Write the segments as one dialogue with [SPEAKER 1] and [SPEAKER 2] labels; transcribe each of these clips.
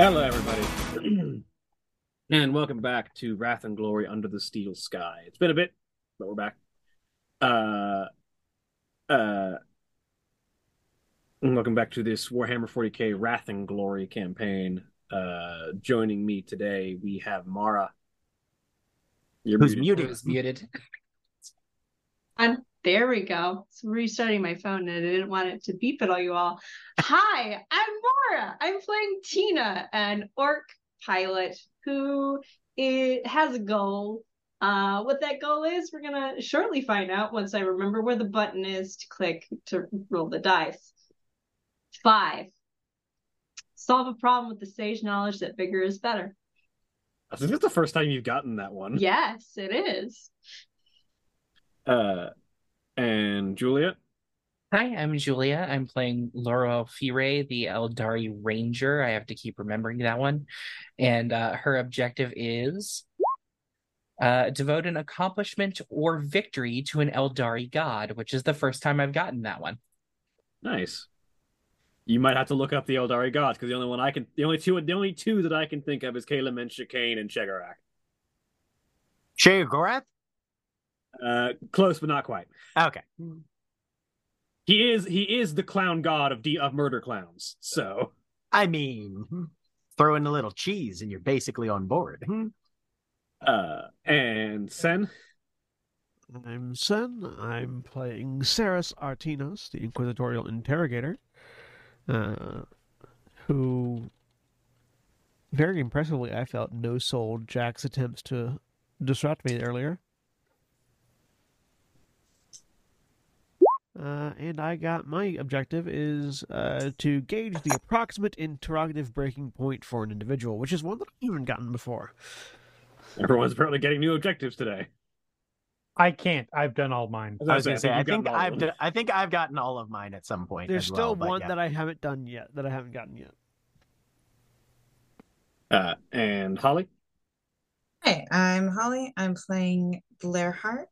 [SPEAKER 1] Hello, everybody, and welcome back to Wrath and Glory Under the Steel Sky. It's been a bit, but we're back. Uh, uh, welcome back to this Warhammer 40k Wrath and Glory campaign. Uh, joining me today, we have Mara. You're
[SPEAKER 2] Who's
[SPEAKER 1] muted.
[SPEAKER 2] muted?
[SPEAKER 3] Muted.
[SPEAKER 4] I'm there we go. So restarting my phone and I didn't want it to beep at all you all. Hi, I'm Mara. I'm playing Tina, an orc pilot who i- has a goal. Uh, what that goal is, we're gonna shortly find out once I remember where the button is to click to roll the dice. Five. Solve a problem with the sage knowledge that bigger is better.
[SPEAKER 1] I think it's the first time you've gotten that one.
[SPEAKER 4] Yes, it is.
[SPEAKER 1] Uh, and Juliet.
[SPEAKER 3] Hi, I'm Julia. I'm playing Loroelle Fyre, the Aeldari Ranger. I have to keep remembering that one. And uh, her objective is uh, devote an accomplishment or victory to an Aeldari god, which is the first time I've gotten that one.
[SPEAKER 1] Nice. You might have to look up the Aeldari gods because the only one I can, the only two, the only two that I can think of is Caleb and Chicane and Cegorach.
[SPEAKER 2] Shay
[SPEAKER 1] Uh, close but not quite.
[SPEAKER 2] Okay.
[SPEAKER 1] He is he is the clown god of de- of murder clowns. So
[SPEAKER 2] I mean, throw in a little cheese and you're basically on board.
[SPEAKER 1] uh and Sen.
[SPEAKER 5] I'm Sen. I'm playing Saras Artinos, the Inquisitorial Interrogator, uh, who, very impressively, I felt no sold Jack's attempts to disrupt me earlier. Uh, and I got my objective is uh, to gauge the approximate interrogative breaking point for an individual, which is one that I've even gotten before.
[SPEAKER 1] Everyone's apparently getting new objectives today.
[SPEAKER 6] I can't. I've done all mine.
[SPEAKER 2] I was gonna say, I think I've done, I think I've gotten all of mine at some point.
[SPEAKER 5] There's
[SPEAKER 2] as
[SPEAKER 5] still
[SPEAKER 2] well,
[SPEAKER 5] one
[SPEAKER 2] yeah.
[SPEAKER 5] that I haven't done yet, that I haven't gotten yet.
[SPEAKER 1] Uh and Holly.
[SPEAKER 7] Hi, I'm Holly. I'm playing Blair Hart,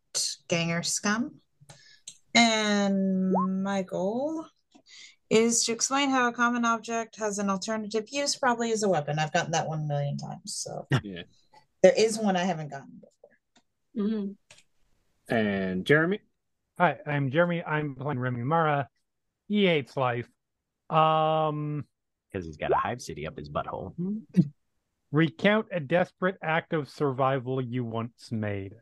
[SPEAKER 7] Ganger Scum. And my goal is to explain how a common object has an alternative use, probably as a weapon. I've gotten that one a million times. So
[SPEAKER 1] Yeah.
[SPEAKER 7] there is one I haven't gotten before.
[SPEAKER 4] Mhm.
[SPEAKER 1] And Jeremy.
[SPEAKER 6] Hi, I'm Jeremy. I'm playing Remy Mera. He hates life. Um,
[SPEAKER 2] because he's got a hive city up his butthole.
[SPEAKER 6] recount a desperate act of survival you once made.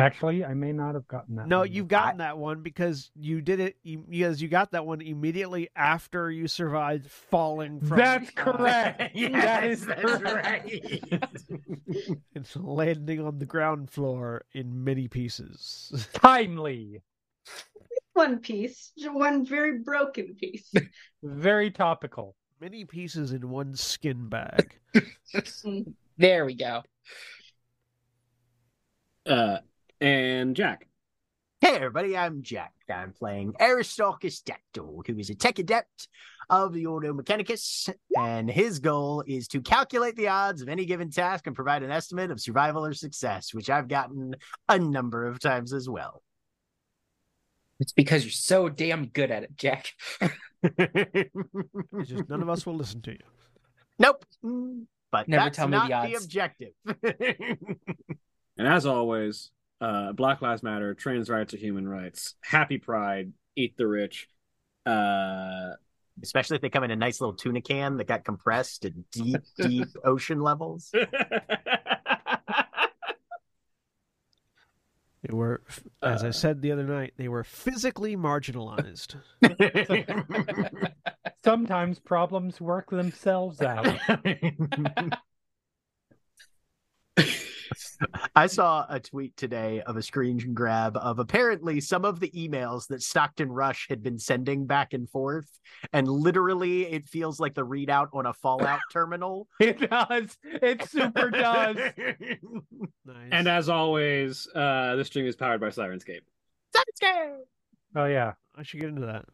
[SPEAKER 6] Actually, I may not have gotten that.
[SPEAKER 5] No,
[SPEAKER 6] one.
[SPEAKER 5] you've gotten that one because you did it because you got that one immediately after you survived falling from.
[SPEAKER 6] That's correct. that is
[SPEAKER 2] that's
[SPEAKER 6] correct.
[SPEAKER 5] It's landing on the ground floor in many pieces.
[SPEAKER 6] Timely.
[SPEAKER 4] One piece, one very broken piece.
[SPEAKER 6] Very topical.
[SPEAKER 5] many pieces in one skin bag.
[SPEAKER 3] There we go.
[SPEAKER 1] Uh and Jack.
[SPEAKER 2] Hey everybody, I'm Jack. I'm playing Aristarchus Dactull, who is a tech adept of the Ordo Mechanicus, and his goal is to calculate the odds of any given task and provide an estimate of survival or success, which I've gotten a number of times as well.
[SPEAKER 3] It's because you're so damn good at it, Jack.
[SPEAKER 5] Just none of us will listen to you.
[SPEAKER 2] nope. But
[SPEAKER 3] Never
[SPEAKER 2] that's
[SPEAKER 3] tell me
[SPEAKER 2] not
[SPEAKER 3] the
[SPEAKER 2] the objective.
[SPEAKER 1] And as always, uh Black Lives Matter, trans rights are human rights. Happy Pride, eat the rich. Uh
[SPEAKER 2] Especially if they come in a nice little tuna can that got compressed to deep, deep ocean levels.
[SPEAKER 5] They were, as I
[SPEAKER 1] Uh.
[SPEAKER 5] said the other night, they were physically marginalized.
[SPEAKER 6] Sometimes problems work themselves out.
[SPEAKER 2] I saw a tweet today of a screen grab of apparently some of the emails that Stockton Rush had been sending back and forth, and literally it feels like the readout on a Fallout terminal.
[SPEAKER 6] it does. It super does.
[SPEAKER 5] Nice.
[SPEAKER 1] And as always, uh, this stream is powered by Syrinscape. Syrinscape!
[SPEAKER 6] Oh yeah.
[SPEAKER 5] I should get into that.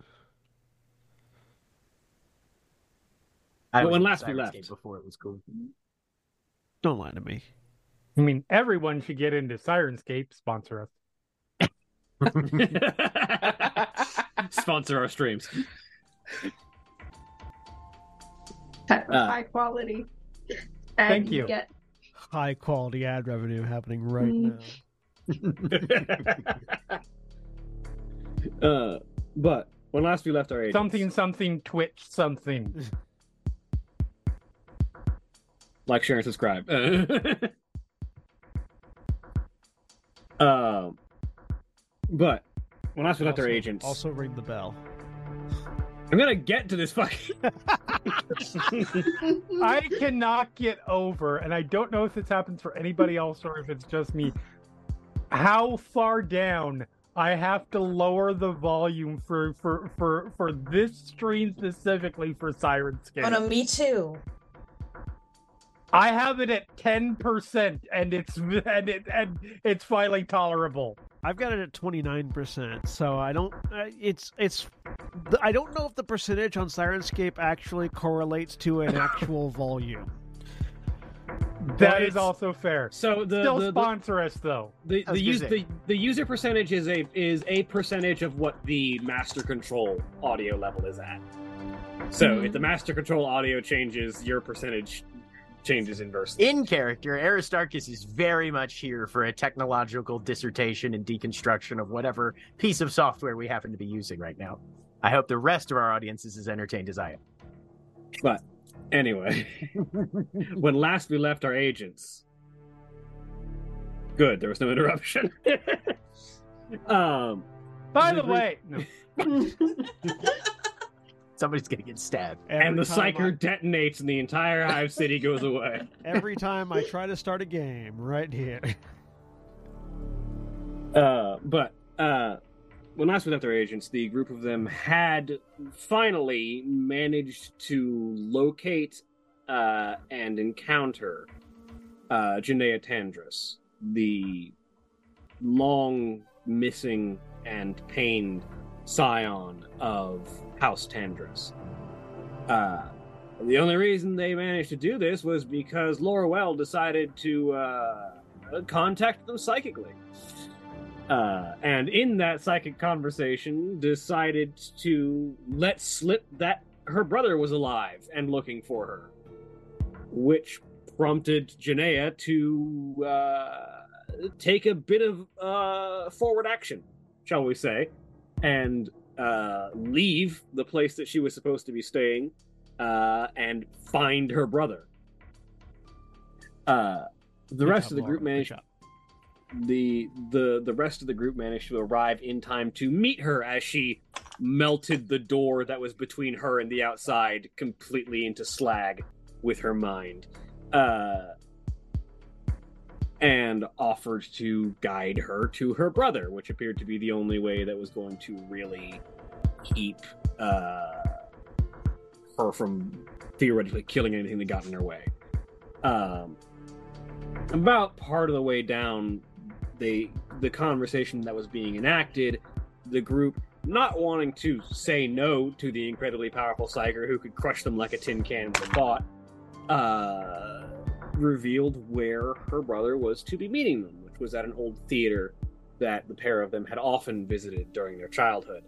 [SPEAKER 2] I
[SPEAKER 1] But when last we left.
[SPEAKER 2] before it was cool.
[SPEAKER 5] Don't lie to me.
[SPEAKER 6] I mean, everyone should get into Syrinscape. Sponsor us.
[SPEAKER 1] Sponsor our streams. Uh,
[SPEAKER 4] high quality.
[SPEAKER 6] Thank you.
[SPEAKER 4] Get
[SPEAKER 5] High quality ad revenue happening right
[SPEAKER 4] Mm.
[SPEAKER 5] now.
[SPEAKER 1] uh, but when last we left our agents,
[SPEAKER 6] Something, something, Twitch, something.
[SPEAKER 1] like, share, and subscribe. um, but when I we left our
[SPEAKER 5] Also-
[SPEAKER 1] agents,
[SPEAKER 5] Also ring the bell.
[SPEAKER 1] I'm gonna get to this fucking.
[SPEAKER 6] I cannot get over, and I don't know if this happens for anybody else or if it's just me, how far down I have to lower the volume for for for for this stream specifically for Siren Syrinscape.
[SPEAKER 7] Oh no, me too.
[SPEAKER 6] I have it at ten percent, and it's and it and it's finally tolerable.
[SPEAKER 5] I've got it at twenty nine percent, so I don't. Uh, it's it's. I don't know if the percentage on Syrinscape actually correlates to an actual volume.
[SPEAKER 6] That is
[SPEAKER 1] it's-
[SPEAKER 6] also fair.
[SPEAKER 1] so the
[SPEAKER 6] Still
[SPEAKER 1] the, the,
[SPEAKER 6] sponsor us though.
[SPEAKER 1] the,
[SPEAKER 2] I was
[SPEAKER 1] the, use, the the user percentage is a is a percentage of what the master control audio level is at. So
[SPEAKER 4] Mhm.
[SPEAKER 1] if the master control audio changes, your percentage changes inversely.
[SPEAKER 2] In character, Aristarchus is very much here for a technological dissertation and deconstruction of whatever piece of software we happen to be using right now. I hope the rest of our audience is as entertained as I am.
[SPEAKER 1] But anyway, when last we left our agents, good, there was no interruption. um,
[SPEAKER 6] By the
[SPEAKER 1] Every-
[SPEAKER 6] way, no.
[SPEAKER 2] Somebody's gonna get stabbed.
[SPEAKER 1] and the
[SPEAKER 5] time
[SPEAKER 1] psyker detonates, and the entire Hive City goes away.
[SPEAKER 5] Every time I try to start a game, right here.
[SPEAKER 1] Uh, but uh, when last we left our agents, the group of them had finally managed to locate uh, and encounter uh, Janaea Tandris, the long missing and pained scion of House Tandris. Uh, the only reason they managed to do this was because Loroelle decided to uh, contact them psychically uh, and in that psychic conversation decided to let slip that her brother was alive and looking for her which prompted Janaea to uh, take a bit of uh, forward action shall we say and uh, leave the place that she was supposed to be staying uh, and find her brother. Uh, the
[SPEAKER 5] Good
[SPEAKER 1] rest of the group managed the the the rest of the group managed to arrive in time to meet her as she melted the door that was between her and the outside completely into slag with her mind. Uh and offered to guide her to her brother which appeared to be the only way that was going to really keep uh her from theoretically killing anything that got in her way. Um about part of the way down they the conversation that was being enacted the group not wanting to say no to the incredibly powerful psyker who could crush them like a tin can with a thought uh revealed where her brother was to be meeting them which was at an old theater that the pair of them had often visited during their childhood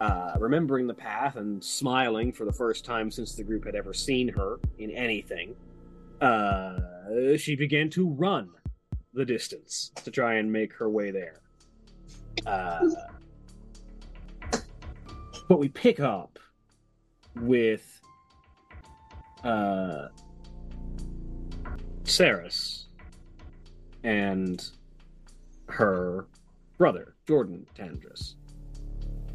[SPEAKER 1] uh, remembering the path and smiling for the first time since the group had ever seen her in anything uh, she began to run the distance to try and make her way there. Uh, but we pick up with uh, Saras and her brother, Jordan Tandris.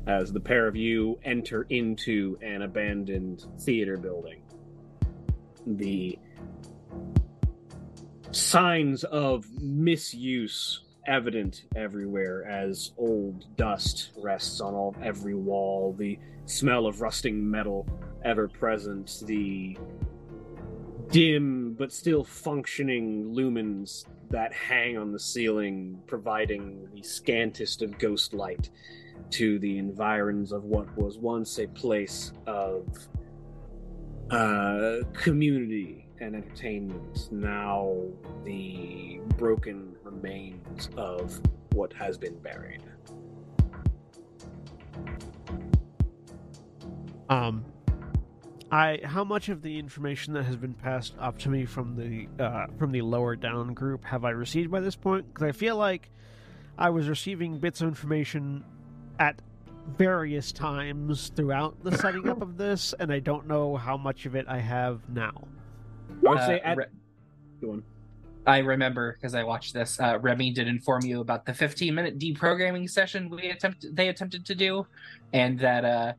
[SPEAKER 1] as the pair of you enter into an abandoned theater building. The signs of misuse evident everywhere as old dust rests on all every wall the smell of rusting metal ever present the dim but still functioning lumens that hang on the ceiling providing the scantest of ghost light to the environs of what was once a place of uh, community and entertainment, now the broken remains of what has been buried.
[SPEAKER 5] Um, I how much of the information that has been passed up to me from the uh, from the lower down group have I received by this point? Because I feel like I was receiving bits of information at various times throughout the setting up of this, and I don't know how much of it I have now.
[SPEAKER 1] I would
[SPEAKER 3] Uh,
[SPEAKER 1] say at
[SPEAKER 3] Re-
[SPEAKER 1] go on.
[SPEAKER 3] I remember because I watched this. Uh, Remy did inform you about the 15 minute deprogramming session we attempted they attempted to do, and that uh,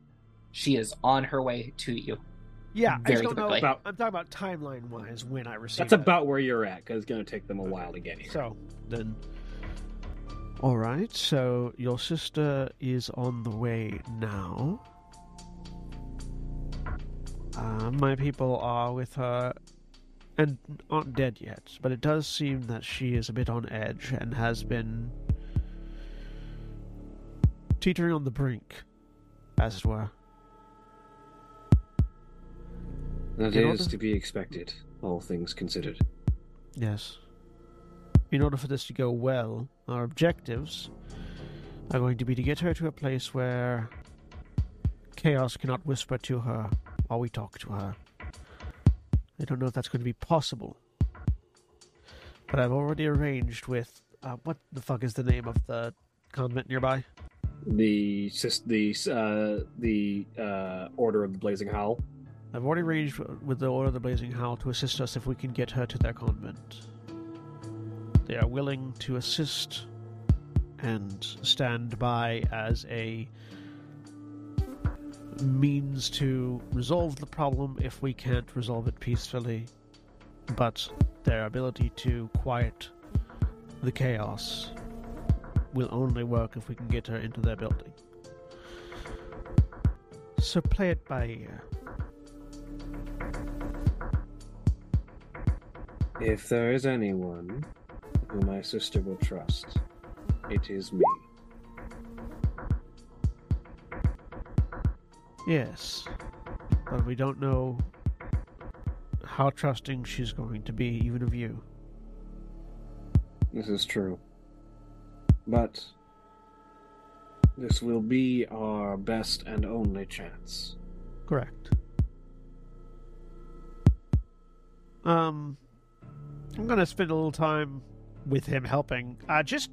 [SPEAKER 3] she is on her way to you.
[SPEAKER 5] Yeah, I just don't know.
[SPEAKER 1] About-
[SPEAKER 5] I'm talking about timeline wise when I received.
[SPEAKER 1] That's
[SPEAKER 5] it.
[SPEAKER 1] about where you're at because it's going to take them a while to get here.
[SPEAKER 5] So then, all right. So your sister is on the way now. Uh, my people are with her and aren't dead yet, but it does seem that she is a bit on edge and has been teetering on the brink, as it were.
[SPEAKER 1] That
[SPEAKER 5] In
[SPEAKER 1] is
[SPEAKER 5] order-
[SPEAKER 1] to be expected, all things considered.
[SPEAKER 5] Yes. In order for this to go well, our objectives are going to be to get her to a place where chaos cannot whisper to her while we talk to her. I don't know if that's going to be possible. But I've already arranged with. Uh, what the fuck is the name of the convent nearby?
[SPEAKER 1] The the uh, the uh, Order of the Blazing Howl.
[SPEAKER 5] I've already arranged with the Order of the Blazing Howl to assist us if we can get her to their convent. They are willing to assist and stand by as a means to resolve the problem if we can't resolve it peacefully. But their ability to quiet the chaos will only work if we can get her into their building. So play it by ear.
[SPEAKER 1] If there is anyone who my sister will trust, it is me.
[SPEAKER 5] Yes, but we don't know how trusting she's going to be, even of you.
[SPEAKER 1] This is true. But this will be our best and only chance.
[SPEAKER 5] Correct. Um, I'm gonna spend a little time with him helping, uh, just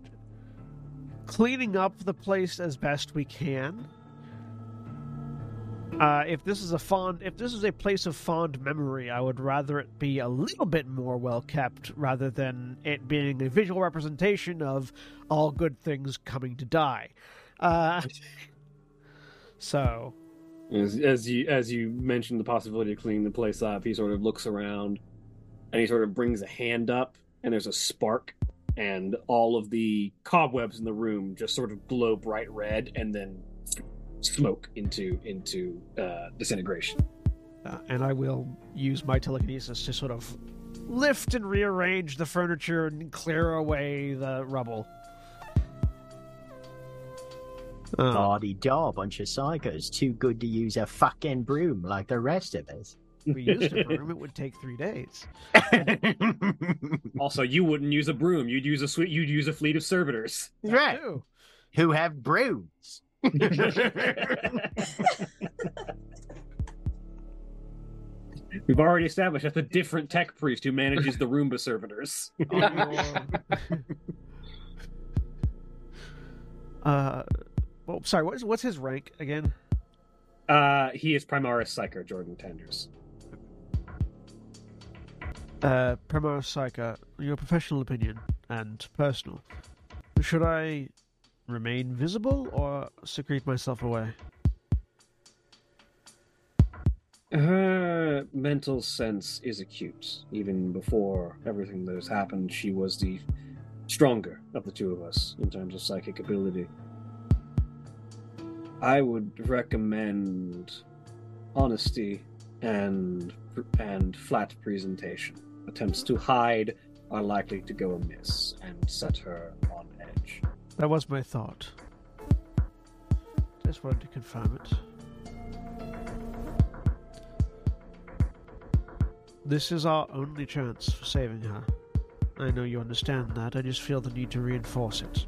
[SPEAKER 5] cleaning up the place as best we can. Uh, if this is a fond, if this is a place of fond memory, I would rather it be a little bit more well kept rather than it being a visual representation of all good things coming to die. Uh, so,
[SPEAKER 1] As, as you as you mentioned the possibility of cleaning the place up, he sort of looks around and he sort of brings a hand up and there's a spark and all of the cobwebs in the room just sort of glow bright red and then smoke into into uh, disintegration.
[SPEAKER 5] Uh, and I will use my telekinesis to sort of lift and rearrange the furniture and clear away the rubble. Uh,
[SPEAKER 2] Body da, bunch of psychos. Too good to use a fucking broom like the rest of us.
[SPEAKER 5] If we used a broom, it would take three days.
[SPEAKER 1] Also, you wouldn't use a broom; you'd use a sweet, you'd use a fleet of servitors.
[SPEAKER 2] right.
[SPEAKER 5] Too.
[SPEAKER 2] Who have brooms.
[SPEAKER 1] We've already established that's a different tech priest who manages the Roomba servitors.
[SPEAKER 5] uh, well, sorry. What's what's his rank again?
[SPEAKER 1] Uh, he is Primaris Psyker, Jordan Tandris.
[SPEAKER 5] Uh, Primaris Psyker, your professional opinion and personal. Should I remain visible or secrete myself away?
[SPEAKER 1] Her mental sense is acute. Even before everything that has happened, she was the stronger of the two of us in terms of psychic ability. I would recommend honesty and and flat presentation. Attempts to hide are likely to go amiss and set her on edge.
[SPEAKER 5] That was my thought. Just wanted to confirm it. This is our only chance for saving her. I know you understand that. I just feel the need to reinforce it.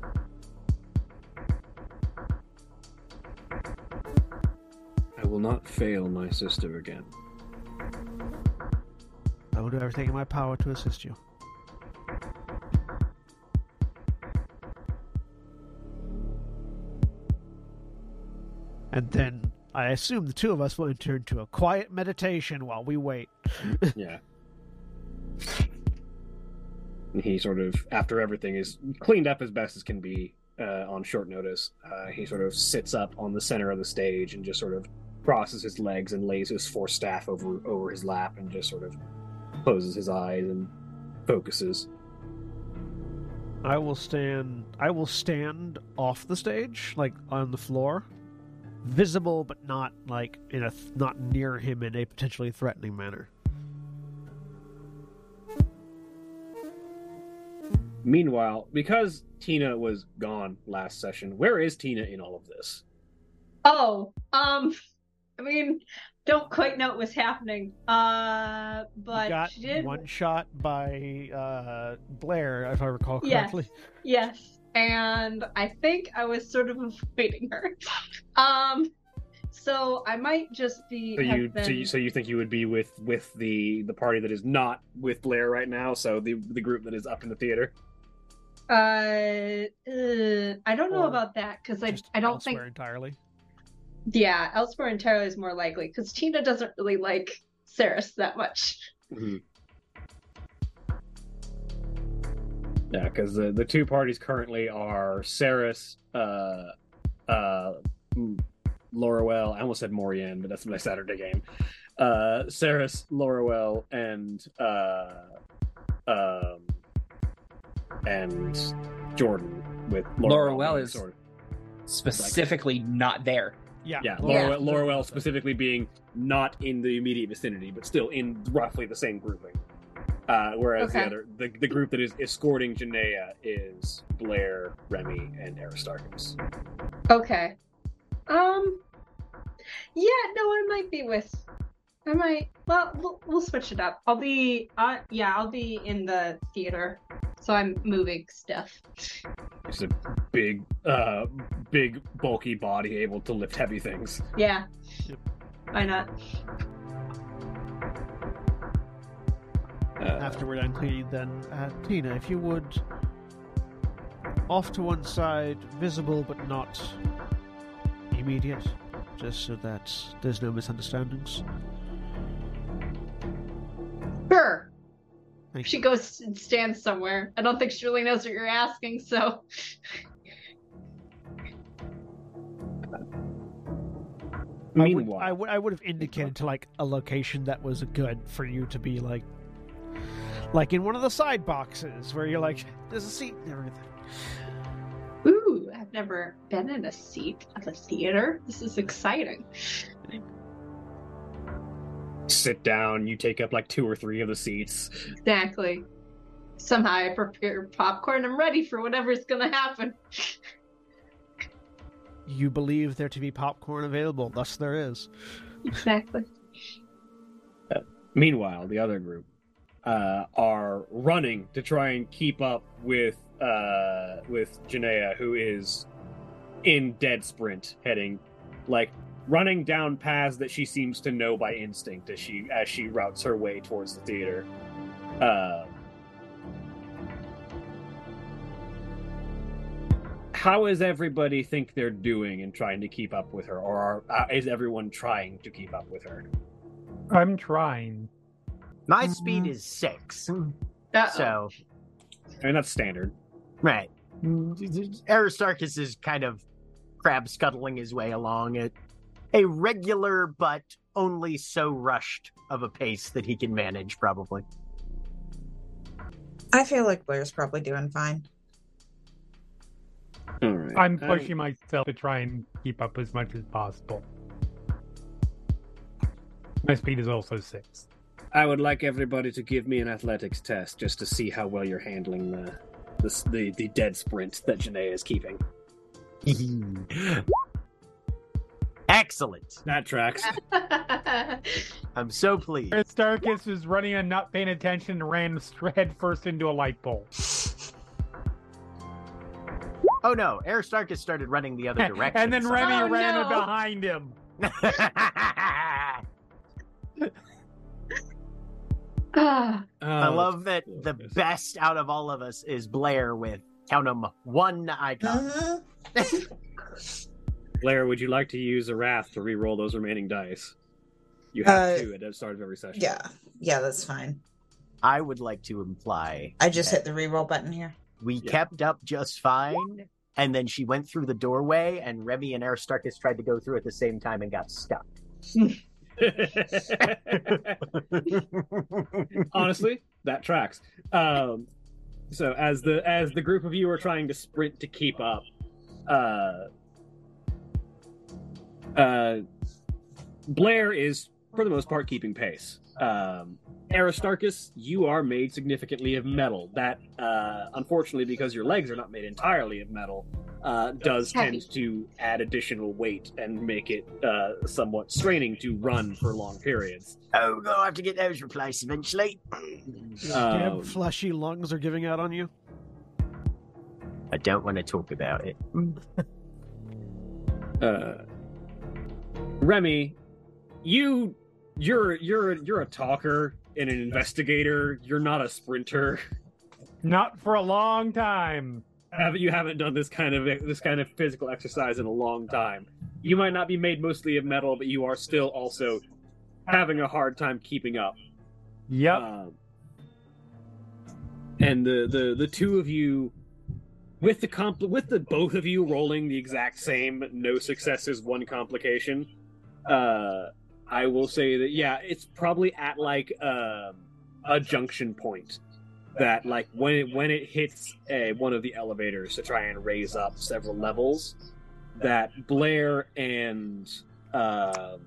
[SPEAKER 1] I will not fail my sister again.
[SPEAKER 5] Will do everything in my power to assist you. And then I assume the two of us will enter into a quiet meditation while we wait.
[SPEAKER 1] yeah. And he sort of, after everything is cleaned up as best as can be uh, on short notice, uh, he sort of sits up on the center of the stage and just sort of crosses his legs and lays his force staff over over his lap and just sort of closes his eyes and focuses.
[SPEAKER 5] I will stand. I will stand off the stage, like on the floor, visible but not like in a th- not near him in a potentially threatening manner.
[SPEAKER 1] Meanwhile, because Tina was gone last session, where is Tina in all of this?
[SPEAKER 4] Oh, um, I mean, don't quite know what was happening. Uh, but
[SPEAKER 5] got
[SPEAKER 4] she did.
[SPEAKER 5] one shot by uh, Blair, if I recall correctly.
[SPEAKER 4] Yes, and I think I was sort of avoiding her. Um, so I might just be.
[SPEAKER 1] So
[SPEAKER 4] have
[SPEAKER 1] you, so you, so you think you would be with with the the party that is not with Blair right now? So the the group that is up in the theater.
[SPEAKER 4] Uh, uh, I don't know
[SPEAKER 5] Or
[SPEAKER 4] about that because I I don't think
[SPEAKER 5] entirely.
[SPEAKER 4] Yeah elsewhere entirely is more likely because Tina doesn't really like Saras that much.
[SPEAKER 1] Mhm. Yeah, because the the two parties currently are Saras, uh, uh, Laurel. I almost said Morian, but that's my Saturday game. Uh, Saras, Laurel, and uh, um, and Jordan with
[SPEAKER 3] Laurel
[SPEAKER 1] being
[SPEAKER 3] is-
[SPEAKER 1] sort of-
[SPEAKER 3] Specifically, not there.
[SPEAKER 5] Yeah.
[SPEAKER 1] yeah,
[SPEAKER 4] Yeah.
[SPEAKER 1] Laurel, Laurel specifically being not in the immediate vicinity, but still in roughly the same grouping. Uh, whereas the other, the, the group that is escorting Janaea is Blair, Remy, and Aristarchus.
[SPEAKER 4] Okay. Um. Yeah, no, I might be with. I might. Well, we'll, we'll switch it up. I'll be. Uh, yeah, I'll be in the theater, so I'm moving stuff.
[SPEAKER 1] It's a big, uh, big, bulky body able to lift heavy things.
[SPEAKER 4] Yeah.
[SPEAKER 5] Yep.
[SPEAKER 4] Why not?
[SPEAKER 1] Uh,
[SPEAKER 5] After we're done cleaning, then uh, Tina, if you would, off to one side, visible but not immediate, just so that there's no misunderstandings.
[SPEAKER 4] Sure.
[SPEAKER 5] Thank
[SPEAKER 4] She
[SPEAKER 5] you.
[SPEAKER 4] goes and stands somewhere. I don't think she really knows what you're asking, so.
[SPEAKER 5] I would,
[SPEAKER 1] meanwhile,
[SPEAKER 5] I would, I would have indicated to like a location that was good for you to be like, like in one of the side boxes where you're like, there's a seat and everything.
[SPEAKER 4] Ooh, I've never been in a seat at a theater. This is exciting.
[SPEAKER 1] Sit down. You take up like two or three of the seats.
[SPEAKER 4] Exactly. Somehow I prepare popcorn. I'm ready for whatever's gonna happen.
[SPEAKER 5] You believe there to be popcorn available, thus there is.
[SPEAKER 4] Exactly.
[SPEAKER 1] Meanwhile, the other group uh, are running to try and keep up with uh, with Janaea, who is in dead sprint, heading like running down paths that she seems to know by instinct as she as she routes her way towards the theater. Uh, how is everybody think they're doing in trying to keep up with her, or are, uh, is everyone trying to keep up with her?
[SPEAKER 6] I'm trying.
[SPEAKER 2] My speed is six.
[SPEAKER 4] Uh-oh.
[SPEAKER 2] So,
[SPEAKER 1] I mean, that's standard.
[SPEAKER 2] right. Aristarchus is kind of crab scuttling his way along at a regular but only so rushed of a pace that he can manage, probably.
[SPEAKER 7] I feel like Blair's probably doing fine.
[SPEAKER 1] All right.
[SPEAKER 6] I'm
[SPEAKER 1] I-
[SPEAKER 6] pushing myself to try and keep up as much as possible. My speed is also six.
[SPEAKER 1] I would like everybody to give me an athletics test just to see how well you're handling the the the, the dead sprint that Janae is keeping.
[SPEAKER 2] Excellent.
[SPEAKER 1] That tracks.
[SPEAKER 2] I'm so pleased.
[SPEAKER 6] Aristarchus is running and not paying attention and ran head first into a light pole.
[SPEAKER 2] Oh no, Aristarchus started running the other direction.
[SPEAKER 6] and then
[SPEAKER 2] so-
[SPEAKER 6] Remy
[SPEAKER 4] Oh,
[SPEAKER 6] ran
[SPEAKER 4] no.
[SPEAKER 6] behind him.
[SPEAKER 2] I
[SPEAKER 1] Oh,
[SPEAKER 2] love that the best out of all of us is Blair with count 'em one icon.
[SPEAKER 7] Mhm.
[SPEAKER 1] Blair, would you like to use a wrath to re-roll those remaining dice? You have
[SPEAKER 7] Uh,
[SPEAKER 1] two at the start of every session.
[SPEAKER 7] Yeah, yeah, that's fine.
[SPEAKER 2] I would like to imply
[SPEAKER 7] I just hit the reroll button here.
[SPEAKER 2] we
[SPEAKER 1] Yeah.
[SPEAKER 2] kept up just fine, and then she went through the doorway, and Remy and Aristarchus tried to go through at the same time and got stuck.
[SPEAKER 1] Honestly, that tracks. Um, so as the as the group of you are trying to sprint to keep up, uh, uh, Blair is for the most part keeping pace. Um, Aristarchus, you are made significantly of metal. That, uh, unfortunately, because your legs are not made entirely of metal, uh, does
[SPEAKER 4] Heavy.
[SPEAKER 1] tend to add additional weight and make it uh, somewhat straining to run for long periods.
[SPEAKER 2] oh, we'll have to get those replaced eventually.
[SPEAKER 5] Damn
[SPEAKER 1] Um,
[SPEAKER 5] fleshy lungs are giving out on you.
[SPEAKER 2] I don't want to talk about it.
[SPEAKER 1] uh, Remy, you you're you're you're a talker and an investigator. You're not a sprinter.
[SPEAKER 6] Not for a long time.
[SPEAKER 1] Haven't you haven't done this kind of this kind of physical exercise in a long time. You might not be made mostly of metal, but you are still also having a hard time keeping up.
[SPEAKER 6] Yep.
[SPEAKER 1] Um, and the, the the two of you, with the compl- with the both of you rolling the exact same, no successes, one complication. Uh, I will say that yeah, it's probably at like um a junction point that like when it when it hits a, one of the elevators to try and raise up several levels, that Blair and um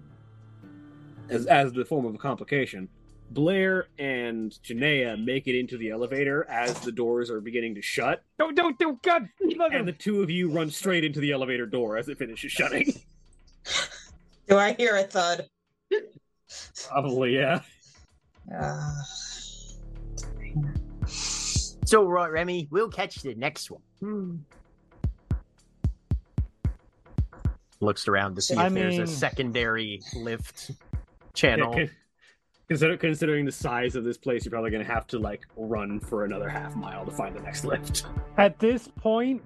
[SPEAKER 1] as as the form of a complication. Blair and Janaea make it into the elevator as the doors are beginning to shut,
[SPEAKER 6] Don't, don't, don't, God. Look
[SPEAKER 1] and the two of you run straight into the elevator door as it finishes shutting.
[SPEAKER 7] Do I hear a thud?
[SPEAKER 1] Probably, yeah.
[SPEAKER 7] Uh,
[SPEAKER 2] It's all right, Remy. We'll catch the next one. Hmm. Looks around to see if
[SPEAKER 6] I
[SPEAKER 2] there's a secondary lift channel.
[SPEAKER 1] Yeah, con- consider, considering the size of this place, you're probably going to have to like run for another half mile to find the next lift.
[SPEAKER 6] At this point,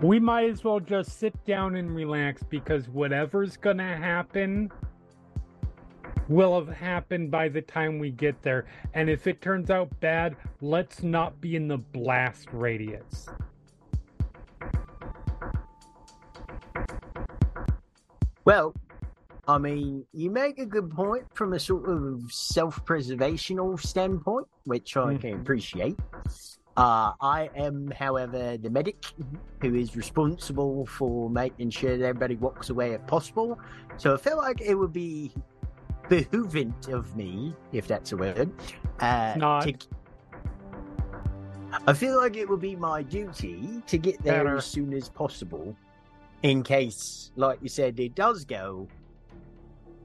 [SPEAKER 6] we might as well just sit down and relax because whatever's gonna happen will have happened by the time we get there. And if it turns out bad, let's not be in the blast radius.
[SPEAKER 2] Well, I mean, you make a good point from a sort of self-preservational standpoint, which I can
[SPEAKER 6] Mhm.
[SPEAKER 2] appreciate. Uh, I am, however, the medic who is responsible for making sure that everybody walks away if possible. So I feel like it would be behoovant of me, if that's a word, uh,
[SPEAKER 6] Not.
[SPEAKER 2] to I feel like it would be my duty to get there
[SPEAKER 6] Better.
[SPEAKER 2] as soon as possible, in case, like you said, it does go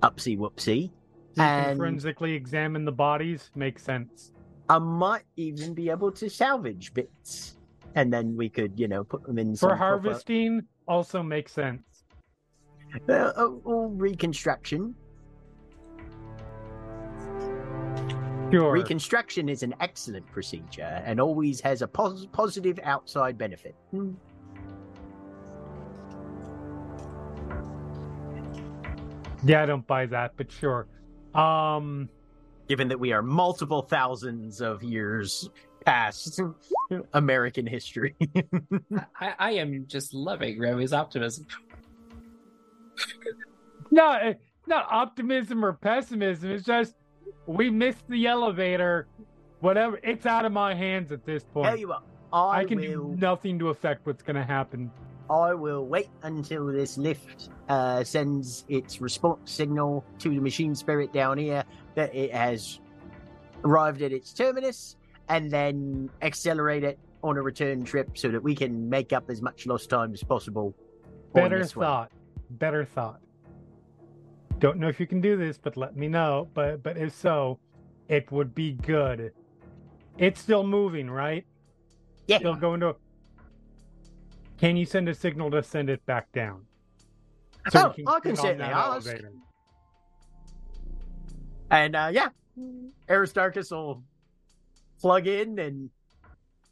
[SPEAKER 2] upsy whoopsy.
[SPEAKER 6] You
[SPEAKER 2] And
[SPEAKER 6] forensically examine the bodies. Makes sense.
[SPEAKER 2] I might even be able to salvage bits, and then we could, you know, put them in
[SPEAKER 6] For
[SPEAKER 2] proper-
[SPEAKER 6] harvesting, also makes sense.
[SPEAKER 2] uh, uh, or reconstruction.
[SPEAKER 6] Sure.
[SPEAKER 2] Reconstruction is an excellent procedure and always has a pos- positive outside benefit.
[SPEAKER 6] Yeah, I don't buy that, but sure. Um,
[SPEAKER 2] given that we are multiple thousands of years past American history.
[SPEAKER 3] I, I am just loving Remy's optimism.
[SPEAKER 6] No, eh, not optimism or pessimism. It's just we missed the elevator. Whatever, it's out of my hands at this
[SPEAKER 2] Tell
[SPEAKER 6] point.
[SPEAKER 2] you what, I,
[SPEAKER 6] I can
[SPEAKER 2] will,
[SPEAKER 6] do nothing to affect what's going to happen.
[SPEAKER 2] I will wait until this lift uh, sends its response signal to the machine spirit down here that it has arrived at its terminus, and then accelerate it on a return trip so that we can make up as much lost time as possible.
[SPEAKER 6] Better
[SPEAKER 2] this one.
[SPEAKER 6] thought. Better thought. Don't know if you can do this, but let me know. But but if so, it would be good. It's still moving, right?
[SPEAKER 2] Yeah.
[SPEAKER 6] Still going to. Can you send a signal to send it back down?
[SPEAKER 2] Oh,
[SPEAKER 6] we
[SPEAKER 2] I can
[SPEAKER 6] get on
[SPEAKER 2] certainly
[SPEAKER 6] that
[SPEAKER 2] ask.
[SPEAKER 6] elevator.
[SPEAKER 2] And uh, yeah, Aristarchus will plug in and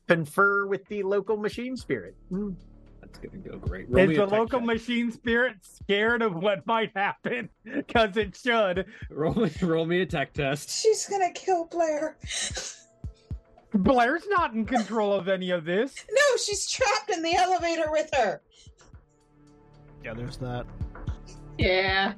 [SPEAKER 2] confer with the local machine spirit. Mm.
[SPEAKER 1] That's gonna go great. Roll
[SPEAKER 6] Is the local
[SPEAKER 1] check.
[SPEAKER 6] machine spirit scared of what might happen? Because it should.
[SPEAKER 1] Roll roll me a tech test.
[SPEAKER 7] She's gonna kill Blair.
[SPEAKER 6] Blair's not in control of any of this.
[SPEAKER 7] No, she's trapped in the elevator with her.
[SPEAKER 5] Yeah, there's that.
[SPEAKER 4] Yeah.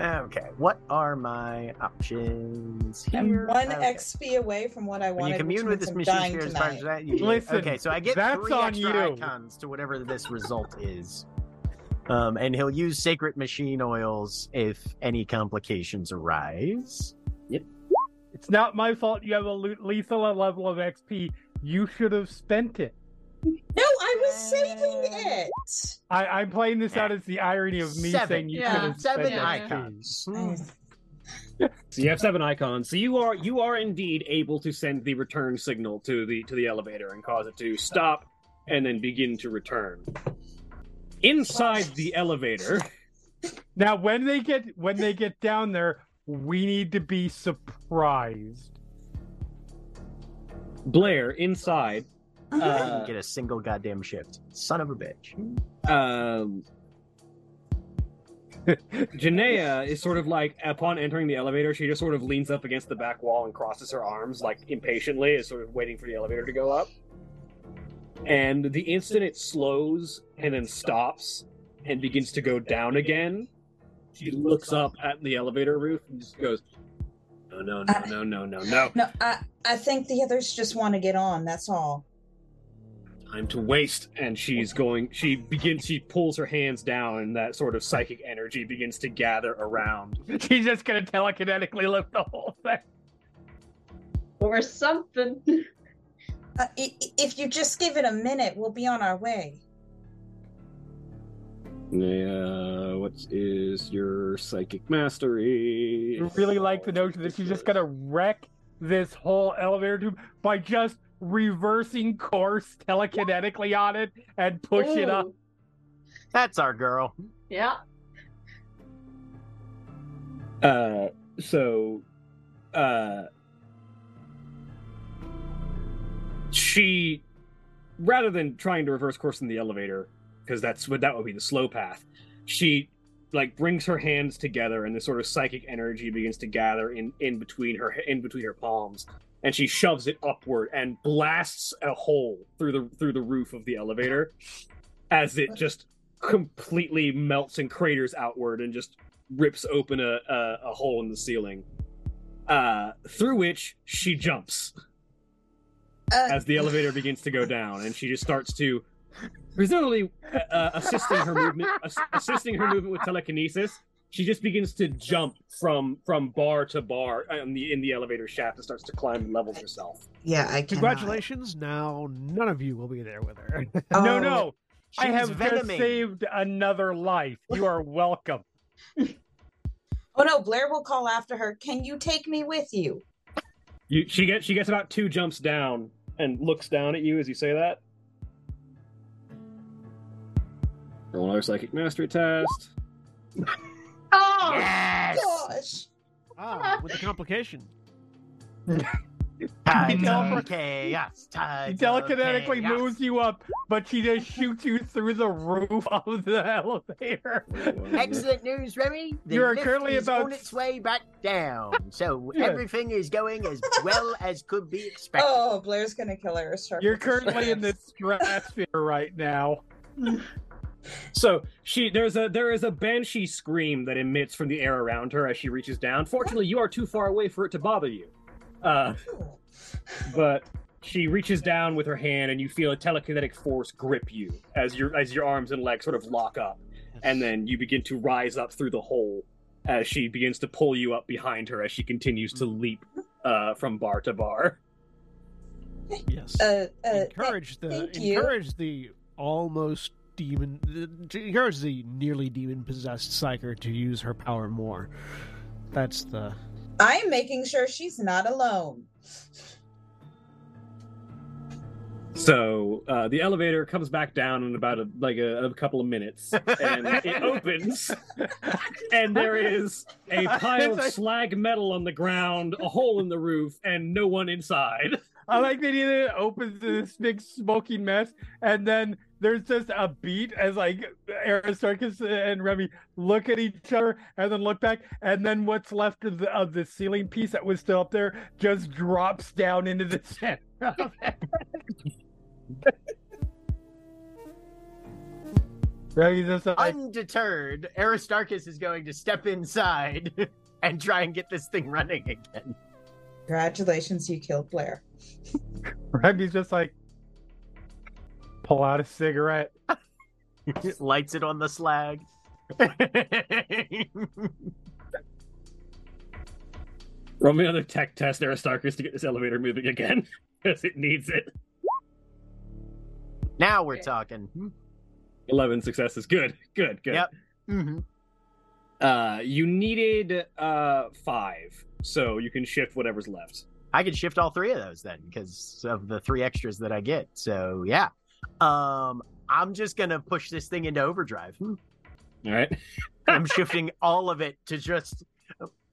[SPEAKER 2] Okay, what are my options
[SPEAKER 7] I'm one
[SPEAKER 2] Okay.
[SPEAKER 7] XP away from what I
[SPEAKER 2] When
[SPEAKER 7] wanted.
[SPEAKER 2] you commune with this
[SPEAKER 7] I'm
[SPEAKER 2] machine
[SPEAKER 7] dying
[SPEAKER 2] spirit as far as
[SPEAKER 7] tonight.
[SPEAKER 2] that, you
[SPEAKER 6] Listen,
[SPEAKER 2] okay, so I get
[SPEAKER 6] that's
[SPEAKER 2] three
[SPEAKER 6] on
[SPEAKER 2] extra
[SPEAKER 6] you.
[SPEAKER 2] icons to whatever this result is. Um, and he'll use sacred machine oils if any complications arise.
[SPEAKER 6] It's not my fault you have a lethal level of XP. You should have spent it.
[SPEAKER 7] No, I was saving it.
[SPEAKER 6] I, I'm playing this out as the irony of me
[SPEAKER 2] Seven.
[SPEAKER 6] saying you
[SPEAKER 4] Yeah.
[SPEAKER 6] should have
[SPEAKER 2] Seven
[SPEAKER 6] spent
[SPEAKER 2] icons.
[SPEAKER 1] So you have seven icons. So you are you are indeed able to send the return signal to the to the elevator and cause it to stop and then begin to return. Inside the elevator,
[SPEAKER 6] Now, when they get when they get down there, we need to be surprised.
[SPEAKER 1] Blair inside Uh,
[SPEAKER 2] get a single goddamn shift. Son of a bitch.
[SPEAKER 1] um Janaea is sort of like upon entering the elevator, she just sort of leans up against the back wall and crosses her arms like impatiently, is sort of waiting for the elevator to go up. And the instant it slows and then stops and begins to go down again, she looks up at the elevator roof and just goes, "No, no, no, no, no, no, no!
[SPEAKER 7] No, I I think the others just want to get on. That's all.
[SPEAKER 1] Time to waste." And she's going. She begins. She pulls her hands down, and that sort of psychic energy begins to gather around.
[SPEAKER 6] She's just gonna telekinetically lift the whole thing.
[SPEAKER 4] Or something.
[SPEAKER 7] Uh, i- i- if you just give it a minute, we'll be on our way.
[SPEAKER 1] Yeah, what is your psychic mastery?
[SPEAKER 6] I really like the notion that she's just gonna wreck this whole elevator tube by just reversing course telekinetically on it and push it up.
[SPEAKER 2] That's our girl.
[SPEAKER 4] Yeah.
[SPEAKER 1] Uh, so, uh, she, rather than trying to reverse course in the elevator, because that's what that would be the slow path, she like brings her hands together and this sort of psychic energy begins to gather in in between her in between her palms. And she shoves it upward and blasts a hole through the through the roof of the elevator as it just completely melts and craters outward and just rips open a, a, a hole in the ceiling, uh, through which she jumps
[SPEAKER 7] Uh,
[SPEAKER 1] as the elevator begins to go down, and she just starts to, presumably uh, uh, assisting her movement, ass- assisting her movement with telekinesis. She just begins to jump from from bar to bar in the in the elevator shaft and starts to climb and levels herself.
[SPEAKER 7] yeah, I cannot.
[SPEAKER 5] Congratulations! Now none of you will be there with her.
[SPEAKER 6] No,
[SPEAKER 7] Oh,
[SPEAKER 6] no, I
[SPEAKER 2] She's
[SPEAKER 6] have just saved another life. You are welcome.
[SPEAKER 7] Oh no, Blair will call after her. Can you take me with you?
[SPEAKER 1] You, she gets she gets about two jumps down and looks down at you as you say that. Roll another psychic mastery test.
[SPEAKER 4] Oh,
[SPEAKER 2] Yes.
[SPEAKER 7] Gosh.
[SPEAKER 5] ah, with the complication.
[SPEAKER 2] Tides
[SPEAKER 6] tele-
[SPEAKER 2] of chaos.
[SPEAKER 6] She
[SPEAKER 2] Tides of
[SPEAKER 6] telekinetically
[SPEAKER 2] chaos.
[SPEAKER 6] moves you up, but she just shoots you through the roof of the elevator.
[SPEAKER 2] Excellent news, Remy. The
[SPEAKER 6] You are
[SPEAKER 2] lift
[SPEAKER 6] currently
[SPEAKER 2] is
[SPEAKER 6] about-
[SPEAKER 2] on its way back down, so
[SPEAKER 6] Yeah.
[SPEAKER 2] everything is going as well as could be expected.
[SPEAKER 7] Oh, Blair's gonna kill Aristarchus.
[SPEAKER 6] You're currently in the stratosphere right now.
[SPEAKER 1] So she there's a there is a banshee scream that emits from the air around her as she reaches down. Fortunately, you are too far away for it to bother you. Uh, but she reaches down with her hand, and you feel a telekinetic force grip you as your as your arms and legs sort of lock up, and then you begin to rise up through the hole as she begins to pull you up behind her as she continues to leap uh, from bar to bar.
[SPEAKER 5] Yes.
[SPEAKER 7] Uh, uh,
[SPEAKER 5] encourage the
[SPEAKER 7] thank you.
[SPEAKER 5] encourage the almost demon to encourage the nearly demon possessed psyker to use her power more. That's the
[SPEAKER 7] I'm making sure she's not alone.
[SPEAKER 1] So uh, the elevator comes back down in about a, like a, a couple of minutes, and it opens, and there is a pile of slag metal on the ground, a hole in the roof, and no one inside.
[SPEAKER 6] I like that it opens this big smoking mess, and then there's just a beat as like Aristarchus and Remy look at each other, and then look back, and then what's left of the of the ceiling piece that was still up there just drops down into the center. of it. Remy's like,
[SPEAKER 2] Undeterred, Aristarchus is going to step inside and try and get this thing running again.
[SPEAKER 7] Congratulations, you killed Blair.
[SPEAKER 6] Remy's just like, pull out a cigarette.
[SPEAKER 2] Lights it on the slag.
[SPEAKER 1] Roll me another tech test, Aristarchus, to get this elevator moving again, because it needs it.
[SPEAKER 2] now we're
[SPEAKER 7] Okay.
[SPEAKER 2] talking.
[SPEAKER 1] Eleven successes. Good, good, good.
[SPEAKER 2] Yep. hmm
[SPEAKER 1] Uh, you needed uh five, so you can shift whatever's left.
[SPEAKER 2] I can shift all three of those then because of the three extras that I get. So yeah. Um, I'm just gonna push this thing into overdrive. Hmm.
[SPEAKER 1] All right.
[SPEAKER 2] I'm shifting all of it to just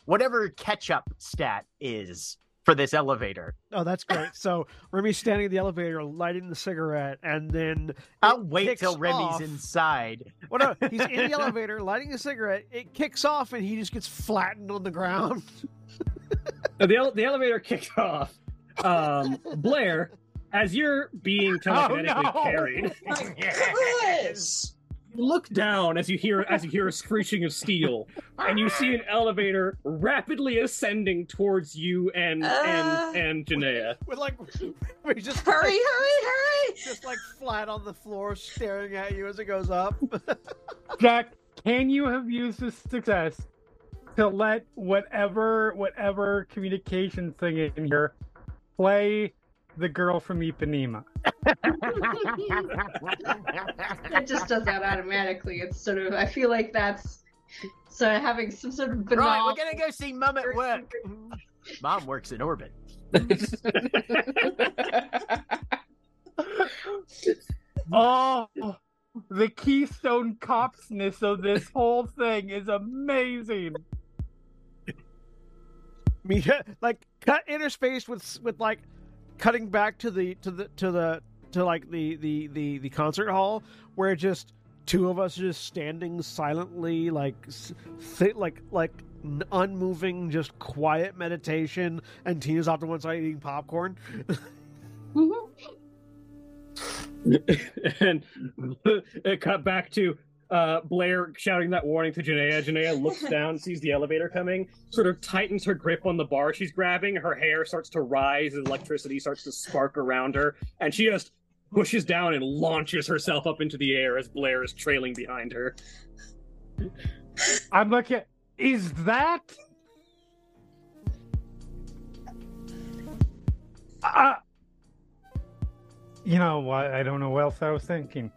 [SPEAKER 2] whatever catch up stat is for this elevator.
[SPEAKER 5] Oh, that's great. So Remy's standing in the elevator, lighting the cigarette, and then
[SPEAKER 2] I'll wait
[SPEAKER 5] kicks
[SPEAKER 2] till Remy's
[SPEAKER 5] off.
[SPEAKER 2] inside.
[SPEAKER 5] Well, no, he's in the elevator, lighting a cigarette. It kicks off, and he just gets flattened on the ground.
[SPEAKER 1] Uh, the ele- the elevator kicks off. Um, Blair, as you're being telekinetically
[SPEAKER 6] no.
[SPEAKER 1] carried,
[SPEAKER 7] Yes.
[SPEAKER 1] you look down as you hear as you hear a screeching of steel, and you see an elevator rapidly ascending towards you and
[SPEAKER 7] Uh.
[SPEAKER 1] and and Janaea.
[SPEAKER 5] With like, we just
[SPEAKER 7] Hurry, hurry, hurry!
[SPEAKER 5] just like flat on the floor, staring at you as it goes up.
[SPEAKER 6] Jack, can you have used this success to let whatever whatever communication thing in here play the girl from Ipanema?
[SPEAKER 4] It just does that automatically. It's sort of I feel like that's so having some sort of banal.
[SPEAKER 2] Right, we're gonna go see mom at work. Mom works in orbit.
[SPEAKER 6] Oh, the Keystone Copsness of this whole thing is amazing.
[SPEAKER 5] Me like cut interspaced with with like cutting back to the to the to the to like the the the, the concert hall where just two of us are just standing silently like s- thi- like like unmoving just quiet meditation and tina's off to one side eating popcorn
[SPEAKER 4] Mhm.
[SPEAKER 1] and it cut back to uh, Blair shouting that warning to Janaea. Janaea looks down, sees the elevator coming, sort of tightens her grip on the bar she's grabbing. Her hair starts to rise as electricity starts to spark around her, and she just pushes down and launches herself up into the air as Blair is trailing behind her.
[SPEAKER 6] I'm looking. Is that? Uh, you know what? I don't know what else I was thinking.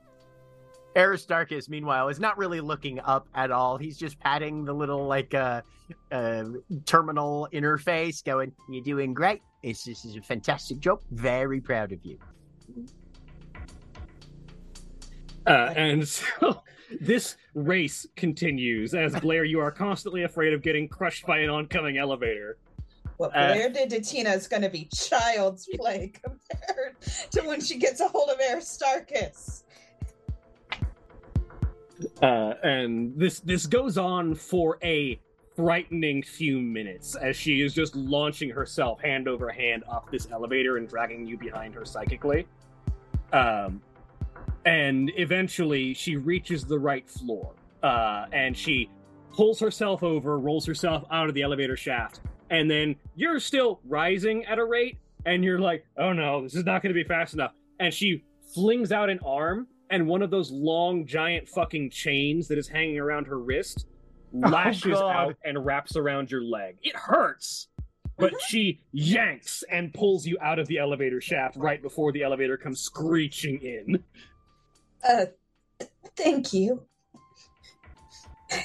[SPEAKER 2] Aristarchus, meanwhile, is not really looking up at all. He's just patting the little like uh, uh terminal interface, going, "You're doing great. This, this is a fantastic job. Very proud of you."
[SPEAKER 1] Uh, and so this race continues as Blair, you are constantly afraid of getting crushed by an oncoming elevator.
[SPEAKER 7] What
[SPEAKER 1] Uh,
[SPEAKER 7] Blair did to Tina is going to be child's play compared to when she gets a hold of Aristarchus.
[SPEAKER 1] Uh, and this this goes on for a frightening few minutes as she is just launching herself hand over hand up this elevator and dragging you behind her psychically. Um, and eventually she reaches the right floor, uh, and she pulls herself over, rolls herself out of the elevator shaft, and then you're still rising at a rate, and you're like, "Oh no, this is not going to be fast enough." And she flings out an arm and one of those long giant fucking chains that is hanging around her wrist lashes
[SPEAKER 6] God.
[SPEAKER 1] out and wraps around your leg. It hurts. But she yanks and pulls you out of the elevator shaft right before the elevator comes screeching in.
[SPEAKER 7] Uh, thank you.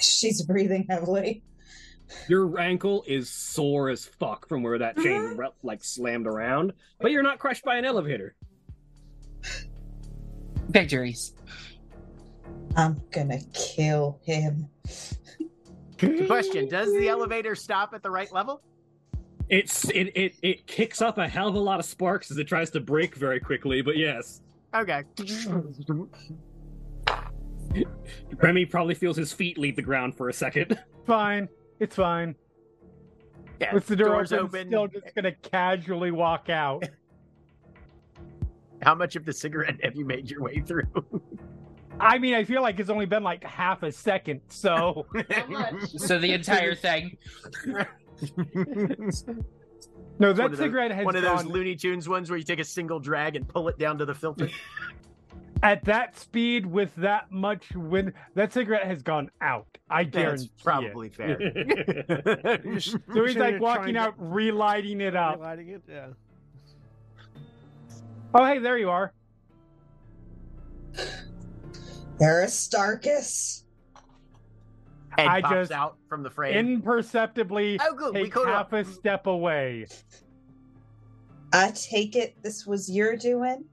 [SPEAKER 7] She's breathing heavily.
[SPEAKER 1] Your ankle is sore as fuck from where that chain re- like slammed around, but you're not crushed by an elevator.
[SPEAKER 3] Victories.
[SPEAKER 7] I'm gonna kill him.
[SPEAKER 2] Good question: Does the elevator stop at the right level?
[SPEAKER 1] It's it, it it kicks up a hell of a lot of sparks as it tries to break very quickly, but yes.
[SPEAKER 2] Okay.
[SPEAKER 1] Remy probably feels his feet leave the ground for a second.
[SPEAKER 6] Fine. It's fine.
[SPEAKER 2] Yeah.
[SPEAKER 6] With the door
[SPEAKER 2] doors
[SPEAKER 6] open,
[SPEAKER 2] open.
[SPEAKER 6] still just gonna casually walk out.
[SPEAKER 2] How much of the cigarette have you made your way through?
[SPEAKER 6] I mean, I feel like it's only been like half a second, so
[SPEAKER 4] much?
[SPEAKER 3] So the entire thing.
[SPEAKER 6] no,
[SPEAKER 2] One
[SPEAKER 6] that
[SPEAKER 2] of those-
[SPEAKER 6] cigarette has
[SPEAKER 2] One of those
[SPEAKER 6] gone
[SPEAKER 2] Looney Tunes ones where you take a single drag and pull it down to the filter.
[SPEAKER 6] at that speed with that much wind. That cigarette has gone out. I
[SPEAKER 2] That's
[SPEAKER 6] guarantee
[SPEAKER 2] probably fair.
[SPEAKER 6] So he's like walking out, relighting it up.
[SPEAKER 5] Lighting it, yeah.
[SPEAKER 6] Oh, hey, there you are.
[SPEAKER 7] Aristarchus.
[SPEAKER 2] Head
[SPEAKER 6] I
[SPEAKER 2] pops
[SPEAKER 6] just-
[SPEAKER 2] out from the frame.
[SPEAKER 6] Imperceptibly
[SPEAKER 2] oh, good.
[SPEAKER 6] Take
[SPEAKER 2] caught
[SPEAKER 6] half
[SPEAKER 2] up.
[SPEAKER 6] a step away.
[SPEAKER 7] I take it this was your doing.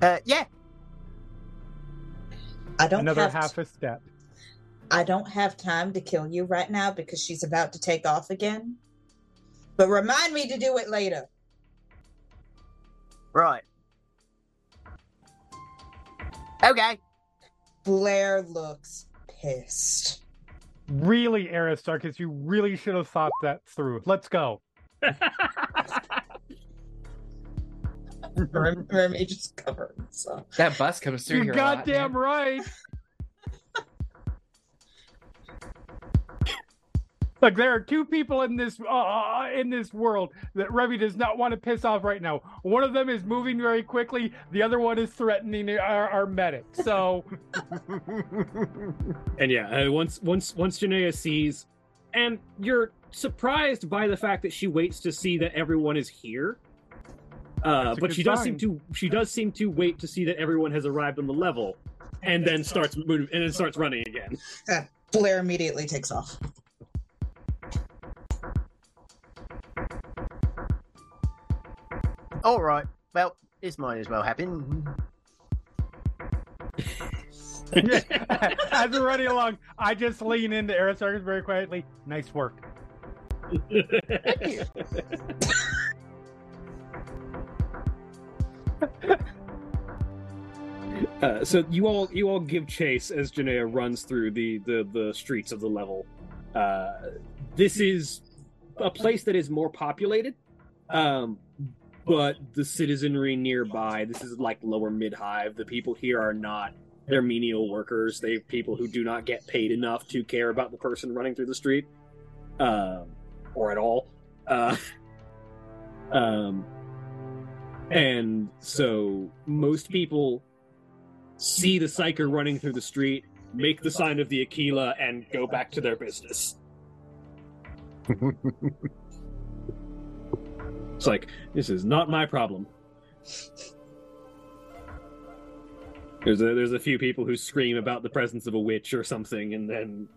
[SPEAKER 2] Uh, yeah.
[SPEAKER 7] I don't
[SPEAKER 6] Another
[SPEAKER 7] have
[SPEAKER 6] half a step.
[SPEAKER 7] I don't have time to kill you right now because she's about to take off again. But remind me to do it later.
[SPEAKER 2] Right. Okay.
[SPEAKER 7] Blair looks pissed.
[SPEAKER 6] Really, Aristarchus, you really should have thought that through. Let's go.
[SPEAKER 7] Rem- Remy just covered himself.
[SPEAKER 3] That bus comes through
[SPEAKER 6] You're
[SPEAKER 3] here. a lot,
[SPEAKER 6] goddamn right. Look, there are two people in this uh, in this world that Remy does not want to piss off right now. One of them is moving very quickly. The other one is threatening our, our medic. So
[SPEAKER 1] And yeah, uh, once once once Janaea sees, and you're surprised by the fact that she waits to see that everyone is here. Uh, but
[SPEAKER 6] good
[SPEAKER 1] she does
[SPEAKER 6] sign.
[SPEAKER 1] seem to she does seem to wait to see that everyone has arrived on the level, and then starts moving and then starts running again.
[SPEAKER 7] Blair immediately takes off.
[SPEAKER 2] All right. Well, this might as well happen.
[SPEAKER 6] as we're running along, I just lean into Aristarchus very quietly. Nice work.
[SPEAKER 1] Uh, so you all you all give chase as Janaea runs through the, the the streets of the level. Uh, this is a place that is more populated, um, but the citizenry nearby. This is like lower mid hive. The people here are not they're menial workers. They people who do not get paid enough to care about the person running through the street, um, or at all. Uh, um, and so most people see the psyker running through the street, make the sign of the Aquila, and go back to their business. It's like, this is not my problem. There's a there's a few people who scream about the presence of a witch or something and then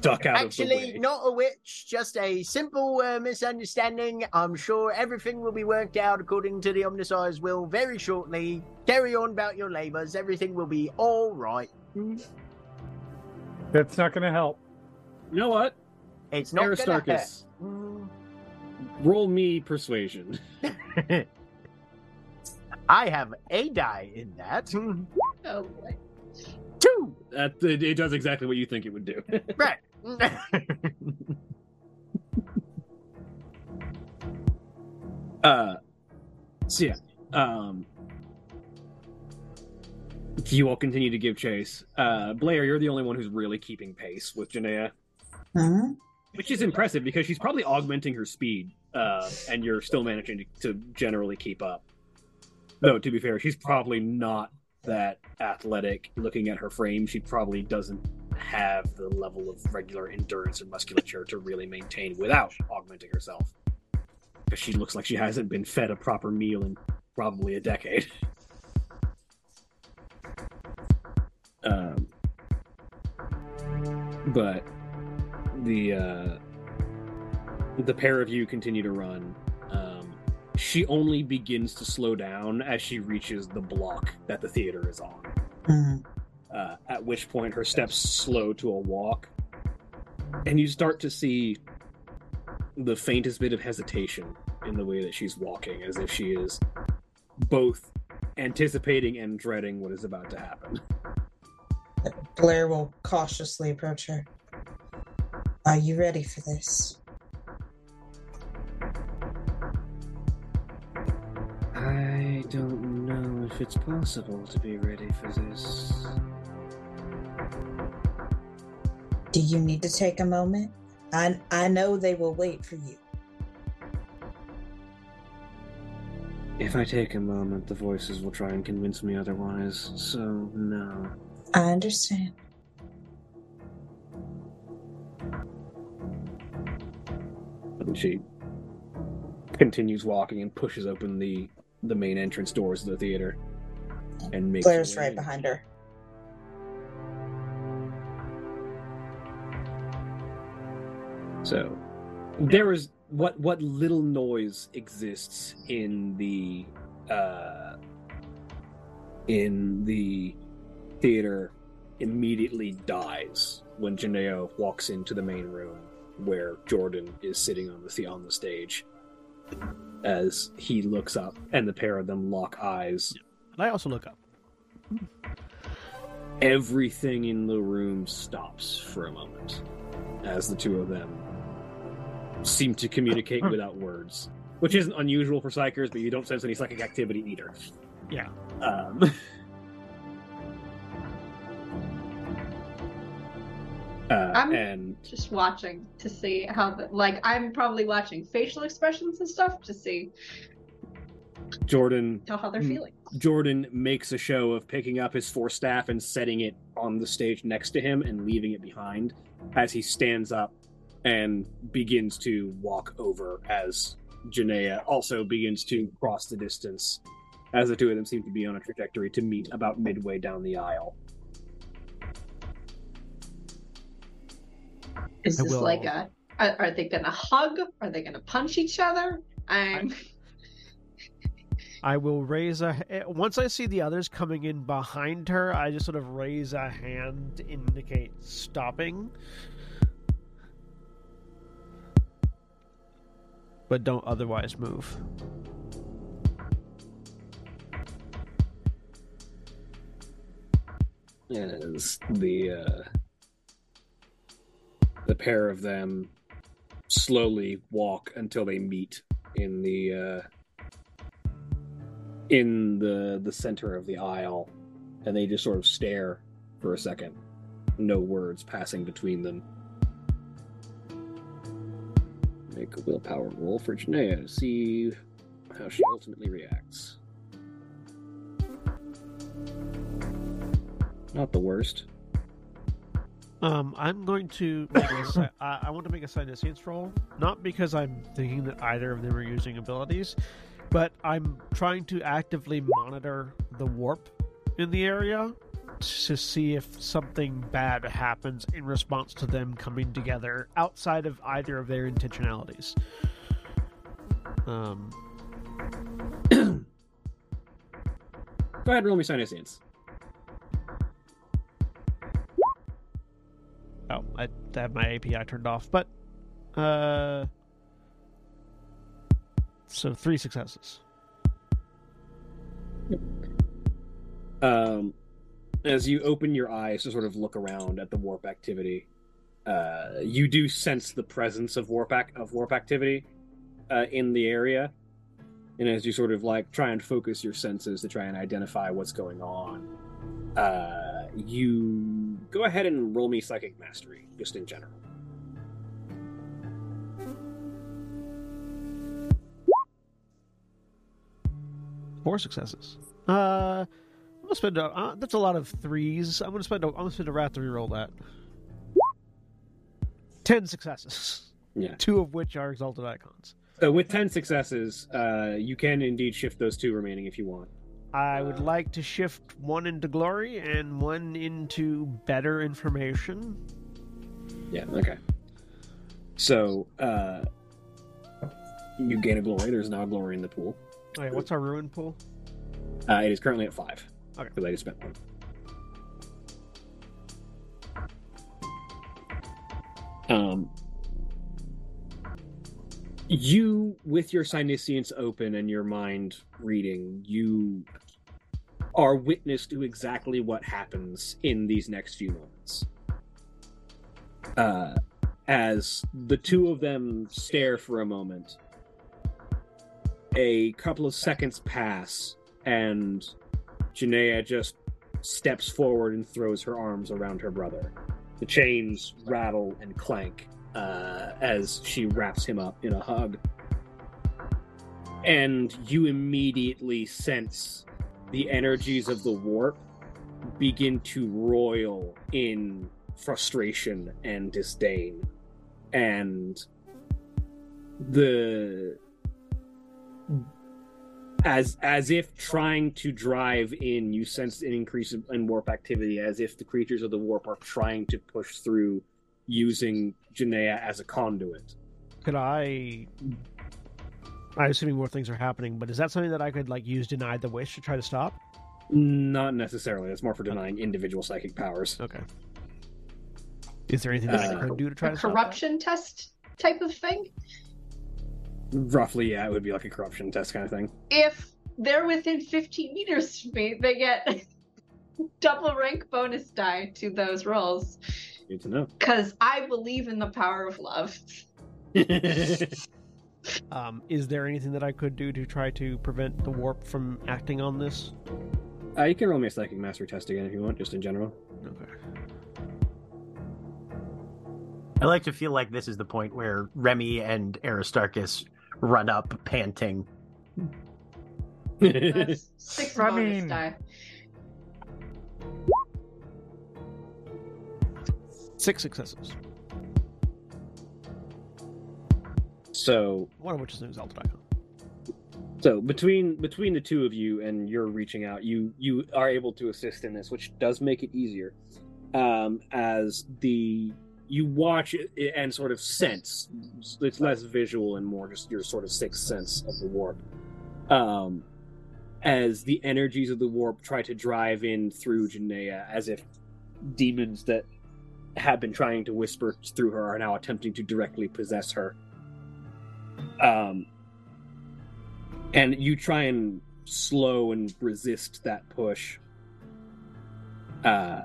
[SPEAKER 1] duck out of the
[SPEAKER 2] Actually,
[SPEAKER 1] way.
[SPEAKER 2] not a witch, just a simple uh, misunderstanding. I'm sure everything will be worked out according to the Omnissiah's will very shortly. Carry on about your labors. Everything will be all right.
[SPEAKER 6] That's not going to help.
[SPEAKER 1] You know what?
[SPEAKER 2] It's not gonna hurt.
[SPEAKER 1] Aristarchus, roll me persuasion.
[SPEAKER 2] I have a die in that.
[SPEAKER 4] Oh boy.
[SPEAKER 2] Two.
[SPEAKER 1] That it, it does exactly what you think it would do.
[SPEAKER 2] Right.
[SPEAKER 1] Uh, so yeah, um, you all continue to give chase. Uh, Blair, you're the only one who's really keeping pace with Janaea,
[SPEAKER 7] Mhm.
[SPEAKER 1] which is impressive because she's probably augmenting her speed, uh, and you're still managing to, to generally keep up. Though, to be fair, she's probably not that athletic. Looking at her frame, she probably doesn't have the level of regular endurance or musculature to really maintain without augmenting herself. Because she looks like she hasn't been fed a proper meal in probably a decade. Um, but the uh, the pair of you continue to run. Um, she only begins to slow down as she reaches the block that the theater is on.
[SPEAKER 7] Mhm.
[SPEAKER 1] Uh, at which point her steps slow to a walk, and you start to see the faintest bit of hesitation in the way that she's walking, as if she is both anticipating and dreading what is about to happen.
[SPEAKER 7] Blair will cautiously approach her. Are you ready for this?
[SPEAKER 1] Don't know if it's possible to be ready for this.
[SPEAKER 7] Do you need to take a moment? I I know they will wait for you.
[SPEAKER 1] If I take a moment, the voices will try and convince me otherwise, so no.
[SPEAKER 7] I understand.
[SPEAKER 1] And she continues walking and pushes open the the main entrance doors of the theater and makes
[SPEAKER 7] Blair's right
[SPEAKER 1] in.
[SPEAKER 7] behind her.
[SPEAKER 1] So there is what what little noise exists in the uh in the theater immediately dies when Janaea walks into the main room where Jordan is sitting on the the- on the stage as he looks up and the pair of them lock eyes
[SPEAKER 5] And I also look up.
[SPEAKER 1] everything in the room stops for a moment as the two of them seem to communicate without words, which isn't unusual for psykers, but you don't sense any psychic activity either.
[SPEAKER 5] Yeah.
[SPEAKER 1] Um, uh,
[SPEAKER 4] I'm-
[SPEAKER 1] and
[SPEAKER 4] Just watching to see how the like I'm probably watching facial expressions and stuff to see
[SPEAKER 1] Jordan
[SPEAKER 4] how they're feeling.
[SPEAKER 1] Jordan makes a show of picking up his force staff and setting it on the stage next to him and leaving it behind as he stands up and begins to walk over as Janaea also begins to cross the distance as the two of them seem to be on a trajectory to meet about midway down the aisle.
[SPEAKER 4] Is
[SPEAKER 5] I
[SPEAKER 4] this
[SPEAKER 5] will-
[SPEAKER 4] like a are, are they gonna hug? Are they gonna punch each other? I'm
[SPEAKER 5] I will raise a. eh, Once I see the others coming in behind her, I just sort of raise a hand to indicate stopping. But don't otherwise move.
[SPEAKER 1] as the uh, the pair of them slowly walk until they meet in the uh, in the the center of the aisle, and they just sort of stare for a second, no words passing between them. Make a willpower roll for Janaea to see how she ultimately reacts. Not the worst.
[SPEAKER 5] Um, I'm going to. A, I, I want to make a Psyniscience roll, not because I'm thinking that either of them are using abilities, but I'm trying to actively monitor the warp in the area to see if something bad happens in response to them coming together outside of either of their intentionalities. Um,
[SPEAKER 1] Go ahead roll me Psyniscience.
[SPEAKER 5] Oh, I have my API turned off, but Uh, so three successes.
[SPEAKER 1] Um, as you open your eyes to sort of look around at the warp activity, uh, you do sense the presence of warp ac- of warp activity uh, in the area. And as you sort of like try and focus your senses to try and identify what's going on, uh, you go ahead and roll me psychic mastery, just in general.
[SPEAKER 5] Four successes. Uh, I'm gonna spend. A, uh, that's a lot of threes. I'm gonna spend. A, I'm gonna spend a rat to reroll that. Ten successes.
[SPEAKER 1] Yeah.
[SPEAKER 5] Two of which are exalted icons.
[SPEAKER 1] So with ten successes, uh, you can indeed shift those two remaining if you want.
[SPEAKER 5] I would
[SPEAKER 1] Uh,
[SPEAKER 5] like to shift one into glory and one into better information.
[SPEAKER 1] Yeah. Okay. So uh, you gain a glory. There's now a glory in the pool.
[SPEAKER 5] Okay, what's our ruin pool?
[SPEAKER 1] Uh, it is currently at five.
[SPEAKER 5] Okay.
[SPEAKER 1] Because I just spent one. Um, you, with your Psyniscience open and your mind reading, you are witness to exactly what happens in these next few moments. Uh, as the two of them stare for a moment, a couple of seconds pass, and Janaea just steps forward and throws her arms around her brother. The chains rattle and clank uh, as she wraps him up in a hug. And you immediately sense the energies of the warp begin to roil in frustration and disdain. And the as as if trying to drive in you sense an increase in warp activity as if the creatures of the warp are trying to push through using Janaea as a conduit
[SPEAKER 5] Could I? I'm assuming more things are happening, but is that something that I could like use deny the witch to try to stop?
[SPEAKER 1] not necessarily That's more for denying individual psychic powers
[SPEAKER 5] Okay. Is there anything that I
[SPEAKER 1] Uh,
[SPEAKER 5] could do to try
[SPEAKER 4] A
[SPEAKER 5] to stop
[SPEAKER 4] corruption test type of thing.
[SPEAKER 1] roughly yeah it would be like a corruption test kind of thing
[SPEAKER 4] If they're within 15 meters of me, they get double rank bonus die to those rolls.
[SPEAKER 1] Good to know
[SPEAKER 4] Because I believe in the power of love.
[SPEAKER 5] Um, is there anything that I could do to try to prevent the warp from acting on this?
[SPEAKER 1] uh, you can roll me a psychic mastery test again if you want just in general
[SPEAKER 5] Okay.
[SPEAKER 2] I like to feel like this is the point where Remy and Aristarchus run up panting.
[SPEAKER 4] That's six
[SPEAKER 6] I mean-
[SPEAKER 4] die.
[SPEAKER 5] Six successes,
[SPEAKER 1] so
[SPEAKER 5] one of which is an exalted icon.
[SPEAKER 1] So between between the two of you and you're reaching out, you you are able to assist in this, which does make it easier. Um, as the you watch it and sort of sense, it's less visual and more just your sort of sixth sense of the warp. Um, as the energies of the warp try to drive in through Janaea, as if demons that have been trying to whisper through her are now attempting to directly possess her. Um, and you try and slow and resist that push. Uh,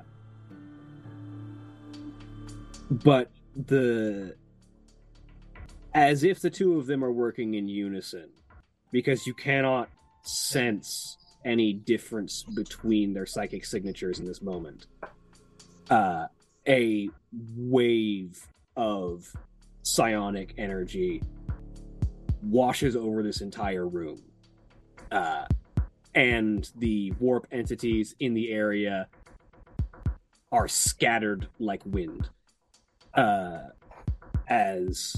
[SPEAKER 1] but the as if the two of them are working in unison because you cannot sense any difference between their psychic signatures in this moment. Uh, a wave of psionic energy washes over this entire room. Uh, and the warp entities in the area are scattered like wind. Uh, as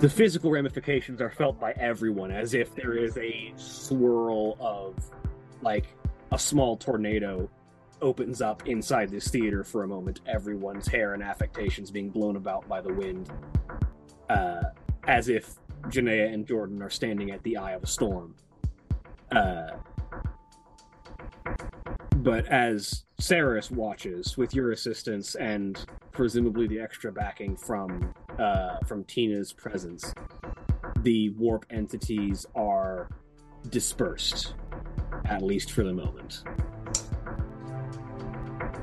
[SPEAKER 1] the physical ramifications are felt by everyone, as if there is a swirl of, like, a small tornado opens up inside this theater for a moment. Everyone's hair and affectations being blown about by the wind uh, as if Janaea and Jordan are standing at the eye of a storm. Uh, but as Saras watches with your assistance and presumably the extra backing from uh, from Tina's presence, the warp entities are dispersed, at least for the moment.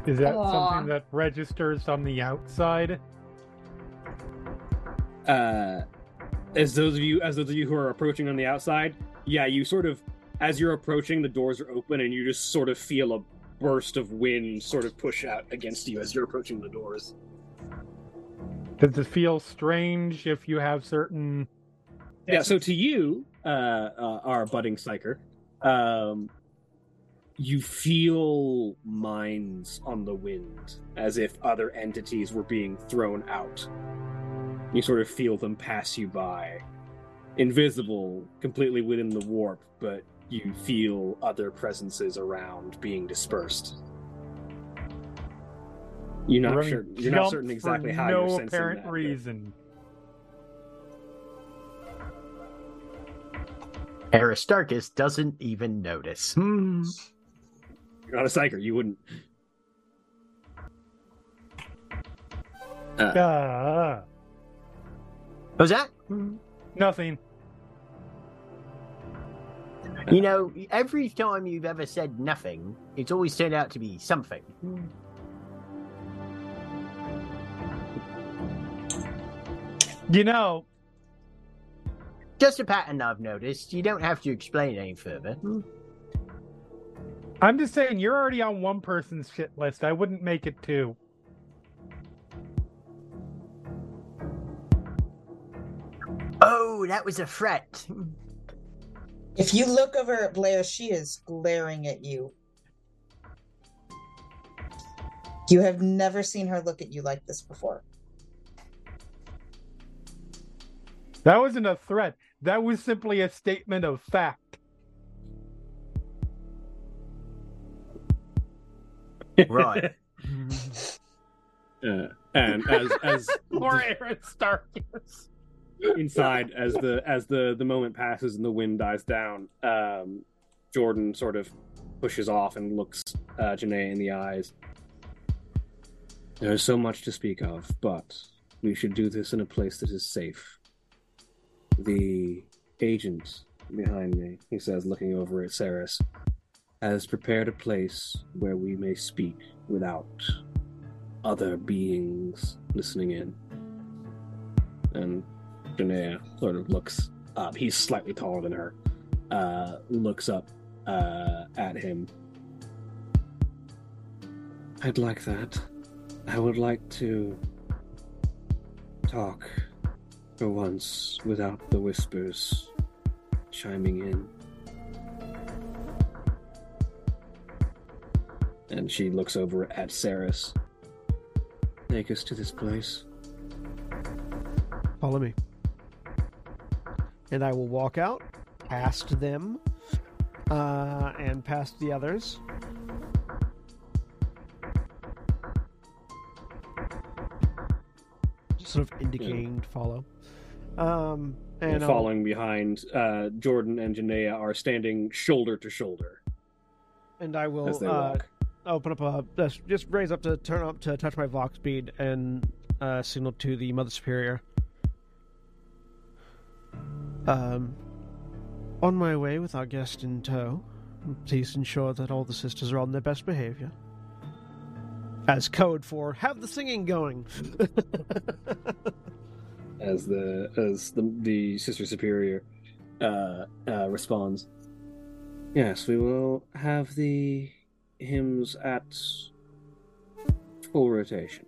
[SPEAKER 6] Is that
[SPEAKER 4] Aw.
[SPEAKER 6] something that registers on the outside?
[SPEAKER 1] uh, as those of you as those of you who are approaching on the outside, yeah, you sort of as you're approaching, the doors are open, and you just sort of feel a burst of wind sort of push out against you as you're approaching the doors.
[SPEAKER 6] Does it feel strange if you have certain?
[SPEAKER 1] Yeah. So to you, uh, uh our budding psyker, um, you feel minds on the wind as if other entities were being thrown out. You sort of feel them pass you by, invisible, completely within the warp, but you feel other presences around being dispersed. You're not
[SPEAKER 6] running
[SPEAKER 1] sure. You're not certain exactly how
[SPEAKER 6] no
[SPEAKER 1] you're sensing
[SPEAKER 6] apparent
[SPEAKER 1] that, but-
[SPEAKER 6] reason.
[SPEAKER 2] Aristarchus doesn't even notice. Hmm.
[SPEAKER 1] You're not a psyker. You wouldn't.
[SPEAKER 6] Ah,
[SPEAKER 2] Was that?
[SPEAKER 6] nothing.
[SPEAKER 2] You know, every time you've ever said nothing, it's always turned out to be something.
[SPEAKER 6] You know,
[SPEAKER 2] Just a pattern I've noticed. You don't have to explain any further.
[SPEAKER 6] I'm just saying you're already on one person's shit list. I wouldn't make it two.
[SPEAKER 2] Oh, that was a threat.
[SPEAKER 7] If you look over at Blair, she is glaring at you. You have never seen her look at you like this before.
[SPEAKER 6] That wasn't a threat. That was simply a statement of fact.
[SPEAKER 2] Right.
[SPEAKER 1] Uh, and as as
[SPEAKER 6] Poor Aristarchus.
[SPEAKER 1] inside as the as the the moment passes and the wind dies down um jordan sort of pushes off and looks uh Janaea in the eyes there's so much to speak of but we should do this in a place that is safe the agent behind me he says looking over at Saras has prepared a place where we may speak without other beings listening in and Janaea sort of looks up. He's slightly taller than her. Uh, looks up uh, at him. I'd like that. I would like to talk for once without the whispers chiming in. And she looks over at Saras. Take us to this place.
[SPEAKER 5] Follow me. And I will walk out past them uh, and past the others. Sort of indicating to follow. Um, and
[SPEAKER 1] And
[SPEAKER 5] I'll-
[SPEAKER 1] following behind, uh, Jordan and Janaea are standing shoulder to shoulder
[SPEAKER 5] and I will
[SPEAKER 1] as they
[SPEAKER 5] uh,
[SPEAKER 1] walk.
[SPEAKER 5] Open up a just- just raise up to turn up to touch my vox bead and uh, signal to the mother superior. Um, on my way with our guest in tow. Please ensure that all the sisters are on their best behavior. As code for have the singing going.
[SPEAKER 1] as the as the the sister superior uh, uh, responds. Yes, we will have the hymns at full rotation.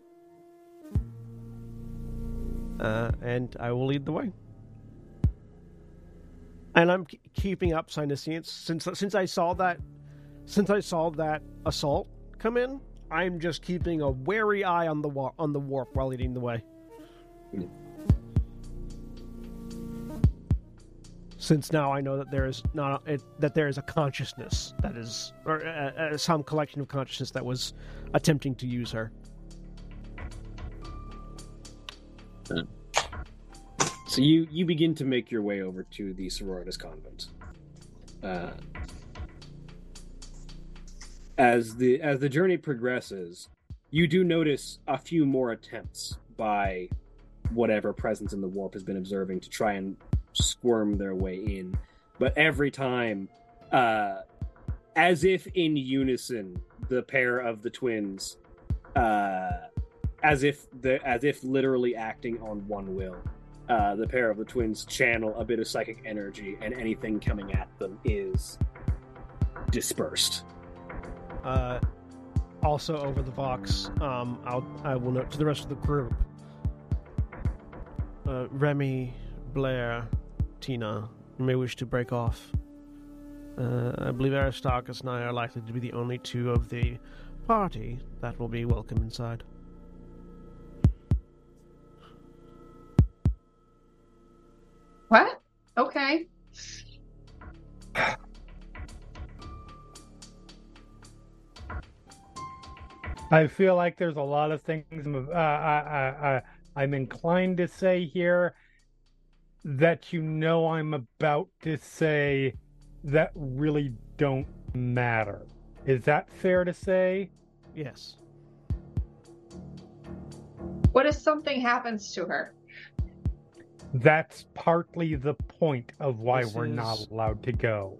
[SPEAKER 5] uh, and I will lead the way. And I'm k- keeping up Psyniscience since I saw that since I saw that assault come in. I'm just keeping a wary eye on the wa- on the warp while leading the way.
[SPEAKER 1] Mm.
[SPEAKER 5] Since now I know that there is not it, that there is a consciousness that is or uh, uh, some collection of consciousness that was attempting to use her.
[SPEAKER 1] So you you begin to make your way over to the sororitas convent. Uh, as the as the journey progresses, you do notice a few more attempts by whatever presence in the warp has been observing to try and squirm their way in. But every time, uh, as if in unison, the pair of the twins, uh, as if the as if literally acting on one will, uh, the pair of the twins channel a bit of psychic energy, and anything coming at them is dispersed.
[SPEAKER 5] Uh, also over the vox, um, I'll I will note to the rest of the group. Uh, Remy, Blair, Tina, you may wish to break off. Uh, I believe Aristarchus and I are likely to be the only two of the party that will be welcome inside.
[SPEAKER 4] What? Okay.
[SPEAKER 6] I feel like there's a lot of things uh, I, I, I, I'm inclined to say here that you know I'm about to say that really don't matter. Is that fair to say?
[SPEAKER 5] Yes.
[SPEAKER 4] What if something happens to her?
[SPEAKER 6] That's partly the point of why
[SPEAKER 5] This
[SPEAKER 6] we're not allowed to go.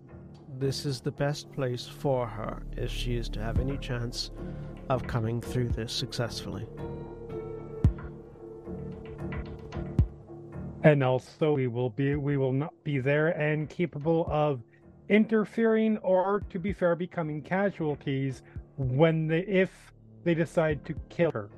[SPEAKER 5] This is the best place for her if she is to have any chance of coming through this successfully.
[SPEAKER 6] And also we will be we will not be there and capable of interfering or to be fair becoming casualties when they if they decide to kill her.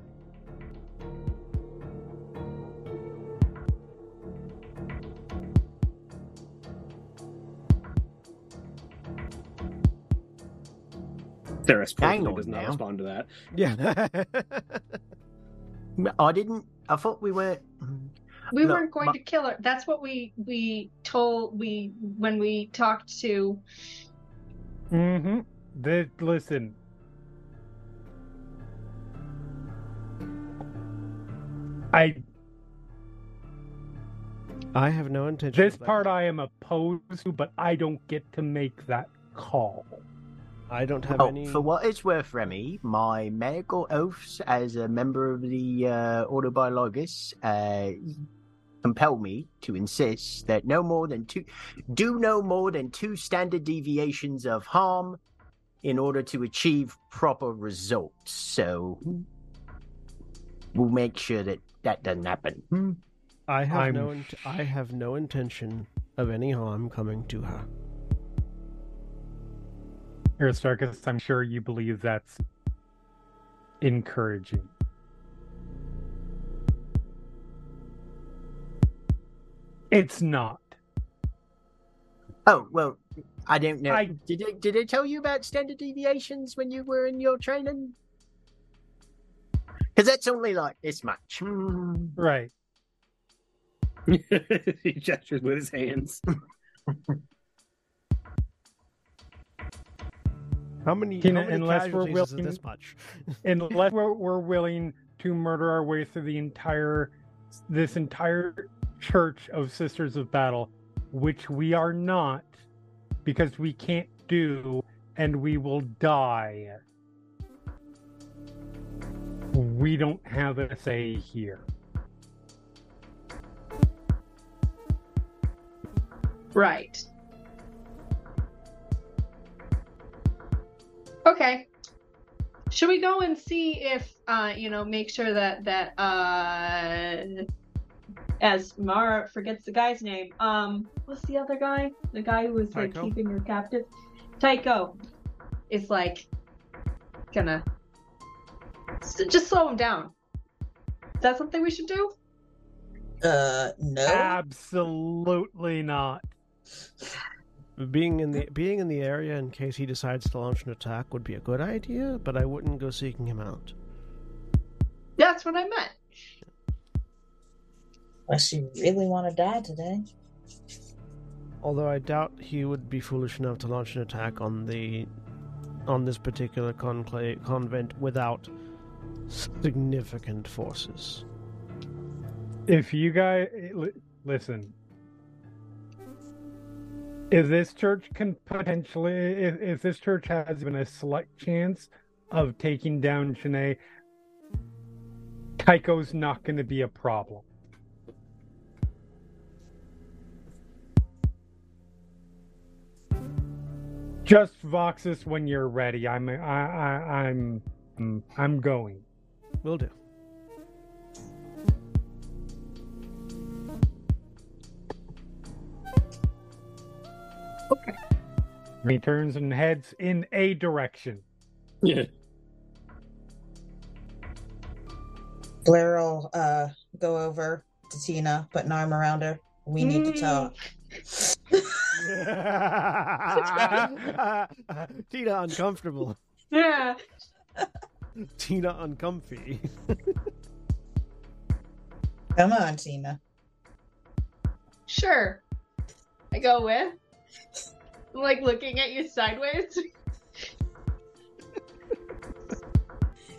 [SPEAKER 1] Theris
[SPEAKER 2] Hang
[SPEAKER 1] personally
[SPEAKER 2] on
[SPEAKER 1] does not
[SPEAKER 2] now.
[SPEAKER 1] respond to that.
[SPEAKER 5] Yeah.
[SPEAKER 2] I didn't. I thought we were. Hmm.
[SPEAKER 4] We
[SPEAKER 2] Look,
[SPEAKER 4] weren't going
[SPEAKER 2] my-
[SPEAKER 4] to kill her. That's what we we told we when we talked to
[SPEAKER 6] Mm-hmm. The, listen. I
[SPEAKER 5] I have no intention.
[SPEAKER 6] this
[SPEAKER 5] of that.
[SPEAKER 6] part I am opposed to, but I don't get to make that call.
[SPEAKER 5] I don't have
[SPEAKER 2] Well,
[SPEAKER 5] any.
[SPEAKER 2] For what it's worth, Remy, my medical oaths as a member of the uh, Ordo uh, compel me to insist that no more than two, do no more than two standard deviations of harm in order to achieve proper results. So we'll make sure that that doesn't happen. Hmm?
[SPEAKER 5] I have
[SPEAKER 6] I'm-
[SPEAKER 5] no. Int- I have no intention of any harm coming to her.
[SPEAKER 6] Aristarchus, I'm sure you believe that's encouraging. It's not.
[SPEAKER 2] Oh well, I don't know.
[SPEAKER 6] I-
[SPEAKER 2] Did they, did they tell you about standard deviations when you were in your training? Because that's only like this much. Hmm.
[SPEAKER 6] Right.
[SPEAKER 1] he gestures with his hands.
[SPEAKER 5] How many?
[SPEAKER 6] Tina,
[SPEAKER 5] how many
[SPEAKER 6] unless we're
[SPEAKER 5] casualties is
[SPEAKER 6] willing-
[SPEAKER 5] this much?
[SPEAKER 6] Unless we're, we're willing to murder our way through the entire this entire church of Sisters of Battle, which we are not, because we can't do, and we will die. We don't have a say here.
[SPEAKER 4] Right. Okay. Should we go and see if uh you know make sure that that uh as Mara forgets the guy's name. Um what's the other guy? The guy who was like
[SPEAKER 5] Tycho?
[SPEAKER 4] keeping her captive? Tycho is like gonna s- just slow him down. Is that something we should do?
[SPEAKER 7] Uh, no.
[SPEAKER 6] Absolutely not.
[SPEAKER 5] Being in the being in the area in case he decides to launch an attack would be a good idea, but I wouldn't go seeking him out.
[SPEAKER 4] That's what I meant.
[SPEAKER 7] Unless you really want to die today.
[SPEAKER 5] Although I doubt he would be foolish enough to launch an attack on the on this particular conclave convent without significant forces.
[SPEAKER 6] If you guys listen, if this church can potentially, if, if this church has even a slight chance of taking down Shanae, Tycho's not going to be a problem. Just Voxus when you're ready. I'm I, I I'm I'm I'm going.
[SPEAKER 5] Will do. Okay.
[SPEAKER 6] He turns and heads in a direction.
[SPEAKER 1] Yeah.
[SPEAKER 7] Blair will uh, go over to Tina, put an arm around her. We need to talk.
[SPEAKER 5] Tina uncomfortable.
[SPEAKER 4] Yeah.
[SPEAKER 5] Tina uncomfy.
[SPEAKER 7] Come on, Tina.
[SPEAKER 4] Sure. I go with. I'm like looking at you sideways.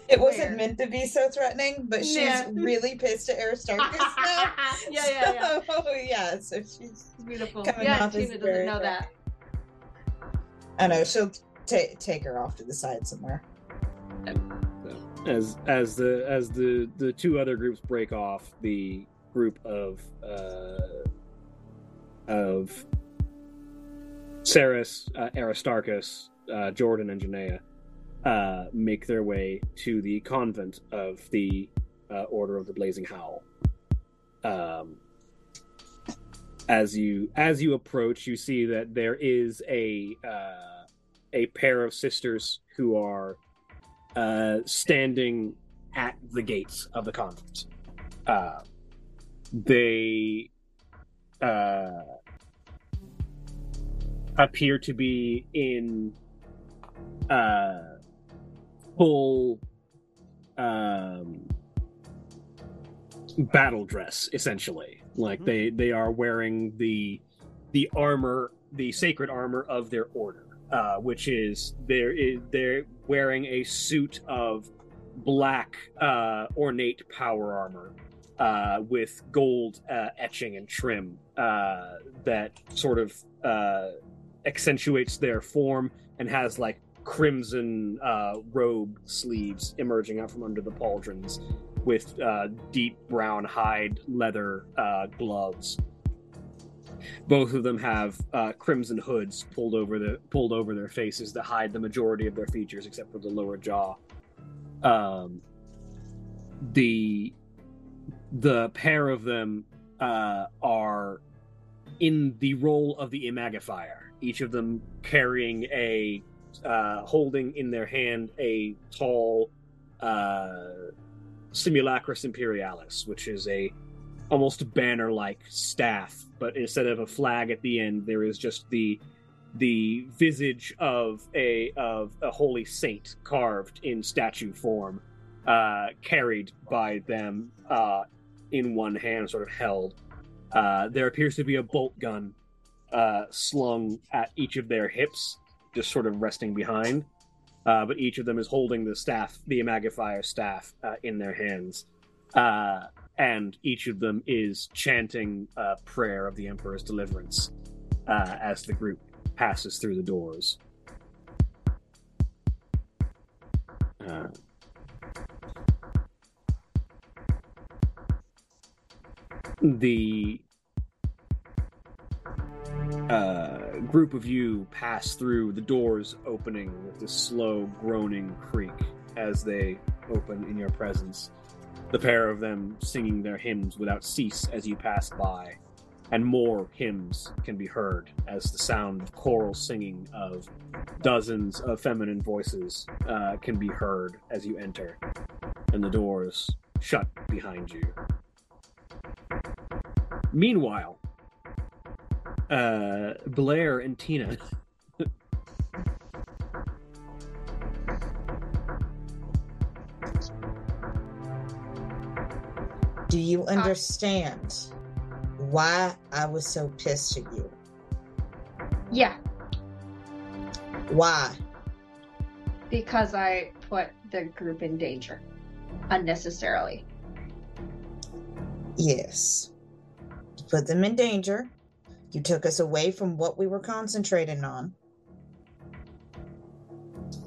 [SPEAKER 7] It wasn't
[SPEAKER 4] Weird.
[SPEAKER 7] meant to be so threatening, but she's
[SPEAKER 4] Yeah.
[SPEAKER 7] really pissed at Aristarchus now.
[SPEAKER 4] yeah, yeah, yeah.
[SPEAKER 7] So, yeah, so she's.
[SPEAKER 4] Beautiful.
[SPEAKER 7] Coming
[SPEAKER 4] yeah,
[SPEAKER 7] off as
[SPEAKER 4] Tina doesn't
[SPEAKER 7] very
[SPEAKER 4] know that.
[SPEAKER 7] I know she'll ta take her off to the side somewhere.
[SPEAKER 1] as as the as the the two other groups break off the group of uh of Saras, uh, Aristarchus, uh, Jordan, and Janaea uh, make their way to the convent of the uh, Order of the Blazing Howl. Um, as you as you approach, you see that there is a uh, a pair of sisters who are uh, standing at the gates of the convent. Uh, they uh, appear to be in uh, full um, battle dress, essentially. Like they they are wearing the the armor, the sacred armor of their order, uh, which is they're they're wearing a suit of black uh, ornate power armor uh, with gold uh, etching and trim uh, that sort of uh, accentuates their form and has like crimson uh, robe sleeves emerging out from under the pauldrons with uh, deep brown hide leather uh, gloves. Both of them have uh, crimson hoods pulled over the pulled over their faces that hide the majority of their features except for the lower jaw. Um, the the pair of them uh, are in the role of the imagifier. Each of them carrying a uh, holding in their hand a tall uh, imperialis, which is a almost banner-like staff, but instead of a flag at the end, there is just the the visage of a of a holy saint carved in statue form, uh, carried by them uh, in one hand, sort of held. Uh, there appears to be a bolt gun uh, slung at each of their hips, just sort of resting behind. Uh, but each of them is holding the staff, the Imagifier staff, uh, in their hands. Uh, and each of them is chanting a prayer of the Emperor's deliverance uh, as the group passes through the doors. Uh, the uh, group of you pass through the doors opening with this slow groaning creak as they open in your presence. The pair of them singing their hymns without cease as you pass by, and more hymns can be heard as the sound of choral singing of dozens of feminine voices uh, can be heard as you enter, and the doors shut behind you. Meanwhile, uh, Blair and Tina.
[SPEAKER 7] Do you understand why I was so pissed at you?
[SPEAKER 4] Yeah,
[SPEAKER 7] Why?
[SPEAKER 4] because I put the group in danger unnecessarily.
[SPEAKER 7] Yes. You put them in danger. You took us away from what we were concentrating on,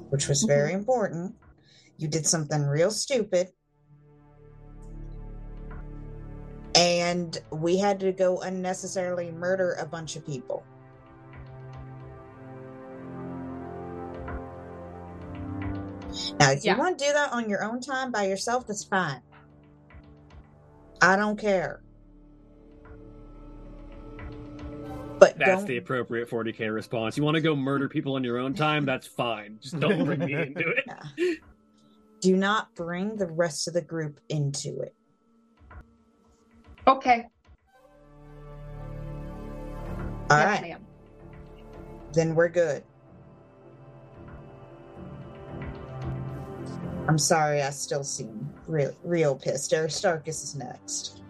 [SPEAKER 7] which was mm-hmm. very important. You did something real stupid. and we had to go unnecessarily murder a bunch of people. Now, if
[SPEAKER 4] Yeah.
[SPEAKER 7] you want to do that on your own time by yourself, that's fine. I don't care. But
[SPEAKER 1] That's
[SPEAKER 7] don't
[SPEAKER 1] the appropriate 40k response. You want to go murder people on your own time? That's fine. Just don't bring me into it.
[SPEAKER 7] do not bring the rest of the group into it.
[SPEAKER 4] Okay.
[SPEAKER 7] All
[SPEAKER 4] yes,
[SPEAKER 7] right,
[SPEAKER 4] ma'am.
[SPEAKER 7] then we're good. I'm sorry, I still seem real, real pissed. Aristarchus is next.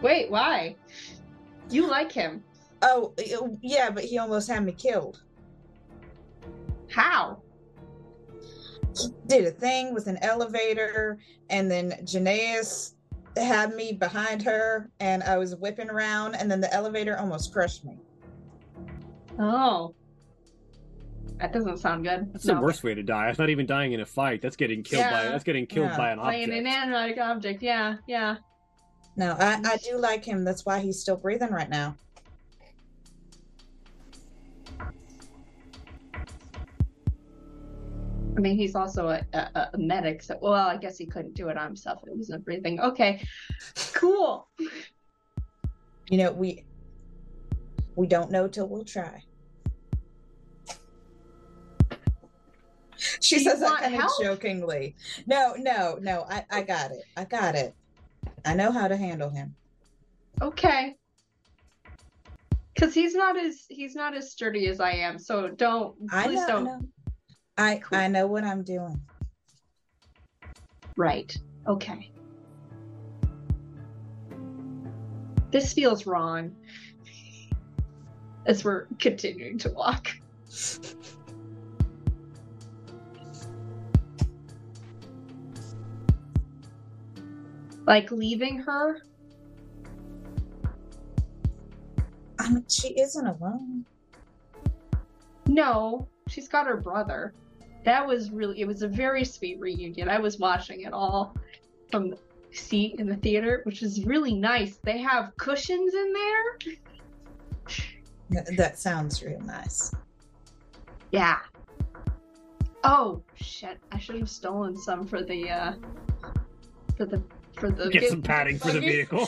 [SPEAKER 4] Wait, why? You like him.
[SPEAKER 7] Oh, yeah, but he almost had me killed.
[SPEAKER 4] How?
[SPEAKER 7] He did a thing with an elevator, and then Janaea had me behind her, and I was whipping around, and then the elevator almost crushed me.
[SPEAKER 4] Oh. That doesn't sound good.
[SPEAKER 1] That's the worst way to die. That's not even dying in a fight. That's getting killed by
[SPEAKER 4] Yeah.
[SPEAKER 1] that's getting killed
[SPEAKER 7] Yeah.
[SPEAKER 1] by an
[SPEAKER 4] Like
[SPEAKER 1] object.
[SPEAKER 4] an inanimate object. Yeah, yeah.
[SPEAKER 7] No, I, I do like him. That's why he's still breathing right now.
[SPEAKER 4] I mean, he's also a, a, a medic, so well, I guess he couldn't do it on himself. It wasn't breathing. Okay, cool.
[SPEAKER 7] You know, we we don't know till we'll try. She
[SPEAKER 4] Do
[SPEAKER 7] says that kind of jokingly. No, no, no. I, I got it. I got it. I know how to handle him.
[SPEAKER 4] Okay. Because he's not as he's not as sturdy as I am, so don't
[SPEAKER 7] I
[SPEAKER 4] please
[SPEAKER 7] know.
[SPEAKER 4] don't.
[SPEAKER 7] I
[SPEAKER 4] Cool.
[SPEAKER 7] I know what I'm doing.
[SPEAKER 4] Right. Okay. This feels wrong. As we're continuing to walk. Like leaving her?
[SPEAKER 7] I mean, she isn't alone.
[SPEAKER 4] No, she's got her brother. That was really, it was a very sweet reunion. I was watching it all from the seat in the theater, which is really nice. They have cushions in there.
[SPEAKER 7] That sounds real nice.
[SPEAKER 4] Yeah. Oh shit! I should have stolen some for the uh for the for the
[SPEAKER 1] Get some padding for the vehicle.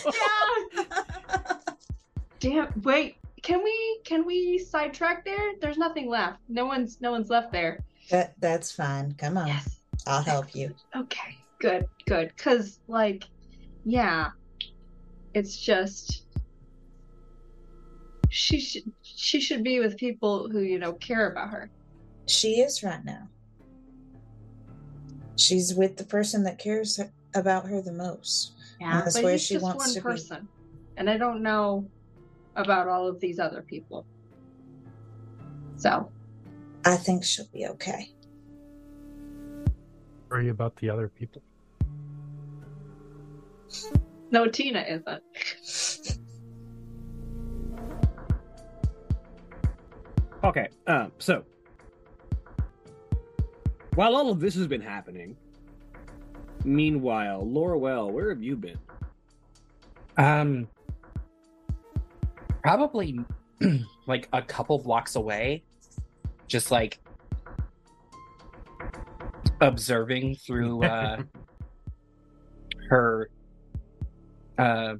[SPEAKER 4] Yeah. Damn. Wait. Can we can we sidetrack there? There's nothing left. No one's no one's left there.
[SPEAKER 7] That that's fine. Come on,
[SPEAKER 4] Yes.
[SPEAKER 7] I'll help you.
[SPEAKER 4] Okay. Good. Good. Cause like, yeah, it's just she should she should be with people who you know care about her.
[SPEAKER 7] She is right now. She's with the person that cares about her the most.
[SPEAKER 4] Yeah,
[SPEAKER 7] that's
[SPEAKER 4] but
[SPEAKER 7] where she
[SPEAKER 4] just
[SPEAKER 7] wants
[SPEAKER 4] one
[SPEAKER 7] to be.
[SPEAKER 4] person, and I don't know about all of these other people. So
[SPEAKER 7] I think she'll be okay.
[SPEAKER 6] Worry about the other people.
[SPEAKER 4] no, Tina isn't.
[SPEAKER 1] Okay, um, so while all of this has been happening, meanwhile, Loroelle, where have you been?
[SPEAKER 3] Um, probably like a couple blocks away, just like observing through uh, her. Uh,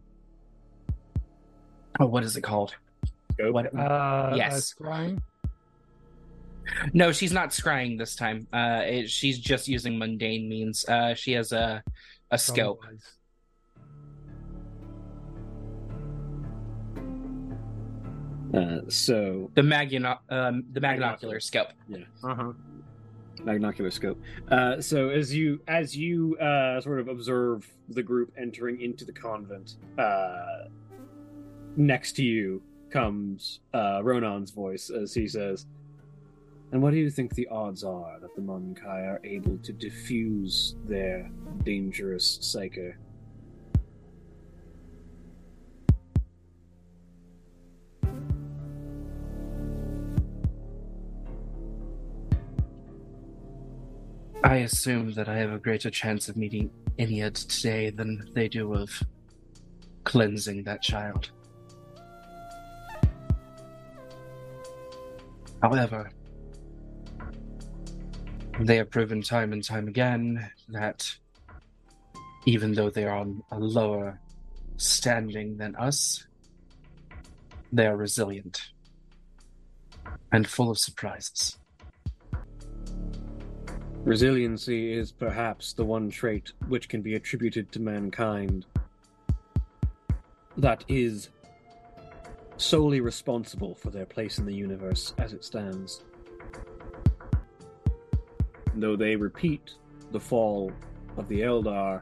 [SPEAKER 3] oh, what is it called?
[SPEAKER 1] Scope?
[SPEAKER 3] What?
[SPEAKER 6] Uh,
[SPEAKER 3] Yes.
[SPEAKER 6] uh, scrying?
[SPEAKER 3] No, she's not scrying this time. Uh, it, she's just using mundane means. Uh, she has a a scope.
[SPEAKER 6] Otherwise.
[SPEAKER 1] Uh, so
[SPEAKER 3] The magno- um, the magnocular scope. Yeah.
[SPEAKER 1] uh-huh. magnocular scope. Uh, so as you as you uh, sort of observe the group entering into the convent, uh, next to you comes uh, Ronan's voice as he says, "And what do you think the odds are that the Mon-keigh are able to diffuse their dangerous psyche?"
[SPEAKER 3] I assume that I have a greater chance of meeting Ynnead today than they do of cleansing that child. However, they have proven time and time again that even though they are on a lower standing than us, they are resilient and full of surprises.
[SPEAKER 1] Resiliency is perhaps the one trait which can be attributed to mankind that is solely responsible for their place in the universe as it stands. Though they repeat the fall of the Eldar,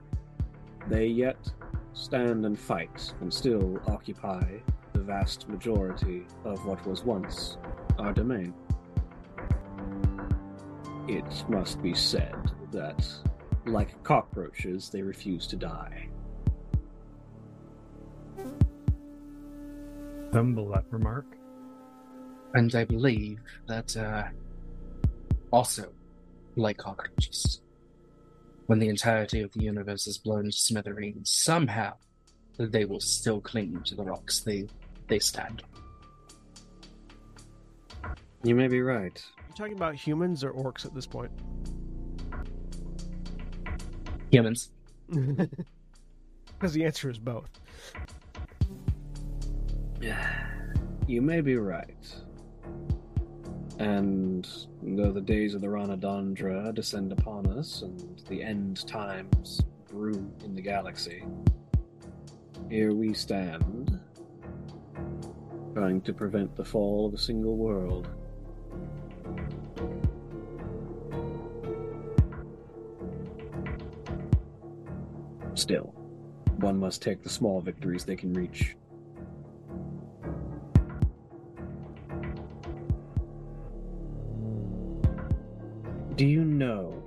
[SPEAKER 1] they yet stand and fight and still occupy the vast majority of what was once our domain. It must be said that, like cockroaches, they refuse to die.
[SPEAKER 6] Stumble that remark.
[SPEAKER 3] And I believe that, uh, also, like cockroaches, when the entirety of the universe is blown to smithereens, somehow they will still cling to the rocks they, they stand on.
[SPEAKER 1] You may be right.
[SPEAKER 5] You talking about humans or orcs at this point?
[SPEAKER 3] Humans.
[SPEAKER 5] Because the answer is both.
[SPEAKER 1] You may be right. And though the days of the Rhana Dandra descend upon us and the end times brew in the galaxy, here we stand, trying to prevent the fall of a single world. Still, one must take the small victories they can reach. Do you know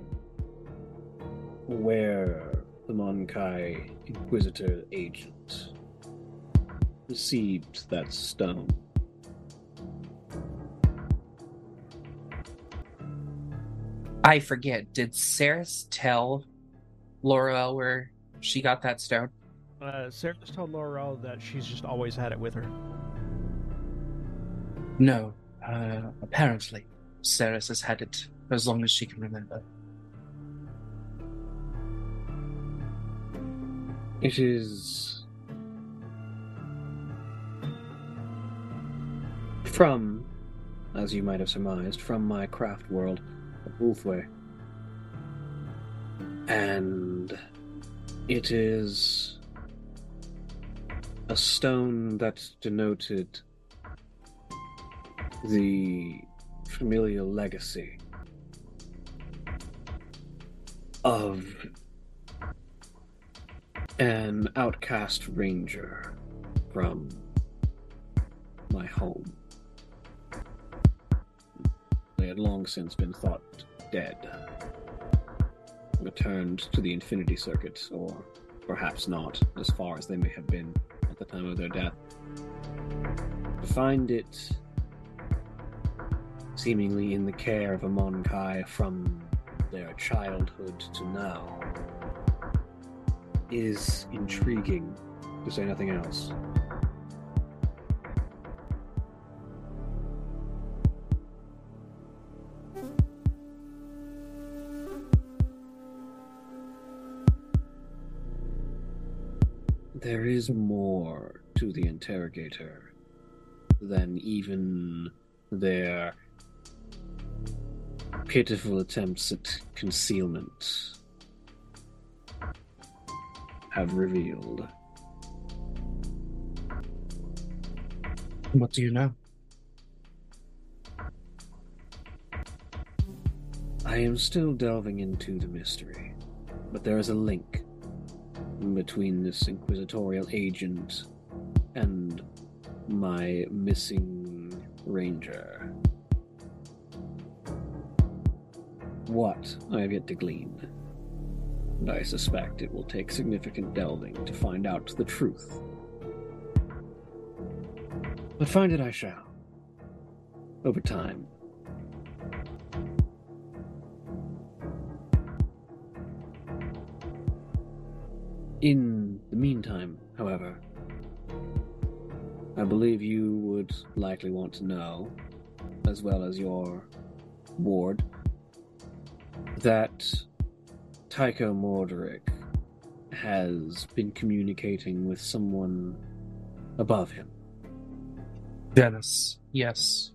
[SPEAKER 1] where the Mon-keigh Inquisitor agent received that stone?
[SPEAKER 3] I forget. Did Saras tell Loroelle where she got that stone?
[SPEAKER 5] Uh, Sarah just told Loroelle that she's just always had it with her.
[SPEAKER 3] No. Uh, apparently, Saras has had it as long as she can remember.
[SPEAKER 1] It is from, as you might have surmised, from my craft world of Ulthwé. And it is a stone that denoted the familial legacy of an outcast ranger from my home. They had long since been thought dead, returned to the Infinity Circuit, or perhaps not, as far as they may have been at the time of their death. To find it seemingly in the care of a Mon-keigh from their childhood to now is intriguing, to say nothing else. There is more to the interrogator than even their pitiful attempts at concealment have revealed.
[SPEAKER 3] What do you know?
[SPEAKER 1] I am still delving into the mystery, but there is a link between this inquisitorial agent and my missing ranger. What I have yet to glean. And I suspect it will take significant delving to find out the truth. But find it I shall. Over time. In the meantime, however, I believe you would likely want to know, as well as your ward, that Tycho Morderic has been communicating with someone above him.
[SPEAKER 3] Dennis. Yes.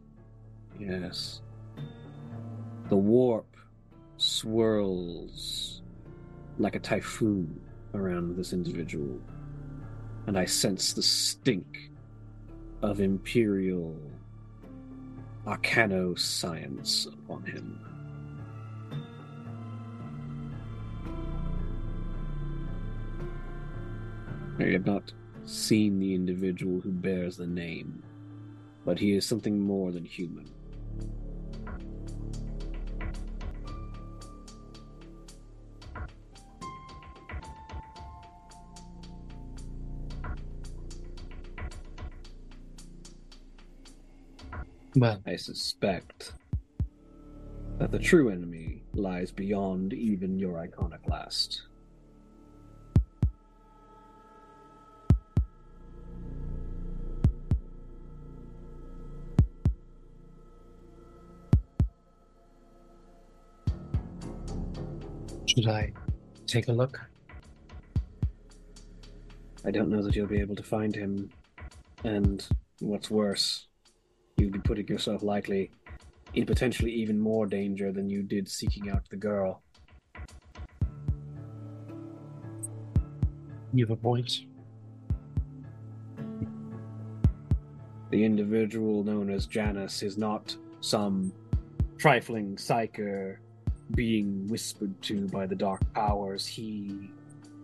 [SPEAKER 1] Yes. The warp swirls like a typhoon around this individual, and I sense the stink of imperial arcano science upon him. I have not seen the individual who bears the name, but he is something more than human.
[SPEAKER 3] Well,
[SPEAKER 1] I suspect that the true enemy lies beyond even your iconoclast.
[SPEAKER 3] should I take a look?
[SPEAKER 1] I don't know that you'll be able to find him, and what's worse, you'd be putting yourself likely in potentially even more danger than you did seeking out the girl.
[SPEAKER 3] You have a point.
[SPEAKER 1] The individual known as Janus is not some trifling psyker being whispered to by the dark powers. He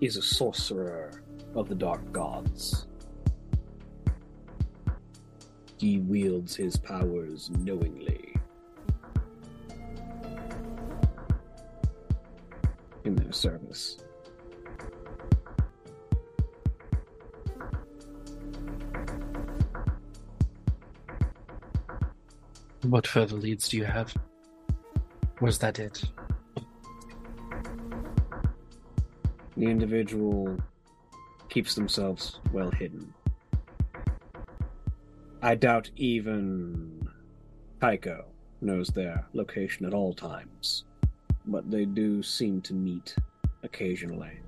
[SPEAKER 1] is a sorcerer of the dark gods. He wields his powers knowingly. In their service.
[SPEAKER 3] What further leads do you have? Was that it?
[SPEAKER 1] The individual keeps themselves well hidden. I doubt even Tycho knows their location at all times, but they do seem to meet occasionally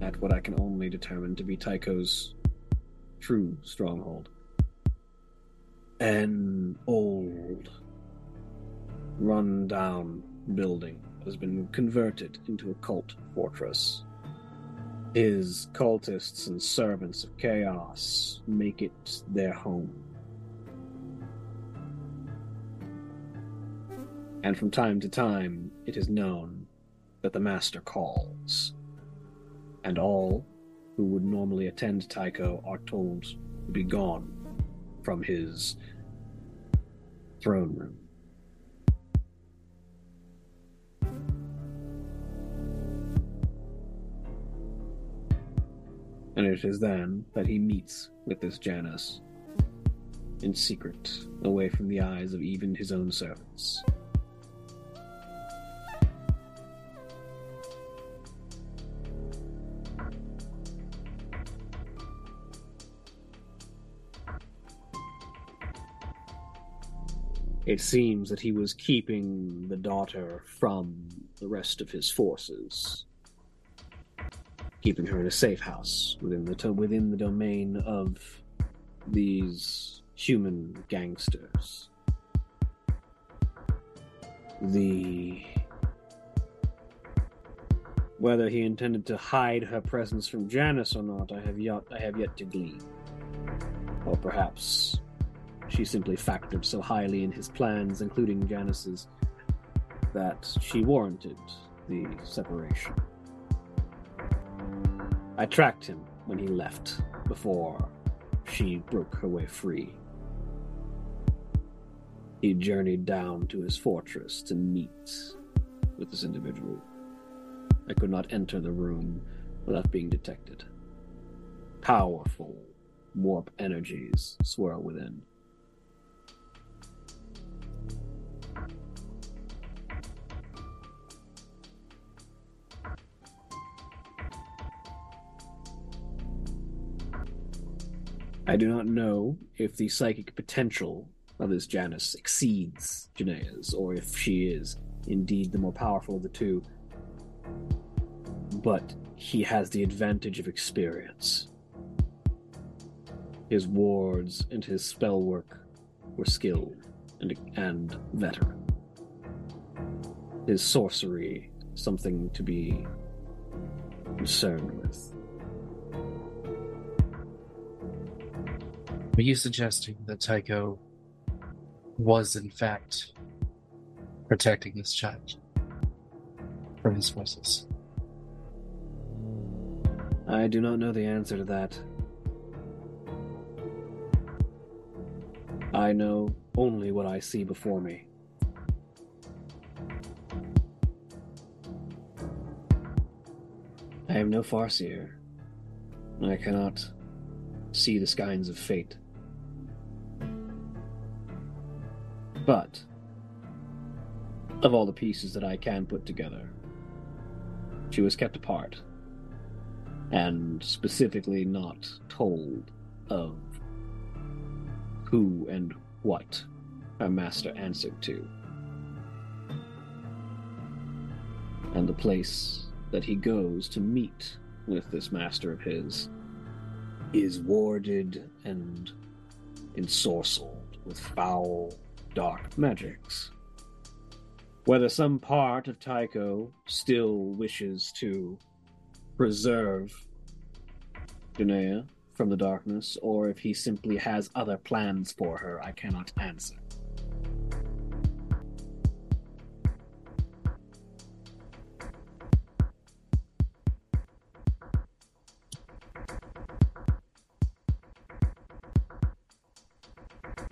[SPEAKER 1] at what I can only determine to be Tycho's true stronghold. An old, run down building has been converted into a cult fortress. His cultists and servants of chaos make it their home. And from time to time, it is known that the Master calls, and all who would normally attend Tycho are told to be gone from his throne room. And it is then that he meets with this Janus in secret, away from the eyes of even his own servants. It seems that he was keeping the daughter from the rest of his forces, keeping her in a safe house within the to- within the domain of these human gangsters. The whether he intended to hide her presence from Janus or not, I have yet I have yet to glean. Or perhaps she simply factored so highly in his plans, including Janus's, that she warranted the separation. I tracked him when he left before she broke her way free. He journeyed down to his fortress to meet with this individual. I could not enter the room without being detected. Powerful warp energies swirl within. I do not know if the psychic potential of this Janus exceeds Janaea's, or if she is indeed the more powerful of the two. But he has the advantage of experience. His wards and his spell work were skilled and, and veteran. His sorcery, something to be concerned with.
[SPEAKER 3] Are you suggesting that Tycho was, in fact, protecting this child from his forces?
[SPEAKER 1] I do not know the answer to that. I know only what I see before me. I am no farseer. I cannot see the skeins of fate. But, of all the pieces that I can put together, she was kept apart, and specifically not told of who and what her master answered to. And the place that he goes to meet with this master of his is warded and ensorcelled with foul, dark magics. Whether some part of Tycho still wishes to preserve Janaea from the darkness, or if he simply has other plans for her, I cannot answer.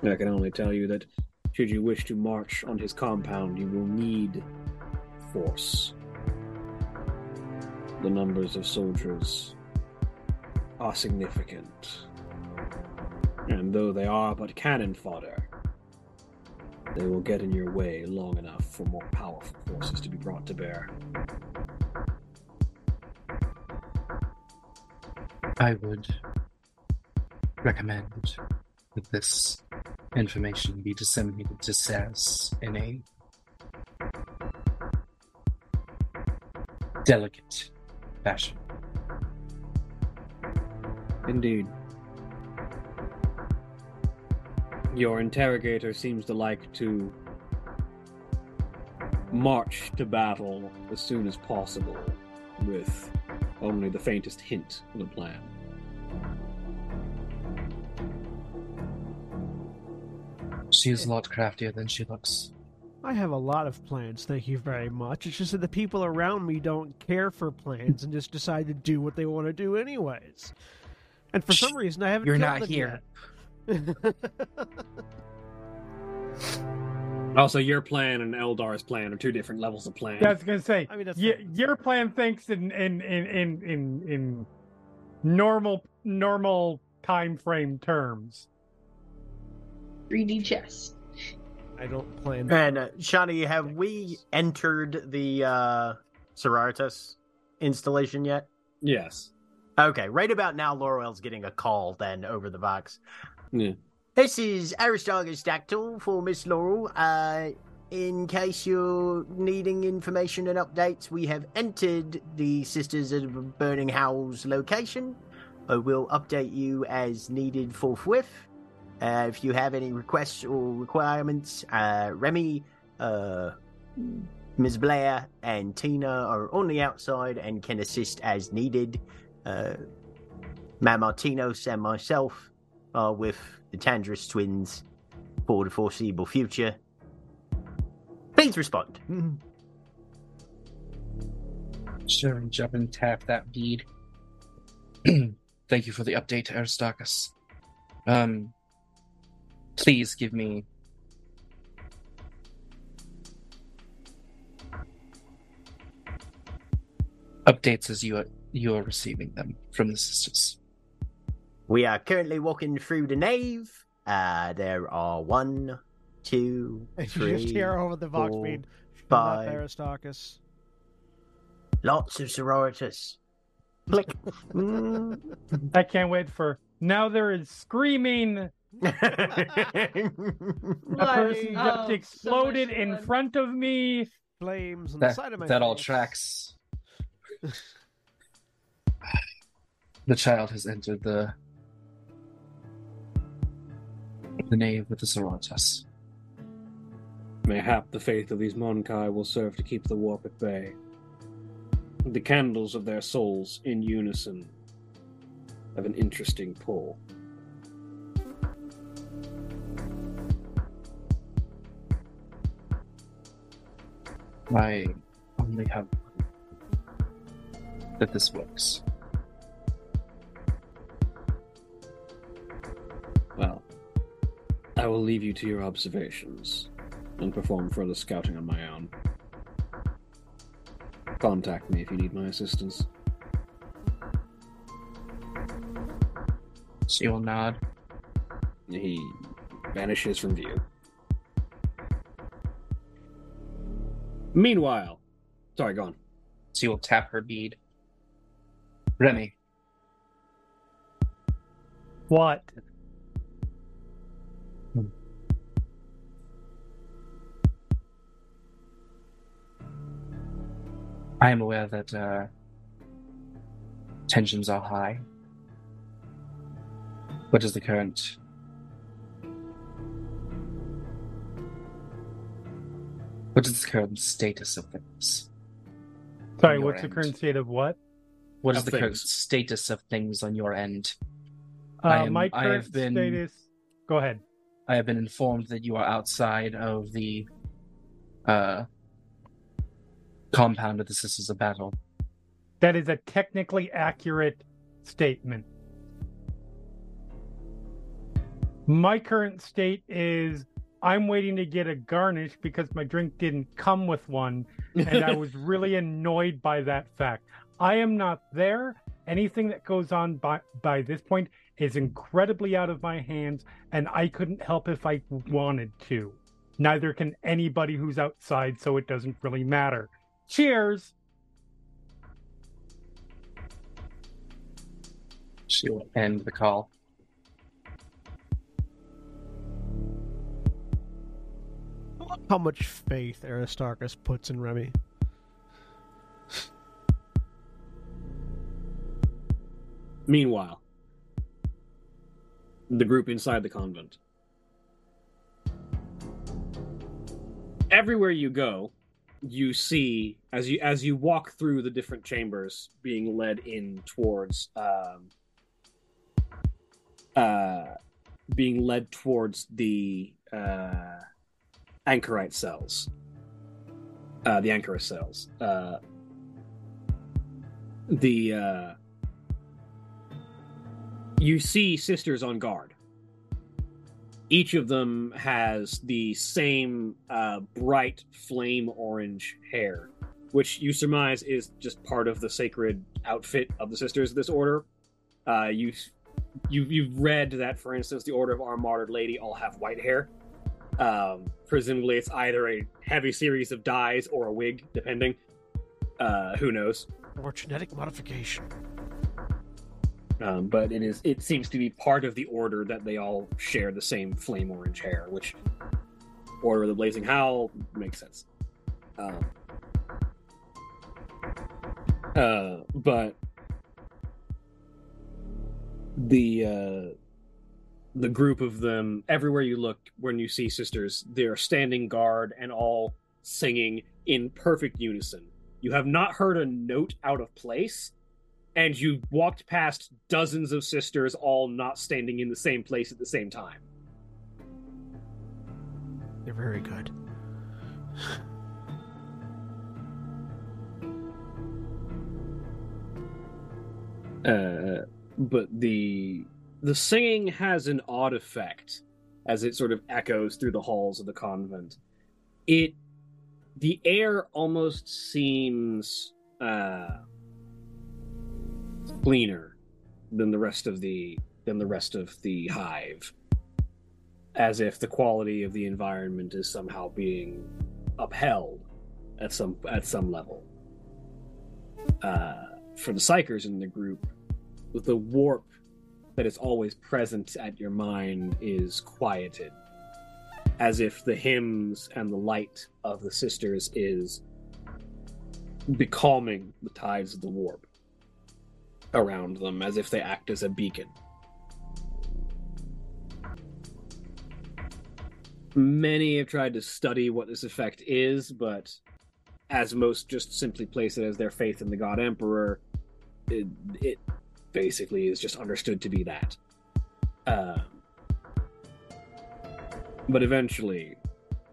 [SPEAKER 1] I can only tell you that should you wish to march on his compound, you will need force. The numbers of soldiers are significant. And though they are but cannon fodder, they will get in your way long enough for more powerful forces to be brought to bear.
[SPEAKER 3] I would recommend that this information be disseminated to SAS in a delicate fashion.
[SPEAKER 1] Indeed. Your interrogator seems to like to march to battle as soon as possible with only the faintest hint of a plan.
[SPEAKER 3] She is a lot craftier than she looks.
[SPEAKER 5] I have a lot of plans, thank you very much. It's just that the people around me don't care for plans and just decide to do what they want to do anyways. And for some reason, I haven't.
[SPEAKER 3] You're
[SPEAKER 5] killed
[SPEAKER 3] not
[SPEAKER 5] them
[SPEAKER 3] here.
[SPEAKER 5] yet.
[SPEAKER 1] Also, your plan and Eldar's plan are two different levels of plan.
[SPEAKER 6] Yeah, I was gonna say.
[SPEAKER 5] I mean, that's
[SPEAKER 6] y- your plan thinks in in in in in, in normal normal time frame terms.
[SPEAKER 4] 3D chess.
[SPEAKER 5] I don't plan.
[SPEAKER 2] And uh, Shani, have we entered the uh, Sororitas installation yet?
[SPEAKER 1] Yes.
[SPEAKER 2] Okay, right about now, Loroelle's getting a call then over the vox.
[SPEAKER 1] Yeah.
[SPEAKER 2] This is Aristarchus Dactull for Miss Laurel. Uh, in case you're needing information and updates, we have entered the Sisters of Burning Howl's location. I will update you as needed forthwith. Uh, if you have any requests or requirements, uh, Remy, uh, Ms. Blair, and Tina are on the outside and can assist as needed. Uh, Matt Martinos and myself are with the Tandris twins for the foreseeable future. Please respond.
[SPEAKER 3] Sure, and jump and tap that bead. Thank you for the update, Aristarchus. Um, please give me updates as you are, you are receiving them from the sisters.
[SPEAKER 2] We are currently walking through the nave. Uh, there are one, two,
[SPEAKER 5] And you
[SPEAKER 2] three,
[SPEAKER 5] just hear over the vox
[SPEAKER 2] four,
[SPEAKER 5] bead.
[SPEAKER 2] five.
[SPEAKER 5] Aristarchus.
[SPEAKER 2] lots of sororitas. Click. Mm.
[SPEAKER 6] I can't wait for Now there is screaming. A person
[SPEAKER 4] Oh,
[SPEAKER 6] just
[SPEAKER 4] so
[SPEAKER 6] exploded
[SPEAKER 4] much
[SPEAKER 6] in front of me.
[SPEAKER 5] Flames on the side of my
[SPEAKER 3] that all tracks. the child has entered the the nave with the Sororitas.
[SPEAKER 1] Mayhap the faith of these Mon-keigh will serve to keep the warp at bay. The candles of their souls, in unison, have an interesting pull.
[SPEAKER 3] I only have that this works.
[SPEAKER 1] Well, I will leave you to your observations and perform further scouting on my own. Contact me if you need my assistance.
[SPEAKER 3] She will nod.
[SPEAKER 1] He vanishes from view. Meanwhile, sorry, go on.
[SPEAKER 3] She will tap her bead. Remy,
[SPEAKER 6] What?
[SPEAKER 3] I am aware that uh, tensions are high. What is the current? What is the current status of things?
[SPEAKER 6] Sorry,
[SPEAKER 3] your
[SPEAKER 6] what's the current state of what?
[SPEAKER 3] What is
[SPEAKER 1] Of
[SPEAKER 3] the current status of things on your end?
[SPEAKER 6] Uh,
[SPEAKER 3] I am-
[SPEAKER 6] my
[SPEAKER 3] I
[SPEAKER 6] current
[SPEAKER 3] have been-
[SPEAKER 6] status. Go ahead.
[SPEAKER 3] I have been informed that you are outside of the uh, compound of the Sisters of Battle.
[SPEAKER 6] That is a technically accurate statement. My current state is I'm waiting to get a garnish because my drink didn't come with one, and I was really annoyed by that fact. I am not there. Anything that goes on by, by this point is incredibly out of my hands, and I couldn't help if I wanted to. Neither can anybody who's outside, so it doesn't really matter. Cheers!
[SPEAKER 3] She will end the call.
[SPEAKER 5] How much faith Aristarchus puts in Remy.
[SPEAKER 1] Meanwhile, the group inside the convent. Everywhere you go, you see as you as you walk through the different chambers, being led in towards um, uh, being led towards the uh, anchorite cells, uh, the anchorite cells. Uh, the uh, you see sisters on guard. Each of them has the same uh, bright flame orange hair, which you surmise is just part of the sacred outfit of the sisters of this order. Uh, you, you, you've read that, for instance, the Order of Our Martyred Lady all have white hair. Um, presumably, it's either a heavy series of dyes or a wig, depending. Uh, who knows?
[SPEAKER 5] Or genetic modification.
[SPEAKER 1] um, but it is it seems to be part of the order that they all share the same flame orange hair which order of the blazing howl makes sense um, uh, but the uh, the group of them everywhere you look when you see sisters they're standing guard and all singing in perfect unison you have not heard a note out of place and you walked past dozens of sisters all not standing in the same place at the same time.
[SPEAKER 5] They're very good.
[SPEAKER 1] Uh, but the the singing has an odd effect as it sort of echoes through the halls of the convent. It the air almost seems uh, cleaner than the rest of the than the rest of the hive, as if the quality of the environment is somehow being upheld at some at some level. Uh, for the psykers in the group, with the warp that is always present at your mind is quieted, as if the hymns and the light of the sisters is becalming the tides of the warp around them, as if they act as a beacon. Many have tried to study what this effect is, but as most just simply place it as their faith in the God Emperor, it, it basically is just understood to be that. Uh, but eventually,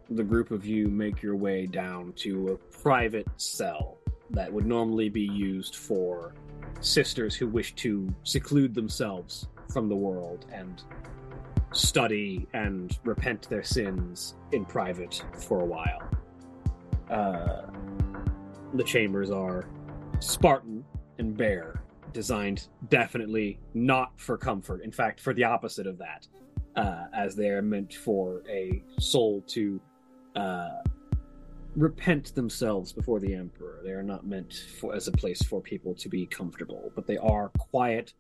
[SPEAKER 1] the group of you make your way down to a private cell that would normally be used for sisters who wish to seclude themselves from the world and study and repent their sins in private for a while. Uh, the chambers are Spartan and bare, designed definitely not for comfort. In fact, for the opposite of that, uh, as they are meant for a soul to uh, repent themselves before the emperor. They are not meant for, as a place for people to be comfortable, but they are quiet,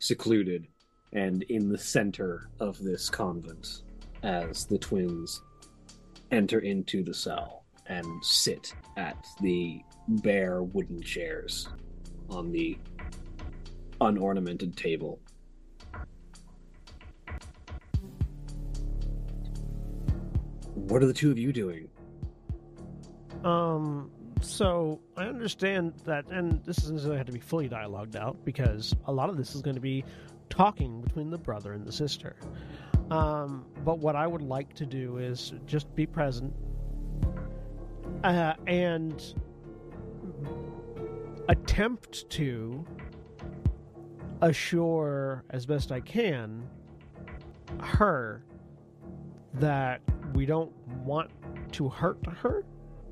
[SPEAKER 1] secluded, and in the center of this convent as the twins enter into the cell and sit at the bare wooden chairs on the unornamented table. What are the two of you doing?
[SPEAKER 5] Um, so I understand that, and this isn't going to have to be fully dialogued out because a lot of this is going to be talking between the brother and the sister. Um, but what I would like to do is just be present uh, and attempt to assure as best I can her that we don't want to hurt her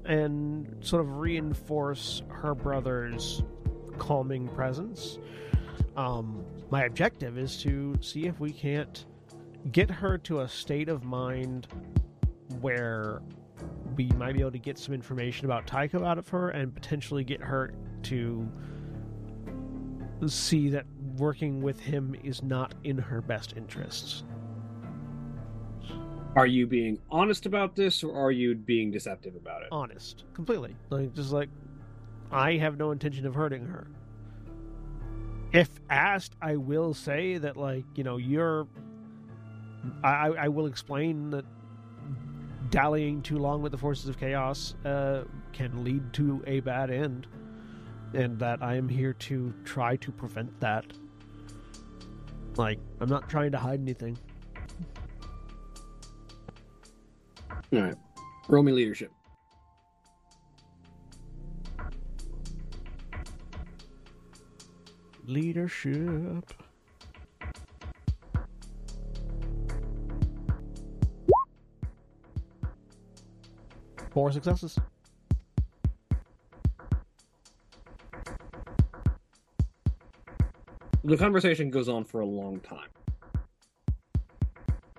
[SPEAKER 5] and sort of reinforce her brother's calming presence. Um, my objective is to see if we can't get her to a state of mind where we might be able to get some information about Tycho out of her and potentially get her to see that working with him is not in her best interests.
[SPEAKER 1] Are you being honest about this or are you being deceptive about it?
[SPEAKER 5] Honest, completely. Like just like I have no intention of hurting her. If asked, I will say that like, you know, you're I, I will explain that dallying too long with the forces of chaos uh, can lead to a bad end, and that I am here to try to prevent that. Like, I'm not trying to hide anything.
[SPEAKER 1] All right. Roll me leadership.
[SPEAKER 5] Leadership. Four successes.
[SPEAKER 1] The conversation goes on for a long time.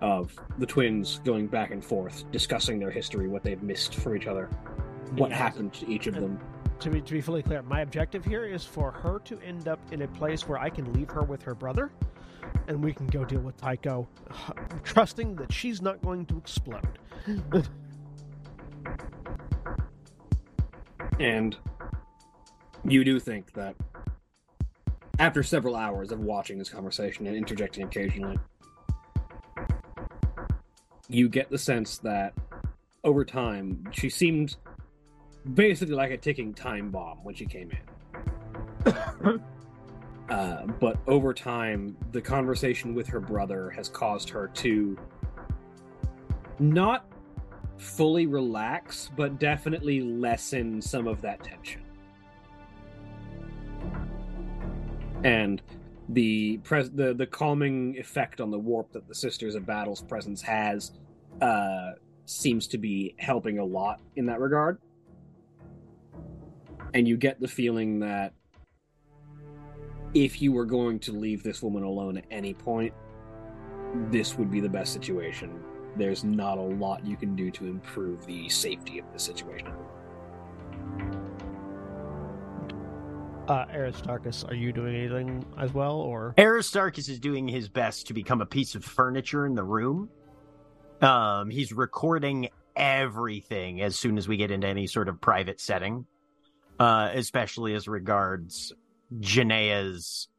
[SPEAKER 1] Of the twins going back and forth, discussing their history, what they've missed from each other, what
[SPEAKER 5] Yes.
[SPEAKER 1] happened to each of them.
[SPEAKER 5] To be, to be fully clear, my objective here is for her to end up in a place where I can leave her with her brother, and we can go deal with Tycho, trusting that she's not going to explode.
[SPEAKER 1] And you do think that after several hours of watching this conversation and interjecting occasionally, you get the sense that over time she seemed basically like a ticking time bomb when she came in. uh, but over time, the conversation with her brother has caused her to not fully relax, but definitely lessen some of that tension. And the pres- the the calming effect on the warp that the Sisters of Battle's presence has uh, seems to be helping a lot in that regard. And you get the feeling that if you were going to leave this woman alone at any point, this would be the best situation there's not a lot you can do to improve the safety of the situation.
[SPEAKER 5] Uh, Aristarchus, are you doing anything as well, or
[SPEAKER 2] Aristarchus is doing his best to become a piece of furniture in the room. Um, he's recording everything as soon as we get into any sort of private setting, uh, especially as regards Janaea's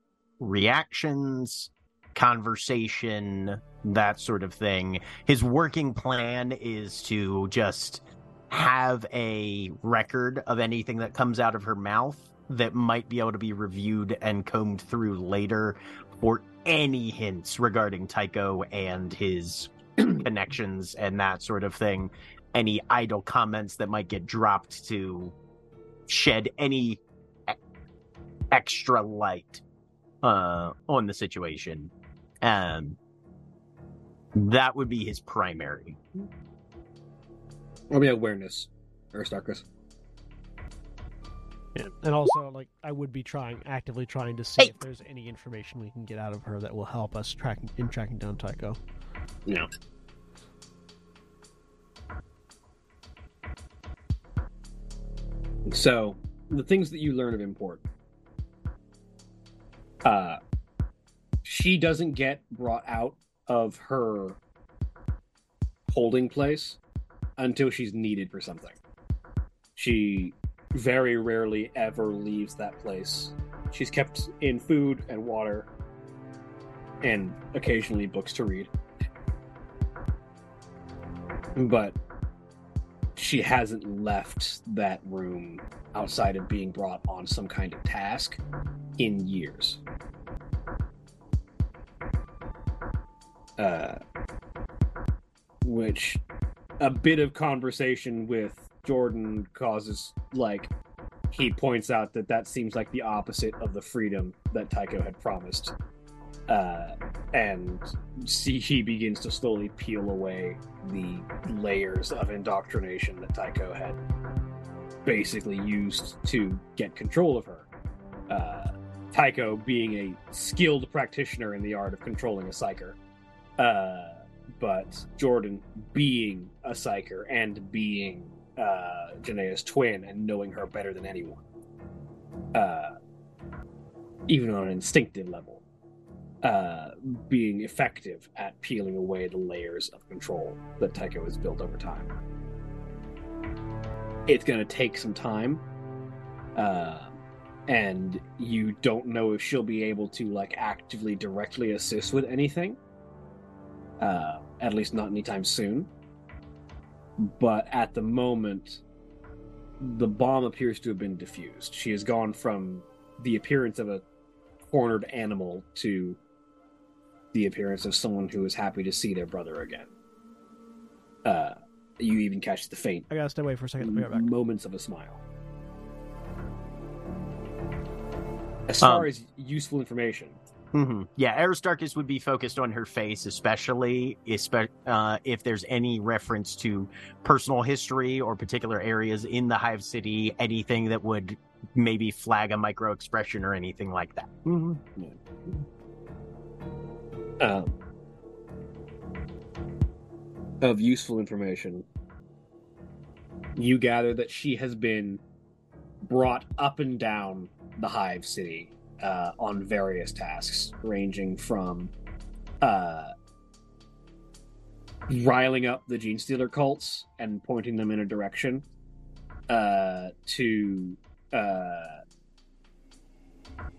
[SPEAKER 2] reactions, conversation, that sort of thing. His working plan is to just have a record of anything that comes out of her mouth that might be able to be reviewed and combed through later for any hints regarding Tycho and his connections and that sort of thing. Any idle comments that might get dropped to shed any e- extra light uh, on the situation. Um, that would be his primary.
[SPEAKER 1] Or maybe awareness, Aristarchus.
[SPEAKER 5] Yeah. And also, like, I would be trying, actively trying to see
[SPEAKER 2] Hey.
[SPEAKER 5] if there's any information we can get out of her that will help us tracking in tracking down Tycho.
[SPEAKER 1] Yeah. So, the things that you learn of import. Uh, she doesn't get brought out of her holding place until she's needed for something. She very rarely ever leaves that place. She's kept in food and water and occasionally books to read. But she hasn't left that room outside of being brought on some kind of task in years. Uh, which a bit of conversation with Jordan causes, like, he points out that that seems like the opposite of the freedom that Tycho had promised. Uh, and see, he begins to slowly peel away the layers of indoctrination that Tycho had basically used to get control of her. Uh, Tycho being a skilled practitioner in the art of controlling a psyker, uh, but Jordan being a psyker and being uh, Janaea's twin and knowing her better than anyone, uh, even on an instinctive level uh, being effective at peeling away the layers of control that Tycho has built over time. It's going to take some time, uh, and you don't know if she'll be able to like actively directly assist with anything. Uh, at least not anytime soon. But at the moment, the bomb appears to have been diffused. She has gone from the appearance of a cornered animal to the appearance of someone who is happy to see their brother again. Uh, you even catch the faint
[SPEAKER 5] I gotta stay away for a second. I'll be right back.
[SPEAKER 1] moments of a smile. As far
[SPEAKER 2] Um,
[SPEAKER 1] as useful information,
[SPEAKER 2] hmm Yeah, Aristarchus would be focused on her face, especially espe- uh, if there's any reference to personal history or particular areas in the Hive City, anything that would maybe flag a micro expression or anything like that. hmm
[SPEAKER 1] um, of useful information, you gather that she has been brought up and down the Hive City uh, on various tasks, ranging from uh, riling up the Genestealer cults and pointing them in a direction, uh, to uh,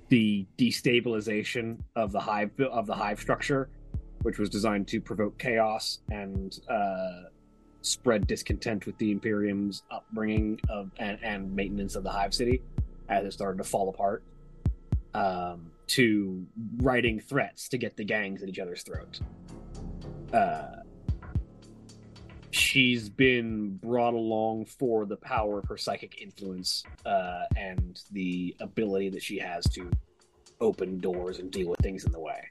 [SPEAKER 1] the destabilization of the hive of the hive structure, which was designed to provoke chaos and uh, spread discontent with the Imperium's upbringing of and, and maintenance of the hive city as it started to fall apart. Um, to writing threats to get the gangs at each other's throats. Uh, she's been brought along for the power of her psychic influence uh, and the ability that she has to open doors and deal with things in the way.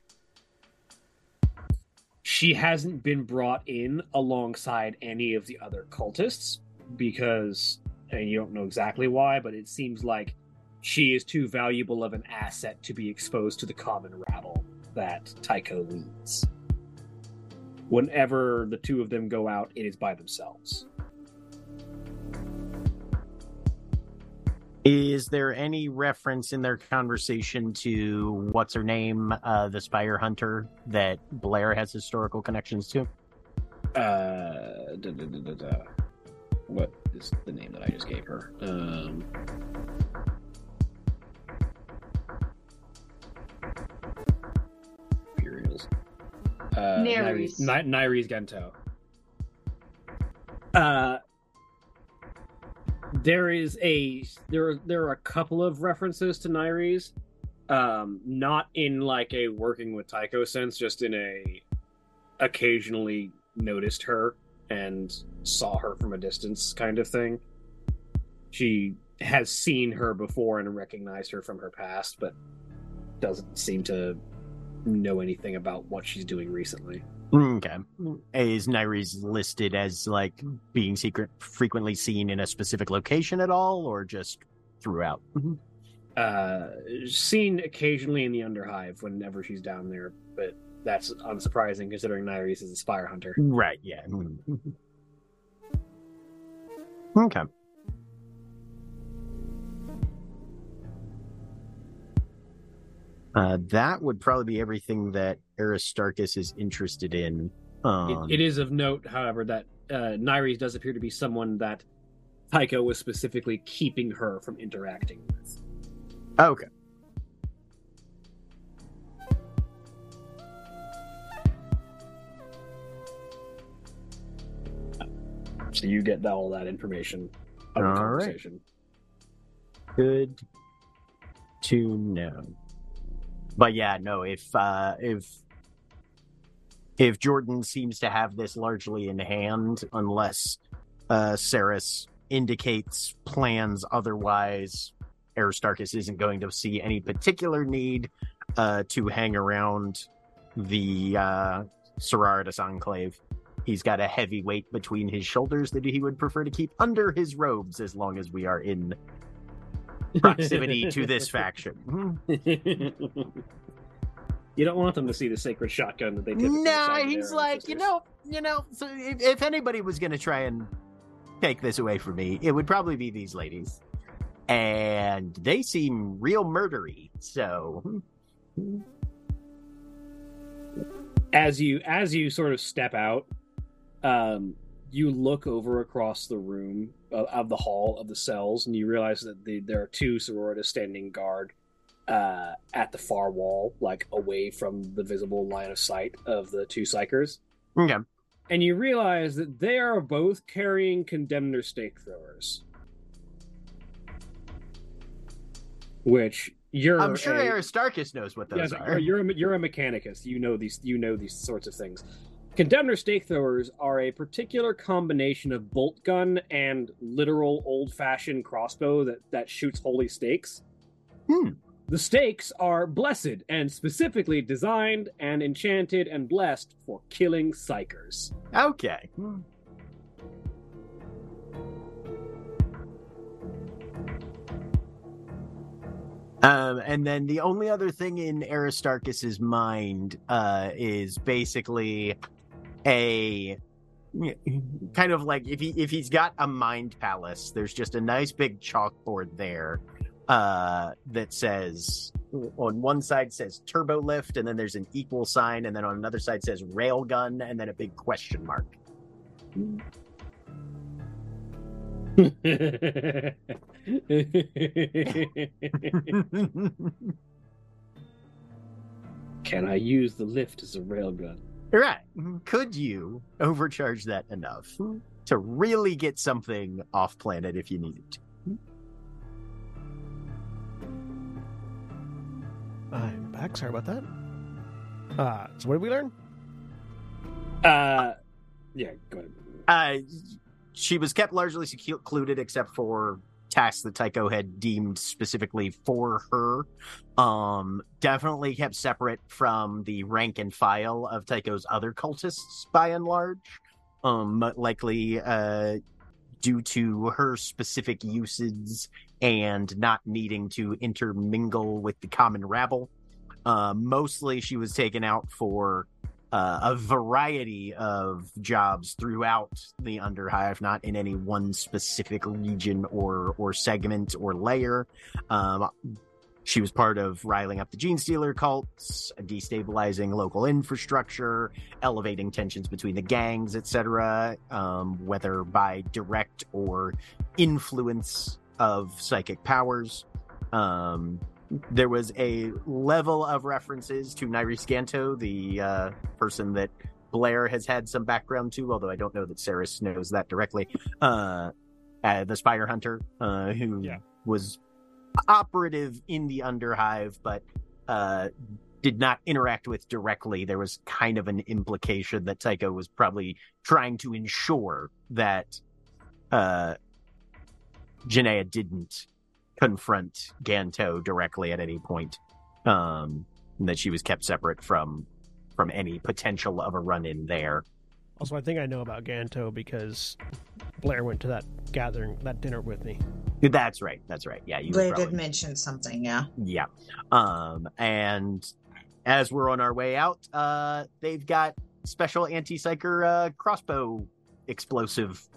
[SPEAKER 1] She hasn't been brought in alongside any of the other cultists because, and you don't know exactly why, but it seems like she is too valuable of an asset to be exposed to the common rabble that Tycho leads. Whenever the two of them go out, it is by themselves.
[SPEAKER 2] Is there any reference in their conversation to what's her name, uh, the Spire Hunter that Blair has historical connections to?
[SPEAKER 1] Uh, da, da, da. What is the name that I just gave her? Um, Uh,
[SPEAKER 4] Nerys.
[SPEAKER 1] Ny- Gento. Uh, there is a there there are a couple of references to Nyres, um, not in like a working with Tycho sense, just in a occasionally noticed her and saw her from a distance kind of thing. She has seen her before and recognized her from her past, but doesn't seem to know anything about what she's doing recently.
[SPEAKER 2] Okay. Is Nyres listed as like being secret frequently seen in a specific location at all, or just throughout?
[SPEAKER 1] Uh, seen occasionally in the Underhive whenever she's down there, but that's unsurprising considering Nyres is a spire hunter.
[SPEAKER 2] Right, yeah. Okay. Uh, that would probably be everything that Aristarchus is interested in. Um,
[SPEAKER 1] It, it is of note, however, that uh, Nyres does appear to be someone that Tycho was specifically keeping her from interacting with.
[SPEAKER 2] Okay.
[SPEAKER 1] So you get all that information. Of the
[SPEAKER 2] All right.
[SPEAKER 1] conversation.
[SPEAKER 2] Good to know. But yeah, no, if uh if if Jordan seems to have this largely in hand, unless uh Saras indicates plans otherwise, Aristarchus isn't going to see any particular need uh to hang around the uh Sororitas Enclave. He's got a heavy weight between his shoulders that he would prefer to keep under his robes as long as we are in proximity to this faction.
[SPEAKER 1] you don't want them to see the sacred shotgun that they typically
[SPEAKER 2] Nah, he's like, you know, you know. So if, if anybody was gonna try and take this away from me, it would probably be these ladies, and they seem real murdery. So
[SPEAKER 1] as you as you sort of step out um you look over across the room of, of the hall of the cells and you realize that the, there are two sororitas standing guard uh at the far wall like away from the visible line of sight of the two psykers
[SPEAKER 2] okay,
[SPEAKER 1] and you realize that they are both carrying condemner stake throwers which you're
[SPEAKER 2] I'm sure
[SPEAKER 1] a-
[SPEAKER 2] Aristarchus knows what those
[SPEAKER 1] Yes,
[SPEAKER 2] are.
[SPEAKER 1] you're, you're a you're a mechanicus. You know these you know these sorts of things. Condemner stake throwers are a particular combination of bolt gun and literal old fashioned crossbow that that shoots holy stakes.
[SPEAKER 2] Hmm.
[SPEAKER 1] The stakes are blessed and specifically designed and enchanted and blessed for killing psykers.
[SPEAKER 2] Okay. Um, and then the only other thing in Aristarchus's mind uh, is basically a kind of like if he if he's got a mind palace, there's just a nice big chalkboard there uh, that says on one side says turbo lift, and then there's an equal sign, and then on another side says railgun, and then a big question mark.
[SPEAKER 1] Can I use the lift as a railgun?
[SPEAKER 2] Right. Could you overcharge that enough to really get something off planet if you needed to?
[SPEAKER 5] I'm back. Sorry about that. Uh, so what did we learn?
[SPEAKER 1] Uh, yeah, go ahead.
[SPEAKER 2] Uh, she was kept largely secluded except for tasks that Tycho had deemed specifically for her. Um, definitely kept separate from the rank and file of Tycho's other cultists by and large. Um, likely uh, due to her specific uses and not needing to intermingle with the common rabble. Uh, mostly she was taken out for uh, a variety of jobs throughout the Underhive, not in any one specific region or or segment or layer. Um, she was part of riling up the Genestealer cults, destabilizing local infrastructure, elevating tensions between the gangs, etc., um, whether by direct or influence of psychic powers. Um, there was a level of references to Nairi Scanto, the uh, person that Blair has had some background to, although I don't know that Saras knows that directly. Uh, uh, the Spire Hunter, uh, who
[SPEAKER 5] Yeah.
[SPEAKER 2] was operative in the Underhive, but uh, did not interact with directly. There was kind of an implication that Tycho was probably trying to ensure that uh, Janaea didn't confront Ganto directly at any point. Um, and that she was kept separate from from any potential of a run in there.
[SPEAKER 5] Also, I think I know about Ganto because Blair went to that gathering, that dinner with me.
[SPEAKER 2] That's right. That's right. Yeah, you
[SPEAKER 7] They
[SPEAKER 2] probably-
[SPEAKER 7] did mention something, yeah.
[SPEAKER 2] Yeah. Um, and as we're on our way out, uh, they've got special anti-psyker uh, crossbow explosive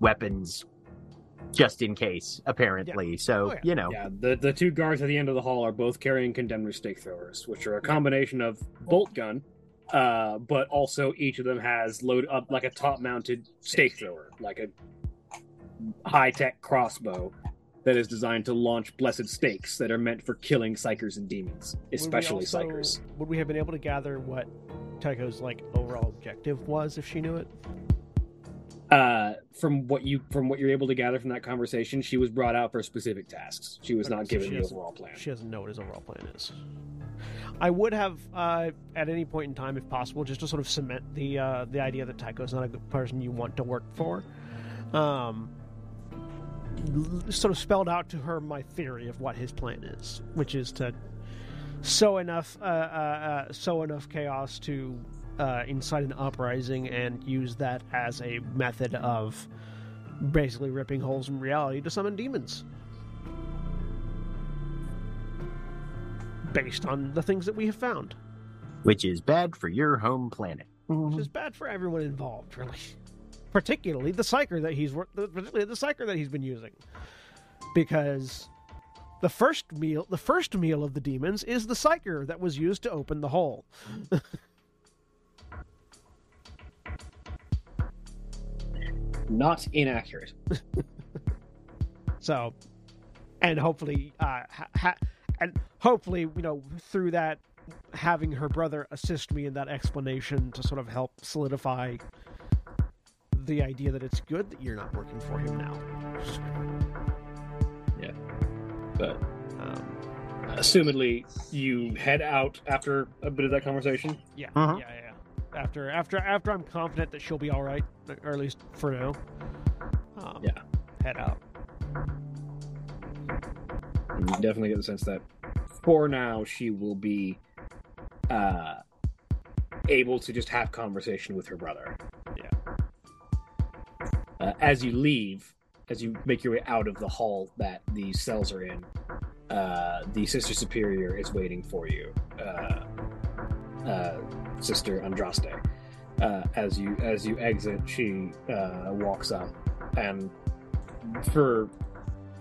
[SPEAKER 2] weapons just in case, apparently. So,
[SPEAKER 5] Oh, yeah.
[SPEAKER 2] you know,
[SPEAKER 1] Yeah, the, the two guards at the end of the hall are both carrying condemner stake throwers, which are a combination of bolt gun, uh, but also each of them has load up like a top mounted stake thrower, like a high tech crossbow that is designed to launch blessed stakes that are meant for killing psykers and demons,
[SPEAKER 5] Would
[SPEAKER 1] especially
[SPEAKER 5] also-
[SPEAKER 1] psykers.
[SPEAKER 5] Would we have been able to gather what Tycho's like overall objective was if she knew it?
[SPEAKER 1] Uh, from what you from what you're able to gather from that conversation, she was brought out for specific tasks. She was
[SPEAKER 5] Okay,
[SPEAKER 1] not
[SPEAKER 5] so
[SPEAKER 1] given the overall plan.
[SPEAKER 5] She doesn't know what his overall plan is. I would have, uh, at any point in time, if possible, just to sort of cement the uh, the idea that Tycho's not a good person you want to work for. Um, sort of spelled out to her my theory of what his plan is, which is to sow enough uh, uh, uh, sow enough chaos to uh, incite an uprising and use that as a method of basically ripping holes in reality to summon demons. Based on the things that we have found,
[SPEAKER 2] which is bad for your home planet.
[SPEAKER 5] which is bad for everyone involved, really. Particularly the psyker that he's particularly the psyker that he's been using, because the first meal, the first meal of the demons is the psyker that was used to open the hole.
[SPEAKER 1] Not inaccurate.
[SPEAKER 5] So, and hopefully, uh, ha- ha- and hopefully, you know, through that, having her brother assist me in that explanation to sort of help solidify the idea that it's good that you're not working for him now.
[SPEAKER 1] Yeah, but
[SPEAKER 5] Um,
[SPEAKER 1] assumedly, you head out after a bit of that conversation.
[SPEAKER 5] yeah,
[SPEAKER 2] Mhm.
[SPEAKER 5] yeah, yeah. After, after, after, I'm confident that she'll be all right, or at least for now. Um,
[SPEAKER 1] Yeah.
[SPEAKER 5] Head out.
[SPEAKER 1] And you definitely get the sense that for now she will be uh, able to just have conversation with her brother.
[SPEAKER 5] Yeah.
[SPEAKER 1] Uh, as you leave, as you make your way out of the hall that the cells are in, uh, the Sister Superior is waiting for you, uh, uh, Sister Andraste. Uh, as you as you exit, she uh, walks up, and for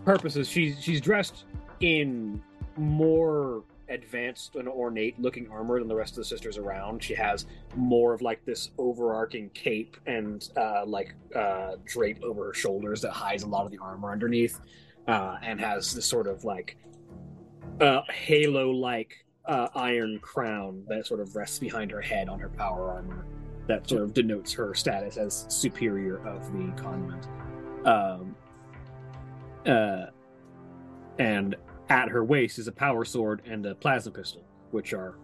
[SPEAKER 1] purposes, she's she's dressed in more advanced and ornate looking armor than the rest of the sisters around. She has more of like this overarching cape and uh, like uh, drape over her shoulders that hides a lot of the armor underneath, uh, and has this sort of like uh, halo-like uh, iron crown that sort of rests behind her head on her power armor. That sort of denotes her status as superior of the convent. Um, uh, and at her waist is a power sword and a plasma pistol, which are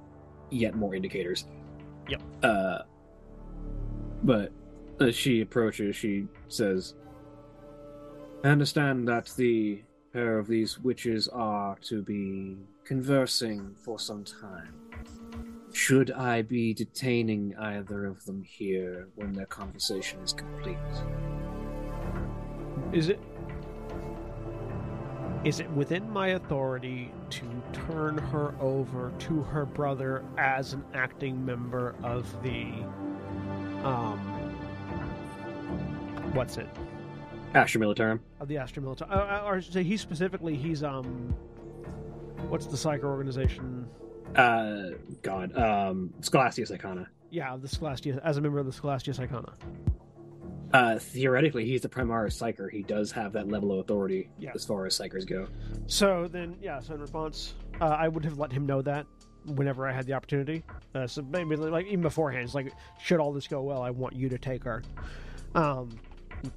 [SPEAKER 1] yet more indicators.
[SPEAKER 5] Yep.
[SPEAKER 1] Uh, but as she approaches, she says, I understand that the pair of these witches are to be conversing for some time. Should I be detaining either of them here when their conversation is complete?
[SPEAKER 5] Is it? is it within my authority to turn her over to her brother as an acting member of the um what's it
[SPEAKER 1] Astra Militarum.
[SPEAKER 5] of the Astra Military? Uh, uh, or say he specifically he's um what's the psycho organization?
[SPEAKER 1] Uh, God. Um, Scholastia Psykana.
[SPEAKER 5] Yeah, the Scholastia as a member of the Scholastia Psykana.
[SPEAKER 1] Uh, theoretically, he's the Primaris Psyker. He does have that level of authority
[SPEAKER 5] Yeah.
[SPEAKER 1] as far as Psykers go.
[SPEAKER 5] So then, yeah. So in response, uh, I would have let him know that whenever I had the opportunity. Uh, so maybe like even beforehand, it's like, should all this go well, I want you to take her, um,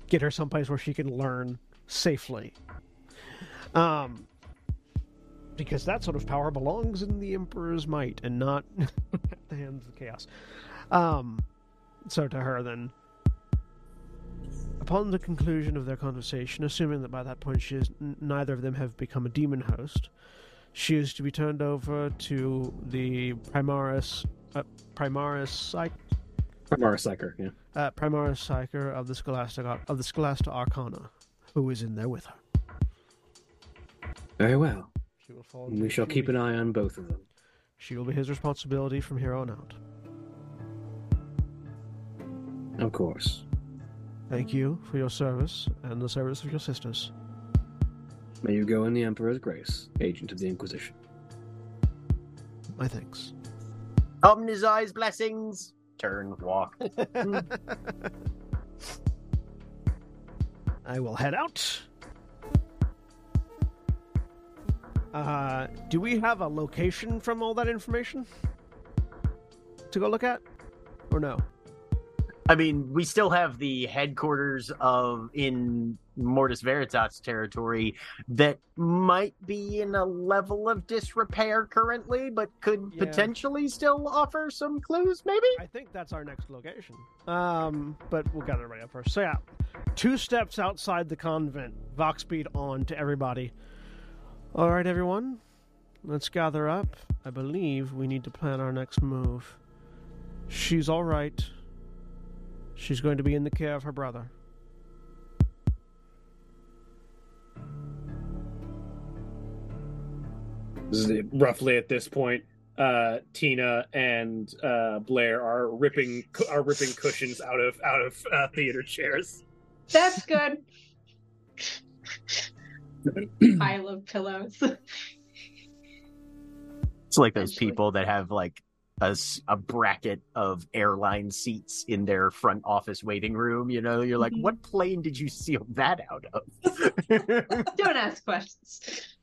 [SPEAKER 5] get her someplace where she can learn safely. Um, because that sort of power belongs in the Emperor's might and not at the hands of chaos. Um, so to her then. Upon the conclusion of their conversation, assuming that by that point she is, n- neither of them have become a demon host, she is to be turned over to the Primaris, uh, Primaris Psych,
[SPEAKER 1] Primaris Psyker, yeah.
[SPEAKER 5] uh, Primaris Psyker of the Scholastic of the Scholastic Arcana, who is in there with her.
[SPEAKER 1] Very well.
[SPEAKER 5] She will follow.
[SPEAKER 1] We shall keep an eye on both of them.
[SPEAKER 5] She will be his responsibility from here on out.
[SPEAKER 1] Of course.
[SPEAKER 5] Thank you for your service and the service of your sisters.
[SPEAKER 1] May you go in the Emperor's grace, agent of the Inquisition.
[SPEAKER 5] My thanks.
[SPEAKER 2] Omnissiah's blessings. Turn, walk.
[SPEAKER 5] I will head out. Uh, do we have a location from all that information to go look at, or no?
[SPEAKER 2] I mean, we still have the headquarters of in Mortis Veritas territory that might be in a level of disrepair currently, but could
[SPEAKER 5] Yeah.
[SPEAKER 2] potentially still offer some clues, maybe?
[SPEAKER 5] I think that's our next location. Um, but we'll get everybody up first. So yeah, two steps outside the convent. Vox speed on to everybody. All right, everyone, let's gather up. I believe we need to plan our next move. She's all right. She's going to be in the care of her brother.
[SPEAKER 1] This is roughly at this point. Uh, Tina and uh, Blair are ripping are ripping cushions out of out of uh, theater chairs.
[SPEAKER 4] That's good. Pile of pillows.
[SPEAKER 2] It's like those people that have like a bracket of airline seats in their front office waiting room. You know, you're like,
[SPEAKER 4] Mhm.
[SPEAKER 2] what plane did you seal that out of?
[SPEAKER 4] Don't ask questions.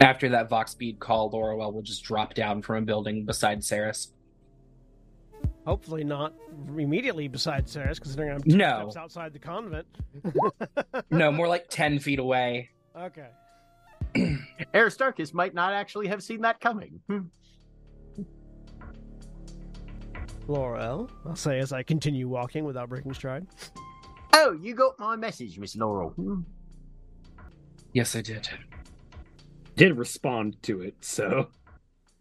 [SPEAKER 3] After that Vox speed call, Loroelle will just drop down from a building beside Saras.
[SPEAKER 5] Hopefully not immediately beside Saras, considering I'm two
[SPEAKER 3] No.
[SPEAKER 5] steps outside the convent.
[SPEAKER 3] No, more like 10 feet away.
[SPEAKER 5] Okay.
[SPEAKER 2] Aristarchus might not actually have seen that coming. Hmm.
[SPEAKER 5] Loroelle, I'll say as I continue walking without breaking stride.
[SPEAKER 2] Oh, you got my message, Miss Loroelle. Hmm.
[SPEAKER 3] Yes, I did.
[SPEAKER 1] Did respond to it, so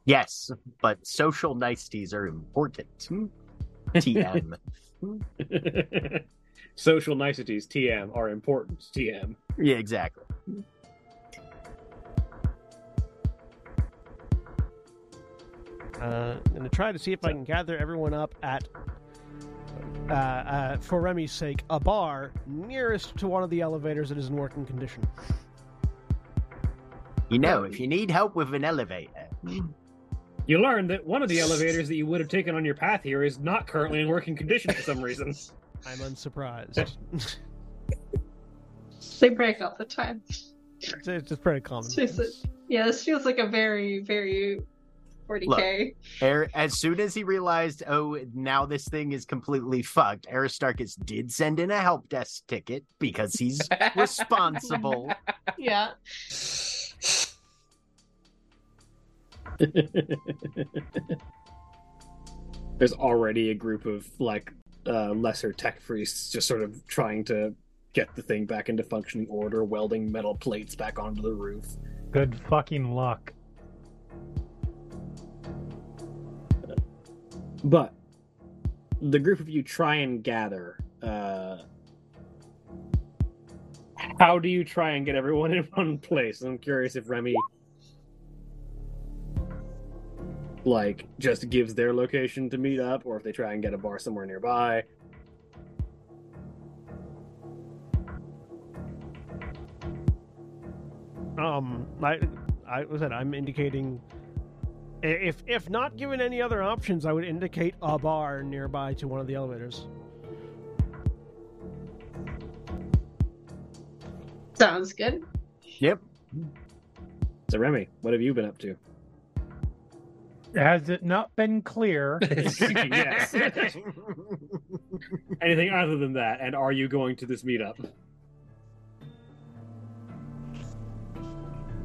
[SPEAKER 2] Yes, but social niceties are important. TM.
[SPEAKER 1] social niceties TM are important. TM.
[SPEAKER 2] yeah, exactly.
[SPEAKER 5] Uh, I'm gonna try to see if I can gather everyone up at, uh, uh, for Remy's sake, a bar nearest to one of the elevators that is in working condition.
[SPEAKER 2] You know, if you need help with an elevator,
[SPEAKER 1] You learn that one of the elevators that you would have taken on your path here is not currently in working condition for some reason.
[SPEAKER 5] I'm unsurprised.
[SPEAKER 4] They break all the time.
[SPEAKER 5] it's, it's just pretty common.
[SPEAKER 4] Seriously. Yeah, this feels like a very, very 40k.
[SPEAKER 2] Ar- as soon as he realized, oh, now this thing is completely fucked, Aristarchus did send in a help desk ticket because he's responsible.
[SPEAKER 4] Yeah.
[SPEAKER 1] There's already a group of like uh, lesser tech priests just sort of trying to get the thing back into functioning order, welding metal plates back onto the roof.
[SPEAKER 6] Good fucking luck.
[SPEAKER 1] But the group of you try and gather uh, How do you try and get everyone in one place? I'm curious if Remy like just gives their location to meet up, or if they try and get a bar somewhere nearby.
[SPEAKER 5] Um, I, I was that I'm indicating. If if not given any other options, I would indicate a bar nearby to one of the elevators.
[SPEAKER 4] Sounds good.
[SPEAKER 2] Yep.
[SPEAKER 1] So Remy, what have you been up to?
[SPEAKER 6] Has it not been clear?
[SPEAKER 1] yes. Anything other than that? And are you going to this meetup?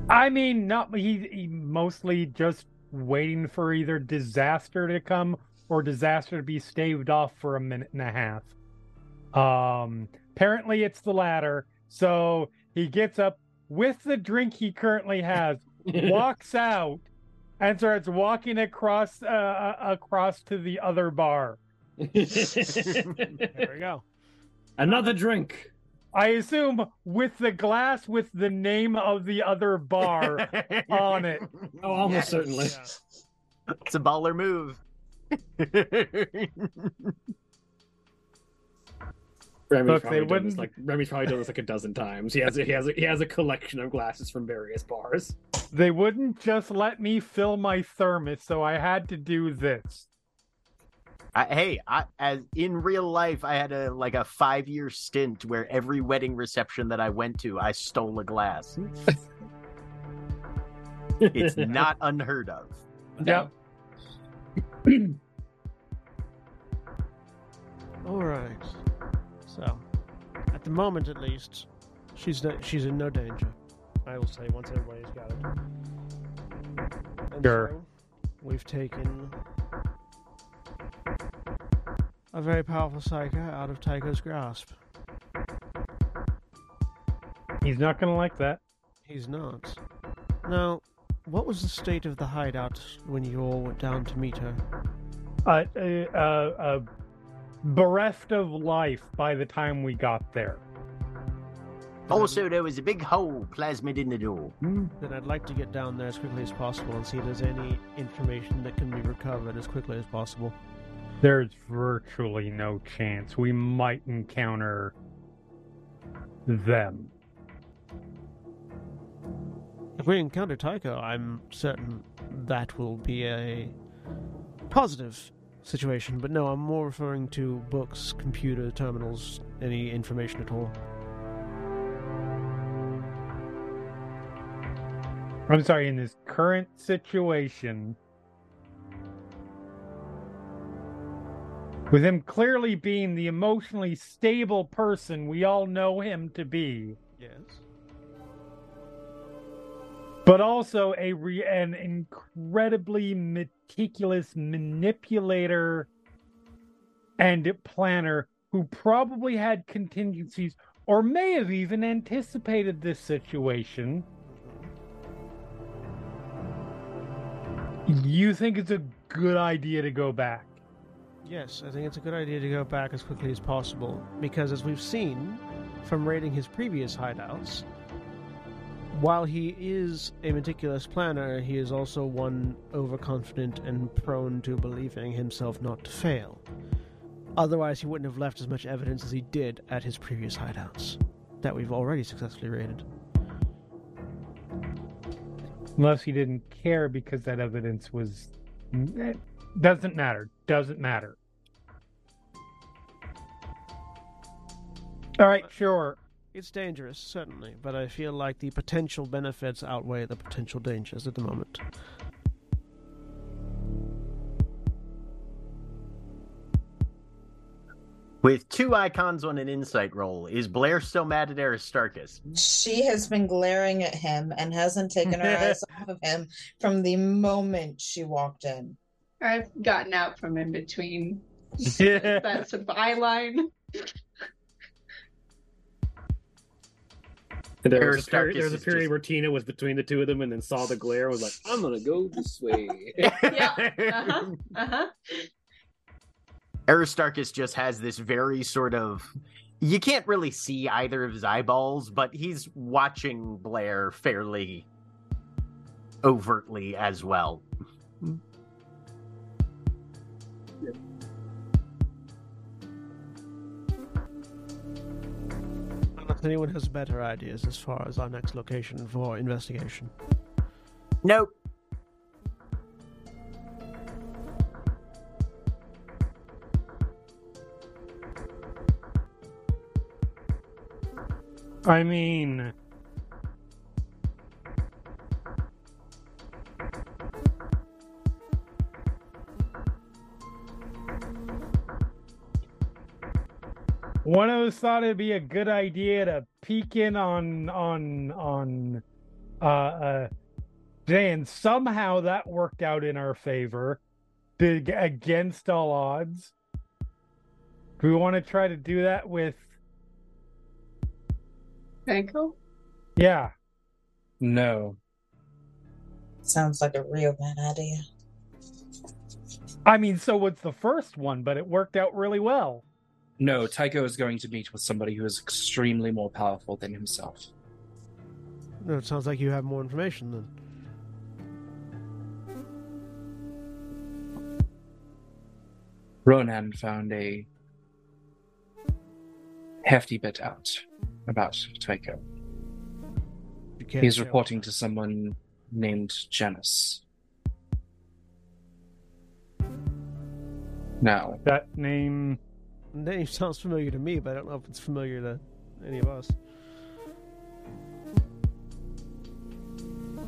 [SPEAKER 6] I mean, not he, he mostly just waiting for either disaster to come or disaster to be staved off for a minute and a half. Um, apparently it's the latter. So he gets up with the drink he currently has, walks out, and starts walking across uh, uh, across to the other bar.
[SPEAKER 5] There we go.
[SPEAKER 1] Another drink.
[SPEAKER 6] I assume with the glass with the name of the other bar on it.
[SPEAKER 1] Oh, almost
[SPEAKER 2] Yes.
[SPEAKER 1] certainly.
[SPEAKER 5] Yeah.
[SPEAKER 2] It's a baller move.
[SPEAKER 1] Remy's
[SPEAKER 6] Look,
[SPEAKER 1] probably
[SPEAKER 6] they
[SPEAKER 1] done this
[SPEAKER 6] wouldn't-
[SPEAKER 1] like Remy's probably done this like a dozen times. He has a, he has a, he has a collection of glasses from various bars.
[SPEAKER 6] They wouldn't just let me fill my thermos, so I had to do this.
[SPEAKER 2] I, hey, I, as in real life, I had a like a five year stint where every wedding reception that I went to, I stole a glass. It's not unheard of.
[SPEAKER 6] Yep.
[SPEAKER 5] All right. So, at the moment, at least, she's no, she's in no danger. I will say once everybody's got it. And
[SPEAKER 6] Sure.
[SPEAKER 5] so, we've taken a very powerful psyker out of Tycho's grasp.
[SPEAKER 6] He's not gonna like that.
[SPEAKER 5] He's not. Now, what was the state of the hideout when you all went down to meet her?
[SPEAKER 6] Uh, uh, uh, uh, bereft of life by the time we got there.
[SPEAKER 2] Also, there was a big hole plasmid in the door. Hmm.
[SPEAKER 5] Then I'd like to get down there as quickly as possible and see if there's any information that can be recovered as quickly as possible.
[SPEAKER 6] There's virtually no chance we might encounter them.
[SPEAKER 5] If we encounter Tycho, I'm certain that will be a positive situation. But no, I'm more referring to books, computer terminals, any information at all.
[SPEAKER 6] I'm sorry, in this current situation, with him clearly being the emotionally stable person we all know him to be,
[SPEAKER 5] Yes.
[SPEAKER 6] But also a re- an incredibly meticulous manipulator and planner who probably had contingencies or may have even anticipated this situation. You think it's a good idea to go back?
[SPEAKER 5] Yes, I think it's a good idea to go back as quickly as possible because, as we've seen from raiding his previous hideouts, while he is a meticulous planner, he is also one overconfident and prone to believing himself not to fail. Otherwise, he wouldn't have left as much evidence as he did at his previous hideouts that we've already successfully raided.
[SPEAKER 6] Unless he didn't care because that evidence was. eh, Doesn't matter. Doesn't matter. All right, sure.
[SPEAKER 5] It's dangerous, certainly, but I feel like the potential benefits outweigh the potential dangers at the moment.
[SPEAKER 2] With two icons on an insight roll, is Blair still mad at Aristarchus?
[SPEAKER 7] She has been glaring at him and hasn't taken her eyes off of him from the moment she walked in.
[SPEAKER 4] I've gotten out from in between. That's a byline.
[SPEAKER 1] There was, a period, there was a period
[SPEAKER 2] just-
[SPEAKER 1] where Tina was between the two of them and then saw the glare and was like, I'm gonna go this way.
[SPEAKER 4] Uh-huh. Uh huh.
[SPEAKER 2] Aristarchus just has this very sort of You can't really see either of his eyeballs, but he's watching Blair fairly overtly as well.
[SPEAKER 5] Unless anyone has better ideas as far as our next location for investigation.
[SPEAKER 2] Nope.
[SPEAKER 6] I mean, one of us thought it'd be a good idea to peek in on on on uh uh Jay, and somehow that worked out in our favor, big against all odds. Do we want to try to do that with?
[SPEAKER 4] Franco?
[SPEAKER 6] Yeah,
[SPEAKER 3] No.
[SPEAKER 7] Sounds like a real bad idea.
[SPEAKER 6] I mean, so was the first one, but it worked out really well.
[SPEAKER 3] No, Tycho is going to meet with somebody who is extremely more powerful than himself.
[SPEAKER 5] No, it sounds like you have more information then.
[SPEAKER 3] Ronan found a hefty bit out about Tycho. He's reporting to someone named Janus. Now,
[SPEAKER 6] That name.
[SPEAKER 5] Name sounds familiar to me, but I don't know if it's familiar to any of us.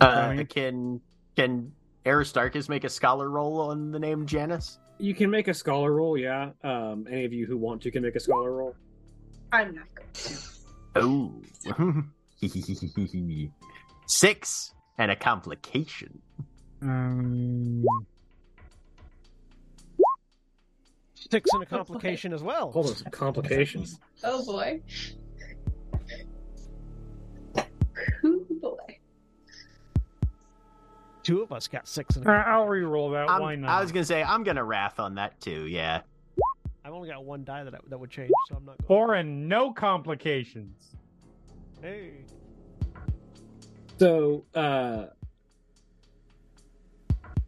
[SPEAKER 2] Uh, can can Aristarchus make a scholar roll on the name Janus?
[SPEAKER 1] You can make a scholar roll, yeah. Um, any of you who want to can make a scholar roll.
[SPEAKER 4] I'm not going to.
[SPEAKER 2] Oh. Six and a complication.
[SPEAKER 6] Um,
[SPEAKER 5] Six in a complication as well.
[SPEAKER 1] Hold on, some complications.
[SPEAKER 4] Oh boy. Oh boy.
[SPEAKER 5] Two of us got six in
[SPEAKER 6] uh,
[SPEAKER 5] a
[SPEAKER 6] I'll re-roll that.
[SPEAKER 2] I'm-
[SPEAKER 6] Why not?
[SPEAKER 2] I was gonna say I'm gonna wrath on that too. Yeah.
[SPEAKER 5] I've only got one die that that would change, so I'm not going.
[SPEAKER 6] Four and no complications.
[SPEAKER 5] Hey,
[SPEAKER 1] So, uh,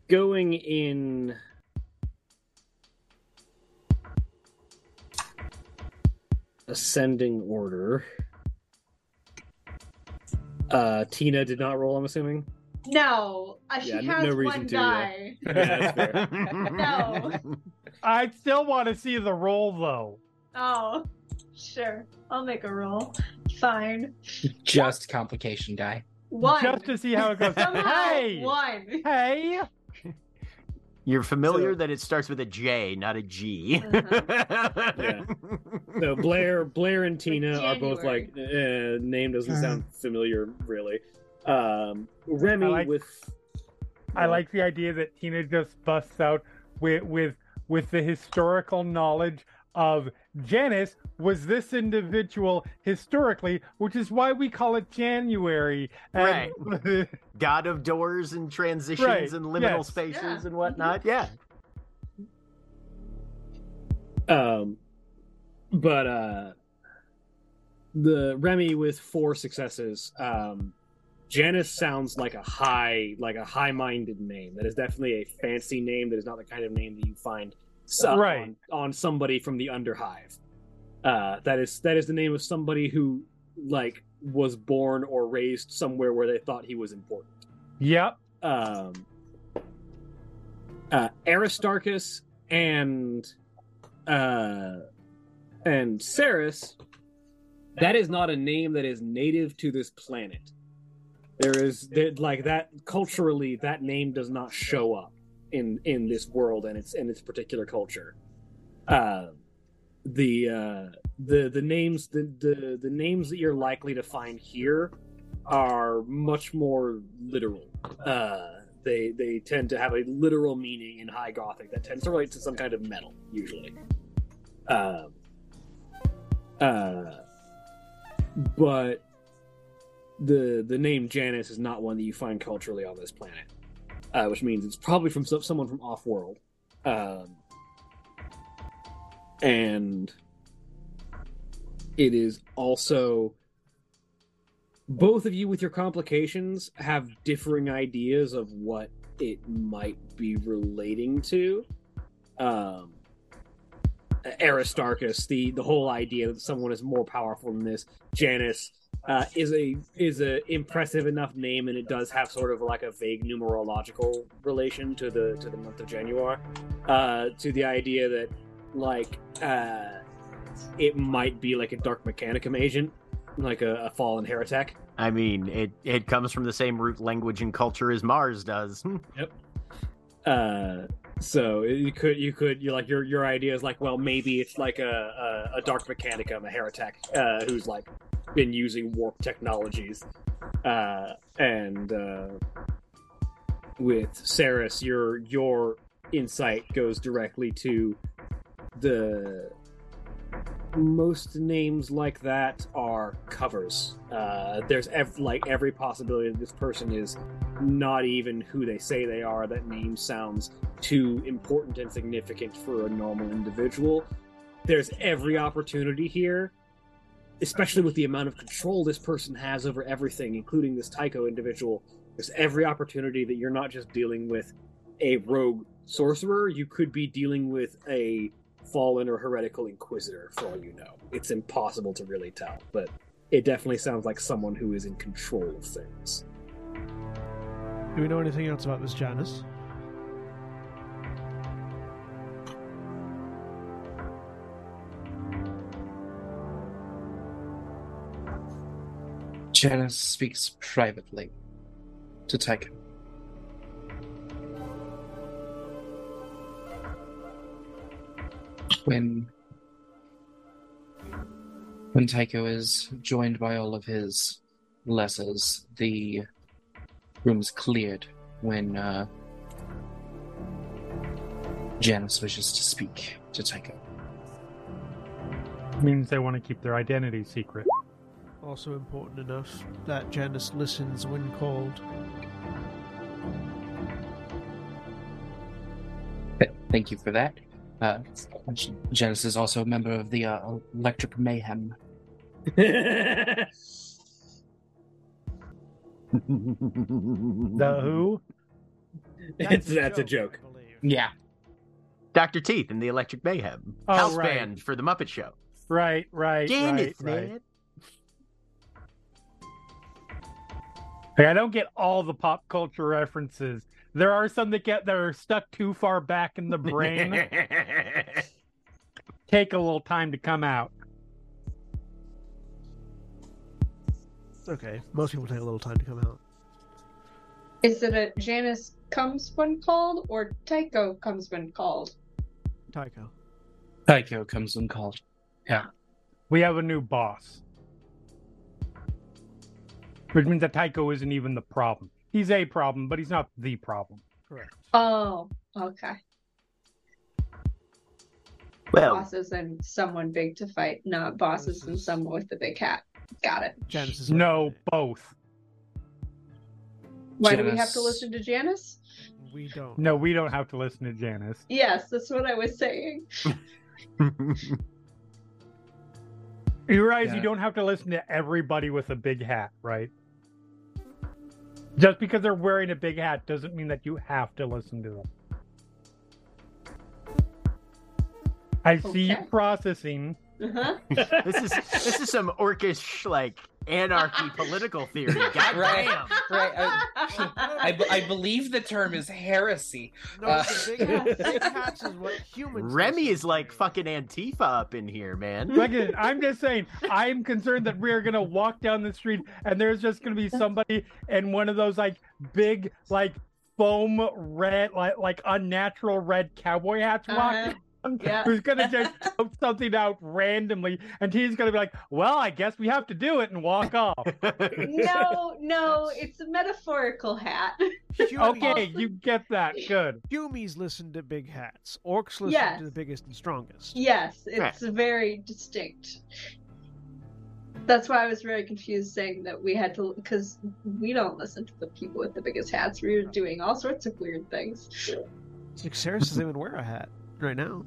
[SPEAKER 1] going in. Ascending order. Uh, Tina did not roll. I'm assuming.
[SPEAKER 4] No, uh, she
[SPEAKER 1] Yeah,
[SPEAKER 4] has
[SPEAKER 1] no reason
[SPEAKER 4] one
[SPEAKER 1] to, yeah.
[SPEAKER 4] die.
[SPEAKER 1] Yeah, that's fair.
[SPEAKER 4] No.
[SPEAKER 6] I still want to see the roll though.
[SPEAKER 4] Oh, sure. I'll make a roll. Fine.
[SPEAKER 3] just complication die.
[SPEAKER 4] One.
[SPEAKER 6] Just to see how it goes.
[SPEAKER 4] Somehow,
[SPEAKER 6] hey,
[SPEAKER 4] one.
[SPEAKER 6] hey.
[SPEAKER 2] You're familiar
[SPEAKER 1] So-
[SPEAKER 2] that it starts with a J, not a G.
[SPEAKER 1] Yeah. So Blair, Blair, and Tina are both like uh, name doesn't sound familiar really. Um, Remy
[SPEAKER 6] I like-
[SPEAKER 1] with
[SPEAKER 6] I like the idea that Tina just busts out with with with the historical knowledge of Janus was this individual historically, which is why we call it January. And-
[SPEAKER 2] God of doors and transitions
[SPEAKER 6] Right,
[SPEAKER 2] and liminal
[SPEAKER 6] yes.
[SPEAKER 2] spaces
[SPEAKER 4] Yeah.
[SPEAKER 2] and whatnot. Yeah.
[SPEAKER 1] Um, but uh, the Remy with four successes. Um, Janus sounds like a high, like a high-minded name. That is definitely a fancy name. That is not the kind of name that you find so-
[SPEAKER 6] Right.
[SPEAKER 1] on, on somebody from the Underhive. Uh, that is that is the name of somebody who like was born or raised somewhere where they thought he was important.
[SPEAKER 6] Yep.
[SPEAKER 1] um, uh, Aristarchus and uh, and Saras, that is not a name that is native to this planet. There is there, like that culturally, that name does not show up in in this world and its in its particular culture. Uh, the uh, the the names the, the the names that you're likely to find here are much more literal. Uh, they they tend to have a literal meaning in High Gothic that tends to relate to some kind of metal, usually. Um, uh, but the the name Janus is not one that you find culturally on this planet, uh, which means it's probably from some, someone from off world. Um, and it is also both of you with your complications have differing ideas of what it might be relating to. Um, Aristarchus, the the whole idea that someone is more powerful than this. Janus uh, is a is a impressive enough name, and it does have sort of like a vague numerological relation to the to the month of January. Uh, to the idea that like uh, it might be like a dark mechanicum agent, like a, a fallen heretic.
[SPEAKER 2] I mean, it it comes from the same root language and culture as Mars does. Yep.
[SPEAKER 1] Uh, so you could you could you like your your idea is like well maybe it's like a a, a dark mechanicum a heretic uh, who's like been using warp technologies uh, and uh, with Saras your your insight goes directly to the most names like that are covers. Uh, there's ev- like every possibility that this person is not even who they say they are. That name sounds too important and significant for a normal individual. There's every opportunity here, especially with the amount of control this person has over everything, including this Tycho individual. There's every opportunity that you're not just dealing with a rogue sorcerer, you could be dealing with a fallen or heretical inquisitor for all you know. It's impossible to really tell, but it definitely sounds like someone who is in control of things.
[SPEAKER 5] Do we know anything else about this Janus?
[SPEAKER 3] Janus speaks privately to Tycho. When when Tycho is joined by all of his lessers, the room's cleared when uh, Janus wishes to speak to Tycho.
[SPEAKER 6] means they want to keep their identity secret.
[SPEAKER 5] Also important enough that Janus listens when called.
[SPEAKER 3] Thank you for that. Uh, J- Janus is also a member of the uh, Electric Mayhem.
[SPEAKER 6] The who?
[SPEAKER 1] It's- that's a joke.
[SPEAKER 3] Yeah.
[SPEAKER 2] Dr. Teeth and the Electric Mayhem.
[SPEAKER 6] Oh,
[SPEAKER 2] House
[SPEAKER 6] right.
[SPEAKER 2] band for the Muppet Show.
[SPEAKER 6] Right, right,
[SPEAKER 2] Janus,
[SPEAKER 6] right, right.
[SPEAKER 2] man.
[SPEAKER 6] Like, I don't get all the pop culture references. There are some that get that are stuck too far back in the brain. Take a little time to come out.
[SPEAKER 5] Okay. Most people take a little time to come out.
[SPEAKER 4] Is it a Janus comes when called or Tycho comes when called?
[SPEAKER 5] Tycho.
[SPEAKER 3] Tycho comes when called. Yeah.
[SPEAKER 6] We have a new boss. Which means that Tycho isn't even the problem. He's a problem, but he's not the problem.
[SPEAKER 5] Correct.
[SPEAKER 4] Oh, okay.
[SPEAKER 2] well,
[SPEAKER 4] Bosses and someone big to fight, not bosses and someone with the big hat. Got it.
[SPEAKER 5] Janus is
[SPEAKER 6] No, both.
[SPEAKER 4] Why do we have to listen to Janus?
[SPEAKER 5] We don't.
[SPEAKER 6] No, we don't have to listen to Janus.
[SPEAKER 4] Yes, that's what I was saying.
[SPEAKER 6] You realize
[SPEAKER 3] Yeah.
[SPEAKER 6] you don't have to listen to everybody with a big hat, right? Just because they're wearing a big hat doesn't mean that you have to listen to them. I see you processing.
[SPEAKER 4] Uh-huh.
[SPEAKER 2] this is this is some orcish like anarchy political theory. God
[SPEAKER 3] Right.
[SPEAKER 2] damn.
[SPEAKER 3] Right. I, I, I believe the term is heresy.
[SPEAKER 5] No,
[SPEAKER 3] Uh,
[SPEAKER 5] big, big hats is what humans.
[SPEAKER 2] Remy is like
[SPEAKER 5] to.
[SPEAKER 2] fucking Antifa up in here, man.
[SPEAKER 6] Again, I'm just saying, I'm concerned that we're gonna walk down the street and there's just gonna be somebody in one of those like big like foam red like like unnatural red cowboy hats
[SPEAKER 4] Uh-huh.
[SPEAKER 6] walking. Around,
[SPEAKER 4] Yeah.
[SPEAKER 6] Who's gonna just poke something out randomly, and he's gonna be like, "Well, I guess we have to do it," and walk off.
[SPEAKER 4] no, no, it's a metaphorical hat.
[SPEAKER 6] Okay, you get that. Good.
[SPEAKER 5] Humies listen to big hats. Orcs listen
[SPEAKER 4] Yes.
[SPEAKER 5] to the biggest and strongest.
[SPEAKER 4] Yes, it's very distinct. That's why I was very confused saying that we had to, because we don't listen to the people with the biggest hats. We're doing all sorts of weird things.
[SPEAKER 5] Like Sarah doesn't even wear a hat right now.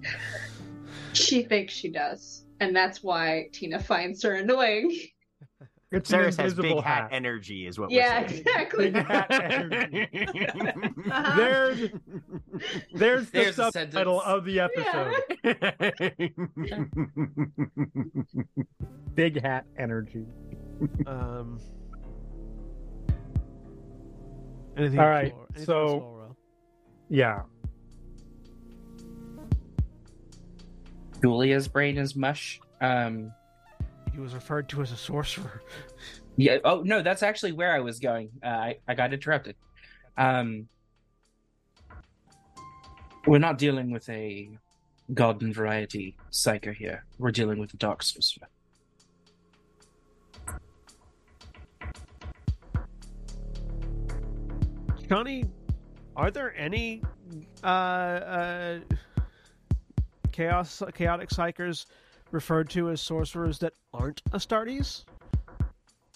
[SPEAKER 4] She thinks she does. and that's why Tina finds her annoying.
[SPEAKER 6] It's an
[SPEAKER 2] has big hat,
[SPEAKER 6] hat.
[SPEAKER 2] energy, is what
[SPEAKER 4] Yeah,
[SPEAKER 2] we're saying.
[SPEAKER 4] exactly.
[SPEAKER 6] Big hat energy.
[SPEAKER 4] Uh-huh.
[SPEAKER 6] There's there's the
[SPEAKER 3] There's
[SPEAKER 6] subtitle of the episode. Big hat energy.
[SPEAKER 5] Um, anything
[SPEAKER 6] All
[SPEAKER 5] else,
[SPEAKER 6] right,
[SPEAKER 5] Laura? Anything
[SPEAKER 6] so-
[SPEAKER 5] else,
[SPEAKER 6] Yeah.
[SPEAKER 3] Julia's brain is mush. Um,
[SPEAKER 5] he was referred to as a sorcerer.
[SPEAKER 3] yeah. Oh no, that's actually where I was going. Uh, I I got interrupted. Um, we're not dealing with a garden variety psyker here. We're dealing with a dark sorcerer.
[SPEAKER 5] Shani, are there any uh, uh, chaos chaotic psykers referred to as sorcerers that aren't Astartes?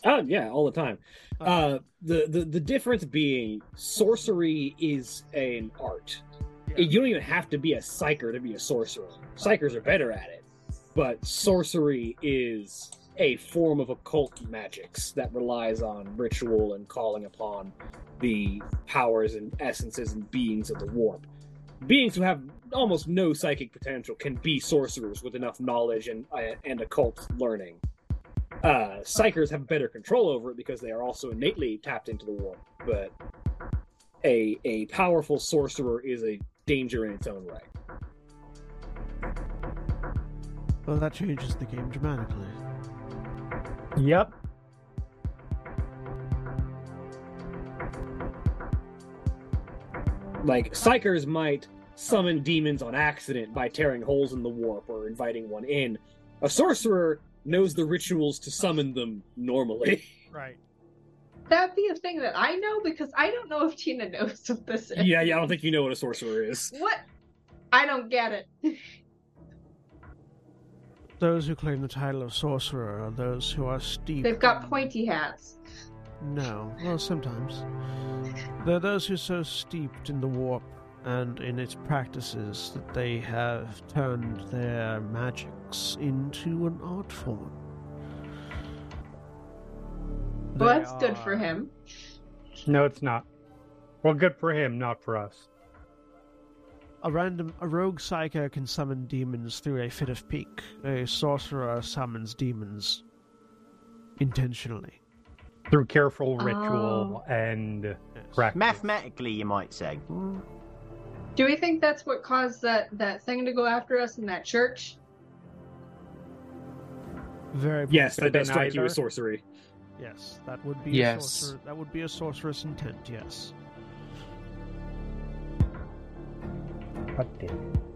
[SPEAKER 1] Oh yeah, all the time. Uh, the, the the difference being sorcery is an art.
[SPEAKER 5] Yeah.
[SPEAKER 1] You don't even have to be a psyker to be a sorcerer. Psykers are better at it, but sorcery is a form of occult magics that relies on ritual and calling upon the powers and essences and beings of the warp. Beings who have almost no psychic potential can be sorcerers with enough knowledge and uh, and occult learning. Uh, psykers have better control over it because they are also innately tapped into the warp. But a a powerful sorcerer is a danger in its own way.
[SPEAKER 5] Well, that changes the game dramatically.
[SPEAKER 6] Yep.
[SPEAKER 1] Like psykers might summon demons on accident by tearing holes in the warp or inviting one in. A sorcerer knows the rituals to summon them normally.
[SPEAKER 5] Right.
[SPEAKER 4] That be a thing that I know because I don't know if Tina knows what this is.
[SPEAKER 1] yeah, yeah, I don't think you know what a sorcerer is.
[SPEAKER 4] What? I don't get it.
[SPEAKER 5] Those who claim the title of sorcerer are those who are steeped.
[SPEAKER 4] They've got pointy hats.
[SPEAKER 5] No, well, sometimes. They're those who are so steeped in the warp and in its practices that they have turned their magics into an art form.
[SPEAKER 4] Well,
[SPEAKER 5] They
[SPEAKER 4] that's good for him.
[SPEAKER 6] No, it's not. Well, good for him, not for us.
[SPEAKER 5] A random, a rogue psyker can summon demons through a fit of pique. A sorcerer summons demons intentionally.
[SPEAKER 6] Through careful ritual and
[SPEAKER 5] Yes.
[SPEAKER 6] practice.
[SPEAKER 2] Mathematically, you might say. Hmm.
[SPEAKER 4] Do we think that's what caused that that thing to go after us in that church?
[SPEAKER 5] Very
[SPEAKER 1] Yes, that
[SPEAKER 6] Could've
[SPEAKER 1] does
[SPEAKER 6] been
[SPEAKER 1] strike you as sorcery.
[SPEAKER 5] Yes, that would be
[SPEAKER 3] Yes.
[SPEAKER 5] a sorcerer, that would be a sorceress intent. Yes.
[SPEAKER 6] What the-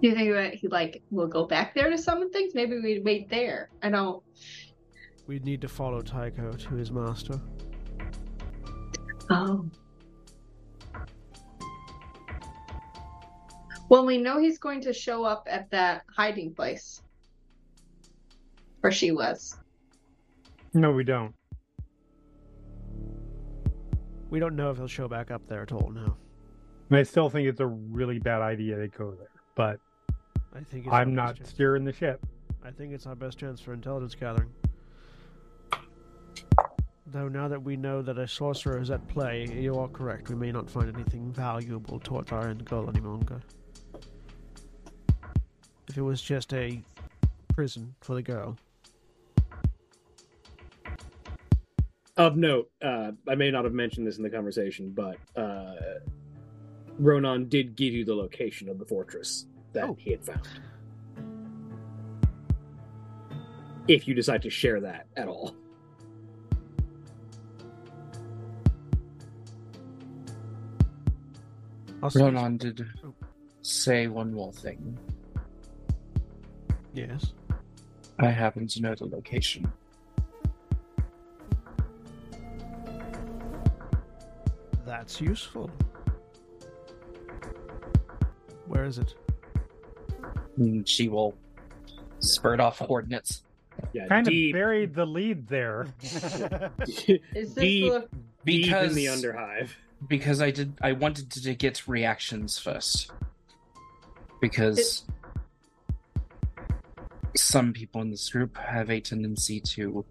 [SPEAKER 4] Do you think that he like will go back there to summon things? Maybe we'd wait there. I don't.
[SPEAKER 5] We'd need to follow Tycho to his master.
[SPEAKER 4] Oh. Well, we know he's going to show up at that hiding place where she was.
[SPEAKER 6] No, we don't.
[SPEAKER 5] We don't know if he'll show back up there at all now.
[SPEAKER 6] And I still think it's a really bad idea to go there, but
[SPEAKER 5] I think it's our
[SPEAKER 6] I'm
[SPEAKER 5] best
[SPEAKER 6] not
[SPEAKER 5] chance-
[SPEAKER 6] steering the ship.
[SPEAKER 5] I think it's our best chance for intelligence gathering. Though now that we know that a sorcerer is at play, you are correct. We may not find anything valuable towards our end goal any longer. If it was just a prison for the girl.
[SPEAKER 1] Of note, uh, I may not have mentioned this in the conversation, but uh, Ronan did give you the location of the fortress that
[SPEAKER 5] Oh.
[SPEAKER 1] he had found. If you decide to share that at all.
[SPEAKER 5] I'll
[SPEAKER 3] Ronan did oh. say one more thing.
[SPEAKER 5] Yes.
[SPEAKER 3] I happen to know the location.
[SPEAKER 5] That's useful. Where is it?
[SPEAKER 3] And she will spurt off coordinates.
[SPEAKER 1] Yeah,
[SPEAKER 6] Kind
[SPEAKER 1] deep,
[SPEAKER 6] of buried the lead there.
[SPEAKER 4] Is this
[SPEAKER 1] deep,
[SPEAKER 4] the
[SPEAKER 1] deep in the underhive.
[SPEAKER 3] because I did I wanted to get reactions first. Because some people in this group have a tendency to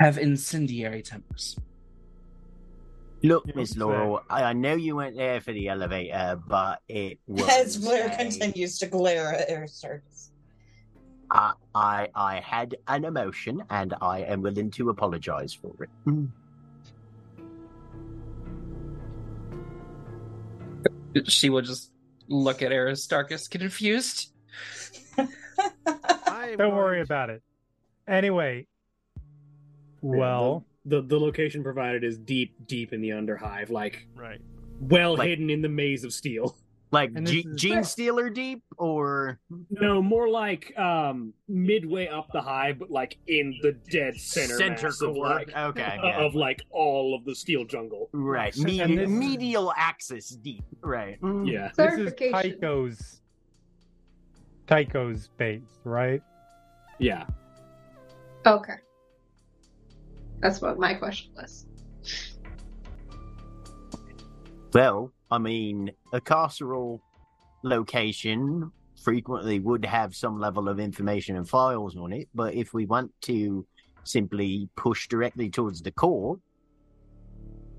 [SPEAKER 3] have incendiary tempers.
[SPEAKER 2] Look,
[SPEAKER 6] Yeah,
[SPEAKER 2] Miss. Loroelle, I, I know you went there for the elevator, but it was.
[SPEAKER 7] As Blair
[SPEAKER 2] a-
[SPEAKER 7] continues to glare at Aristarchus.
[SPEAKER 2] I, I I had an emotion, and I am willing to apologize for it. Mm.
[SPEAKER 3] She will just look at Aristarchus confused.
[SPEAKER 6] Don't worry about it. Anyway, well,
[SPEAKER 1] the, the the location provided is deep, deep in the underhive, like
[SPEAKER 5] Right.
[SPEAKER 1] well
[SPEAKER 2] Like-
[SPEAKER 1] hidden in the maze of steel.
[SPEAKER 2] Like
[SPEAKER 6] And
[SPEAKER 2] G-
[SPEAKER 6] this is-
[SPEAKER 2] Genestealer deep, or
[SPEAKER 1] No, more like um midway up the hive, but like in the dead center,
[SPEAKER 2] center
[SPEAKER 1] mass of, like,
[SPEAKER 2] okay,
[SPEAKER 1] uh,
[SPEAKER 2] yeah.
[SPEAKER 1] of like all of the steel jungle.
[SPEAKER 2] right.
[SPEAKER 5] And
[SPEAKER 2] Medi-
[SPEAKER 6] this-
[SPEAKER 2] medial axis deep, right? Mm.
[SPEAKER 1] Yeah,
[SPEAKER 6] this is
[SPEAKER 4] Clarification.
[SPEAKER 6] Tycho's Tycho's base, right?
[SPEAKER 1] yeah.
[SPEAKER 4] Okay. That's what my question was.
[SPEAKER 2] Well, I mean, a carceral location frequently would have some level of information and files on it, but if we want to simply push directly towards the core,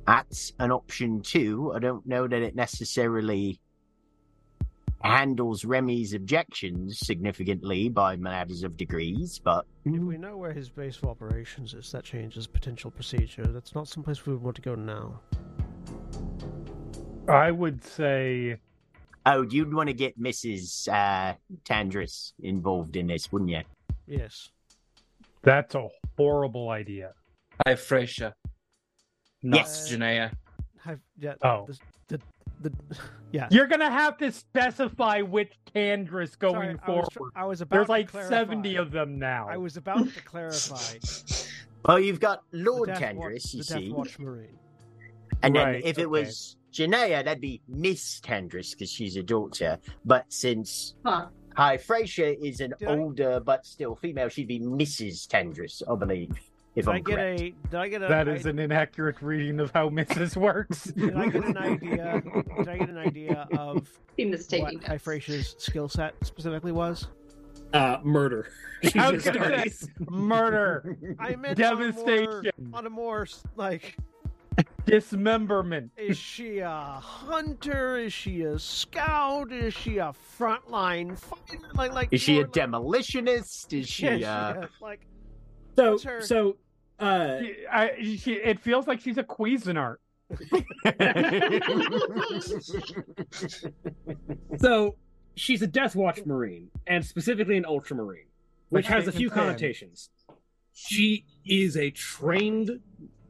[SPEAKER 2] that's an option too. I don't know that it necessarily handles Remy's objections significantly by matters of degrees, but
[SPEAKER 5] If we know where his base of operations is, that changes potential procedure. That's not someplace we would want to go now.
[SPEAKER 6] I would say
[SPEAKER 2] oh, you'd want to get Mrs. Uh, Tandris involved in this, wouldn't you?
[SPEAKER 5] Yes.
[SPEAKER 6] that's a horrible idea.
[SPEAKER 3] Hi, Frasha. Not
[SPEAKER 2] Yes.
[SPEAKER 3] Janaea.
[SPEAKER 5] Have, yeah.
[SPEAKER 6] Oh.
[SPEAKER 5] The, the, the, yeah.
[SPEAKER 6] You're gonna have to specify which Tandris going
[SPEAKER 5] Sorry, I
[SPEAKER 6] forward.
[SPEAKER 5] was, tr- I was about
[SPEAKER 6] There's
[SPEAKER 5] to
[SPEAKER 6] like
[SPEAKER 5] clarify.
[SPEAKER 6] seventy of them now.
[SPEAKER 5] I was about to clarify.
[SPEAKER 2] Well, you've got Lord
[SPEAKER 5] the
[SPEAKER 2] Tandris, you see.
[SPEAKER 5] Deathwatch Marine.
[SPEAKER 2] And then
[SPEAKER 6] Right,
[SPEAKER 2] if it
[SPEAKER 6] okay.
[SPEAKER 2] was Janaea, that'd be Miss Tandris because she's a daughter. But since
[SPEAKER 4] Huh.
[SPEAKER 2] Hi Frasier is an
[SPEAKER 5] Did I-
[SPEAKER 2] older but still female, she'd be Mrs. Tandris, I believe. If
[SPEAKER 5] Did I
[SPEAKER 2] I'm
[SPEAKER 5] get
[SPEAKER 2] correct.
[SPEAKER 5] a? Did I get a?
[SPEAKER 6] That
[SPEAKER 5] I-
[SPEAKER 6] an inaccurate reading of how Mrs. works.
[SPEAKER 5] Did I get an idea? Did I get an idea of
[SPEAKER 4] He was taking
[SPEAKER 5] what High Frasier's skill set specifically was?
[SPEAKER 1] Uh, murder. She's
[SPEAKER 6] I
[SPEAKER 1] a
[SPEAKER 6] was gonna say,
[SPEAKER 1] Stargaze.
[SPEAKER 6] Murder,
[SPEAKER 5] I meant
[SPEAKER 6] devastation,
[SPEAKER 5] On a more, on a more like,
[SPEAKER 6] dismemberment.
[SPEAKER 5] is she a hunter? Is she a scout? Is she a frontline fighter? Like, like
[SPEAKER 2] Is she a
[SPEAKER 5] like-
[SPEAKER 2] demolitionist? Is she
[SPEAKER 5] Yeah,
[SPEAKER 2] uh
[SPEAKER 5] yeah, like
[SPEAKER 1] So,
[SPEAKER 5] her-
[SPEAKER 1] so, uh,
[SPEAKER 6] She, I, she, it feels like she's a Cuisinart.
[SPEAKER 1] so she's a Death Watch Marine, and specifically an Ultramarine, which has a few connotations. She is a trained,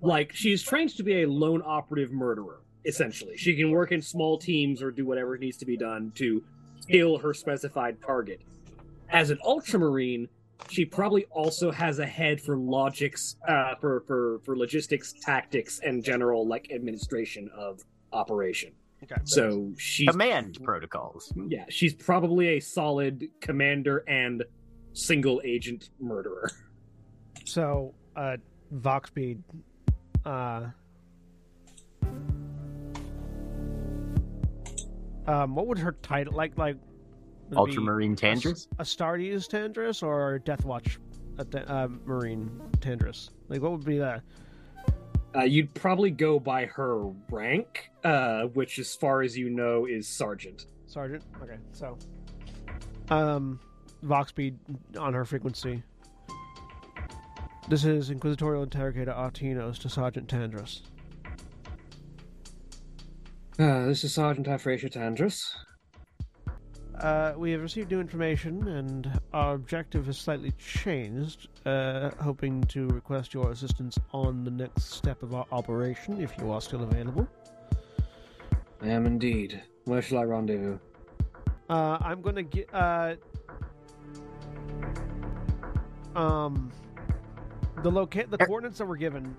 [SPEAKER 1] like she is trained to be a lone operative murderer. Essentially, she can work in small teams or do whatever needs to be done to kill her specified target. As an Ultramarine, she probably also has a head for logics, uh, for for for logistics, tactics, and general like administration of operation.
[SPEAKER 5] okay.
[SPEAKER 1] So she's
[SPEAKER 2] command protocols?
[SPEAKER 1] yeah, she's probably a solid commander and single agent murderer.
[SPEAKER 5] So, uh, Voxbead, uh, um, what would her title like? Like would it be
[SPEAKER 2] Ultramarine Tandris?
[SPEAKER 5] Astartes Tandris or Deathwatch uh, uh, Marine Tandris? Like, what would be that?
[SPEAKER 1] Uh, you'd probably go by her rank, uh, which, as far as you know, is sergeant.
[SPEAKER 5] Sergeant. Okay, so, um, Voxbead on her frequency. This is Inquisitorial Interrogator Artinos to Sergeant Tandris.
[SPEAKER 1] Uh, this is Sergeant Afrasia Tandris.
[SPEAKER 5] Uh, we have received new information, and our objective has slightly changed. Uh, hoping to request your assistance on the next step of our operation, if you are still available.
[SPEAKER 1] I am indeed. Where shall I rendezvous?
[SPEAKER 5] Uh, I'm gonna get. Uh, um, the locate the coordinates that were given.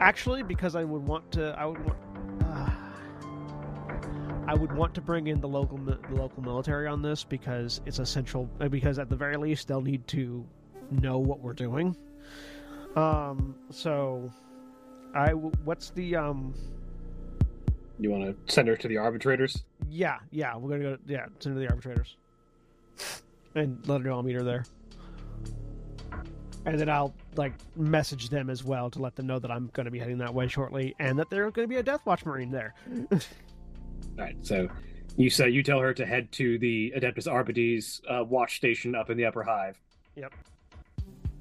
[SPEAKER 5] Actually, because I would want to, I would want. I would want to bring in the local the local military on this because it's essential. uh, Because at the very least, they'll need to know what we're doing. Um. So, I what's the um.
[SPEAKER 1] You want to send her to the arbitrators?
[SPEAKER 5] Yeah, yeah, we're gonna go. Yeah, send her to the arbitrators, and let her know I'll meet her there. And then I'll like message them as well to let them know that I'm going to be heading that way shortly, and that there's going to be a Deathwatch Marine there.
[SPEAKER 1] All right. So you say you tell her to head to the Adeptus Arbites uh, watch station up in the upper hive. Yep.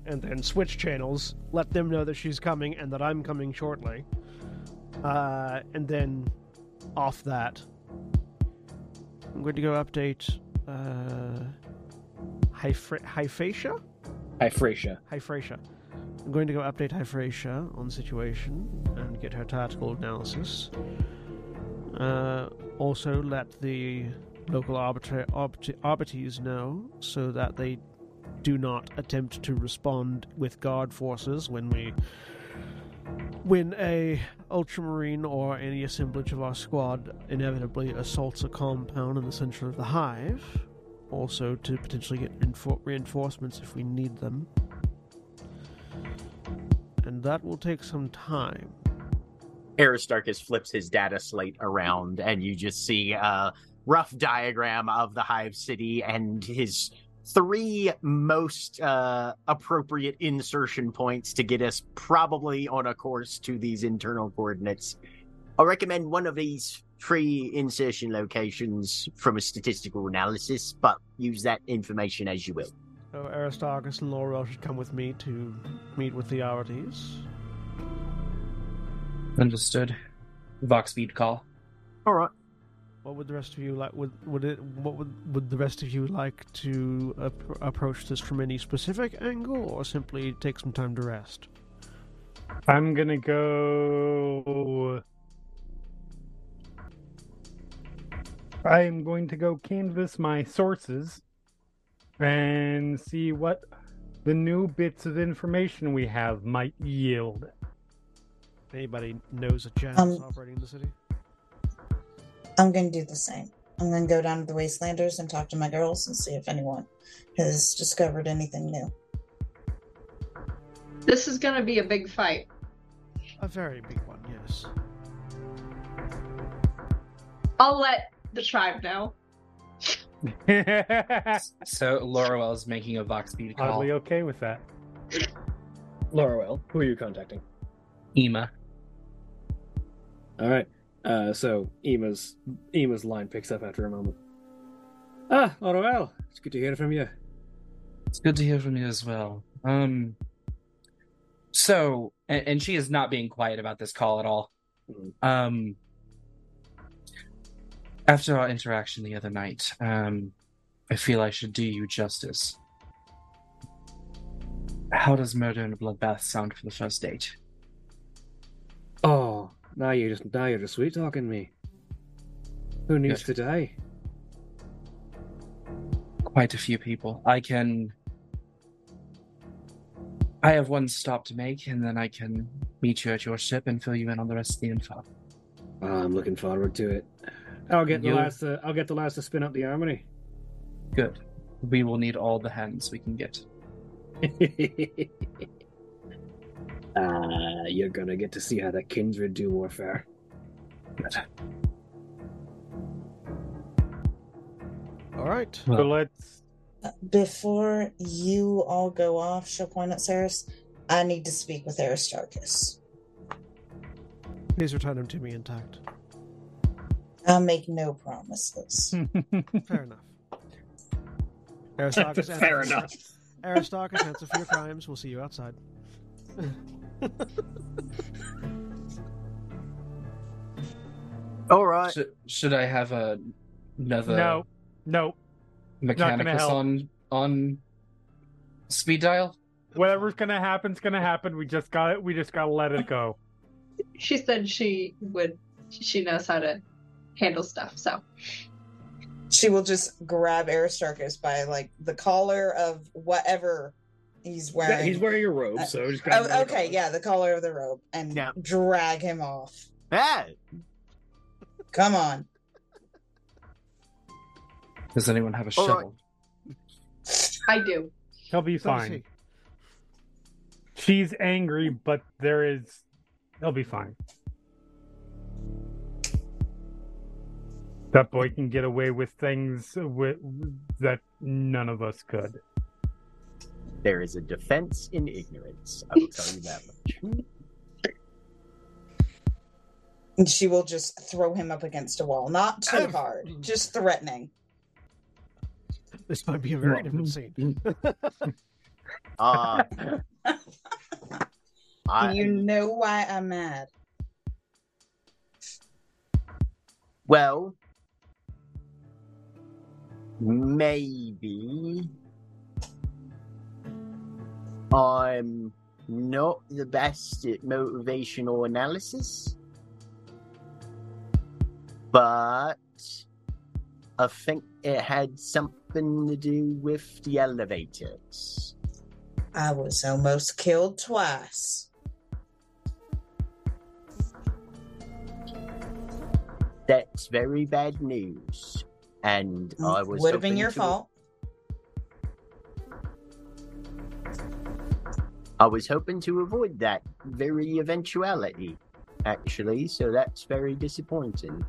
[SPEAKER 5] And then switch channels, let them know that she's coming and that I'm coming shortly. Uh, and then off that, I'm going to go update uh, Hyfra- Hyphatia? Hyphratia. I'm going to go update Hyphratia on the situation and get her tactical analysis. Uh, also, let the local arbitra- arbit- arbites know so that they do not attempt to respond with guard forces when we when a ultramarine or any assemblage of our squad inevitably assaults a compound in the center of the hive also to potentially get reinfor- reinforcements if we need them. And that will take some time
[SPEAKER 2] Aristarchus flips his data slate around, and you just see a rough diagram of the Hive City and his three most uh, appropriate insertion points to get us probably on a course to these internal coordinates. I recommend one of these three insertion locations from a statistical analysis, but use that information as you will.
[SPEAKER 5] so aristarchus and Loroelle should come with me to meet with the Arbites
[SPEAKER 3] Understood. Voxbead call.
[SPEAKER 2] All right.
[SPEAKER 5] what would the rest of you like would would it what would would the rest of you like to ap- approach this from any specific angle or simply take some time to rest
[SPEAKER 6] I'm gonna go. I am going to go canvass my sources and see what the new bits of information we have might yield.
[SPEAKER 5] Anybody knows a jazz
[SPEAKER 7] Um,
[SPEAKER 5] operating in the city
[SPEAKER 7] I'm going to do the same. I'm going to go down to the Wastelanders and talk to my girls and see if anyone has discovered anything new.
[SPEAKER 4] This is gonna be a big fight.
[SPEAKER 5] a very big one yes
[SPEAKER 4] I'll let the tribe know.
[SPEAKER 3] So Loroelle is making a Voxbead call.
[SPEAKER 6] Oddly okay with that.
[SPEAKER 1] Loroelle, who are you contacting?
[SPEAKER 3] Ema.
[SPEAKER 1] All right. Uh, so Ema's Ema's line picks up after a moment. Ah, Loroelle, it's good to hear from you.
[SPEAKER 3] It's good to hear from you as well. Um. So, and, and she is not being quiet about this call at all.
[SPEAKER 1] Mhm.
[SPEAKER 3] Um. After our interaction the other night, um, I feel I should do you justice. How does murder and a bloodbath sound for the first date?
[SPEAKER 1] Now you just now you're just sweet talking me. Who needs
[SPEAKER 3] Good.
[SPEAKER 1] to die?
[SPEAKER 3] Quite a few people. I can. I have one stop to make, and then I can meet you at your ship and fill you in on the rest of the info.
[SPEAKER 1] Oh, I'm looking forward to it. I'll get the
[SPEAKER 3] You-
[SPEAKER 1] last. Uh, I'll get the last to spin up the harmony.
[SPEAKER 3] Good. We will need all the hands we can get.
[SPEAKER 1] uh, you're gonna get to see how the kindred do warfare.
[SPEAKER 3] Good.
[SPEAKER 5] all right
[SPEAKER 6] So let's.
[SPEAKER 7] Before you all go off, she'll point at Saras. I need to speak with Aristarchus.
[SPEAKER 5] please return him to me intact
[SPEAKER 7] I'll make no promises.
[SPEAKER 5] fair enough aristarchus
[SPEAKER 1] Fair enough.
[SPEAKER 5] aristarchus answer for your crimes we'll see you outside
[SPEAKER 2] All right.
[SPEAKER 3] Should, should I have a, another
[SPEAKER 6] no, no. gonna
[SPEAKER 3] Mechanicus
[SPEAKER 6] help.
[SPEAKER 3] on on speed dial?
[SPEAKER 6] Whatever's gonna happen's gonna happen. We just got it. We just gotta let it go.
[SPEAKER 4] She said she would. She knows how to handle stuff. So
[SPEAKER 7] She will just grab Aristarchus by like the collar of whatever he's
[SPEAKER 1] Yeah,
[SPEAKER 7] wearing.
[SPEAKER 1] he's wearing a robe,
[SPEAKER 7] Uh,
[SPEAKER 1] so just grab
[SPEAKER 7] Oh, okay, yeah, the collar of the robe, and
[SPEAKER 2] Yeah.
[SPEAKER 7] drag him off.
[SPEAKER 2] Ah,
[SPEAKER 7] Come on.
[SPEAKER 3] Does anyone have a
[SPEAKER 2] All right.
[SPEAKER 3] shovel?
[SPEAKER 4] I do.
[SPEAKER 6] He'll be
[SPEAKER 5] So
[SPEAKER 6] fine.
[SPEAKER 5] he.
[SPEAKER 6] She's angry, but there is. He'll be fine. That boy can get away with things with, that none of us could.
[SPEAKER 2] There is a defense in ignorance. I will tell you that much.
[SPEAKER 7] And she will just throw him up against a wall. Not too hard, just threatening.
[SPEAKER 5] This might be a very different scene.
[SPEAKER 2] Uh, I,
[SPEAKER 7] you know why I'm mad.
[SPEAKER 2] Well, maybe I'm not the best at motivational analysis, but I think it had something to do with the elevators.
[SPEAKER 7] I was almost killed twice.
[SPEAKER 2] That's very bad news. And mm, I was
[SPEAKER 7] Would have been your
[SPEAKER 2] to-
[SPEAKER 7] fault.
[SPEAKER 2] I was hoping to avoid that very eventuality, actually, so that's very disappointing.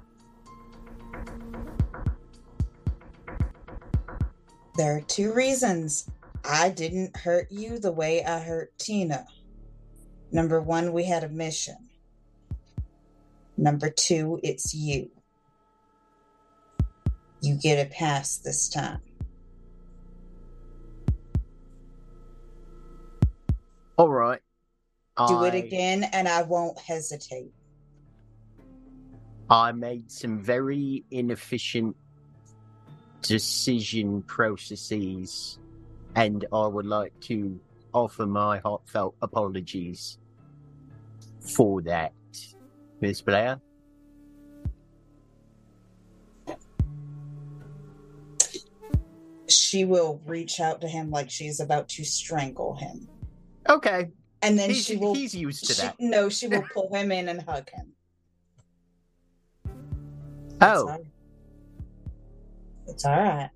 [SPEAKER 7] There are two reasons I didn't hurt you the way I hurt Tina. Number one, we had a mission. Number two, it's you. You get a pass this time.
[SPEAKER 2] All right.
[SPEAKER 7] Do it again, and I won't hesitate.
[SPEAKER 2] I made some very inefficient decision processes, and I would like to offer my heartfelt apologies for that, Miss Blair.
[SPEAKER 7] She will reach out to him like she's about to strangle him.
[SPEAKER 2] Okay,
[SPEAKER 7] And then
[SPEAKER 2] he's,
[SPEAKER 7] she will
[SPEAKER 2] he's used to
[SPEAKER 7] she,
[SPEAKER 2] that.
[SPEAKER 7] no, she will pull him in and hug him.
[SPEAKER 2] Oh,
[SPEAKER 7] all- It's all right.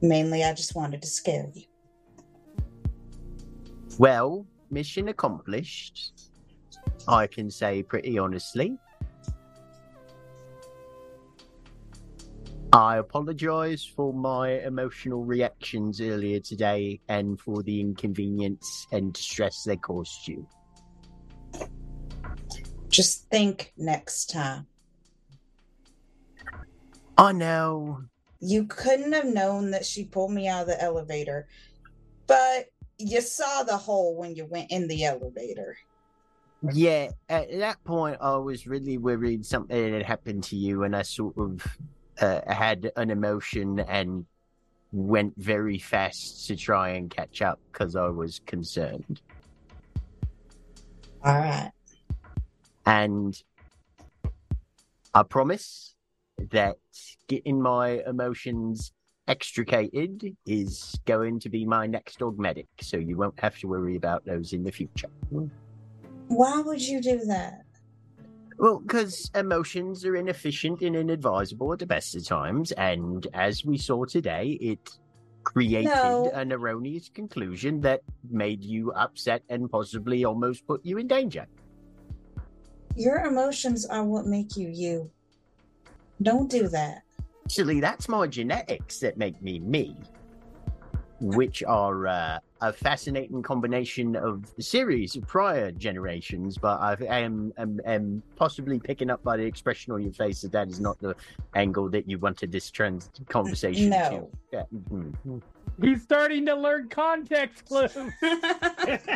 [SPEAKER 7] Mainly, I just wanted to scare you.
[SPEAKER 2] well, mission accomplished. I can say pretty honestly. I apologize for my emotional reactions earlier today and for the inconvenience and distress they caused you.
[SPEAKER 7] Just think next time.
[SPEAKER 2] I know.
[SPEAKER 7] You couldn't have known that she pulled me out of the elevator, but you saw the hole when you went in the elevator.
[SPEAKER 2] Yeah, at that point, I was really worried something had happened to you, and I sort of uh, had an emotion and went very fast to try and catch up because I was concerned.
[SPEAKER 7] All right.
[SPEAKER 2] And I promise that getting my emotions extricated is going to be my next dogmatic, so you won't have to worry about those in the future.
[SPEAKER 7] Why would you do that?
[SPEAKER 2] Well, because emotions are inefficient and inadvisable at the best of times, and as we saw today, it created
[SPEAKER 7] No.
[SPEAKER 2] an erroneous conclusion that made you upset and possibly almost put you in danger.
[SPEAKER 7] Your emotions are what make you you. Don't do that.
[SPEAKER 2] Actually, that's my genetics that make me me, which are uh, a fascinating combination of the series of prior generations. But I am, am, am possibly picking up by the expression on your face that that is not the angle that you wanted this trans conversation
[SPEAKER 7] No.
[SPEAKER 2] to. Yeah, mhm.
[SPEAKER 6] He's starting to learn context clues.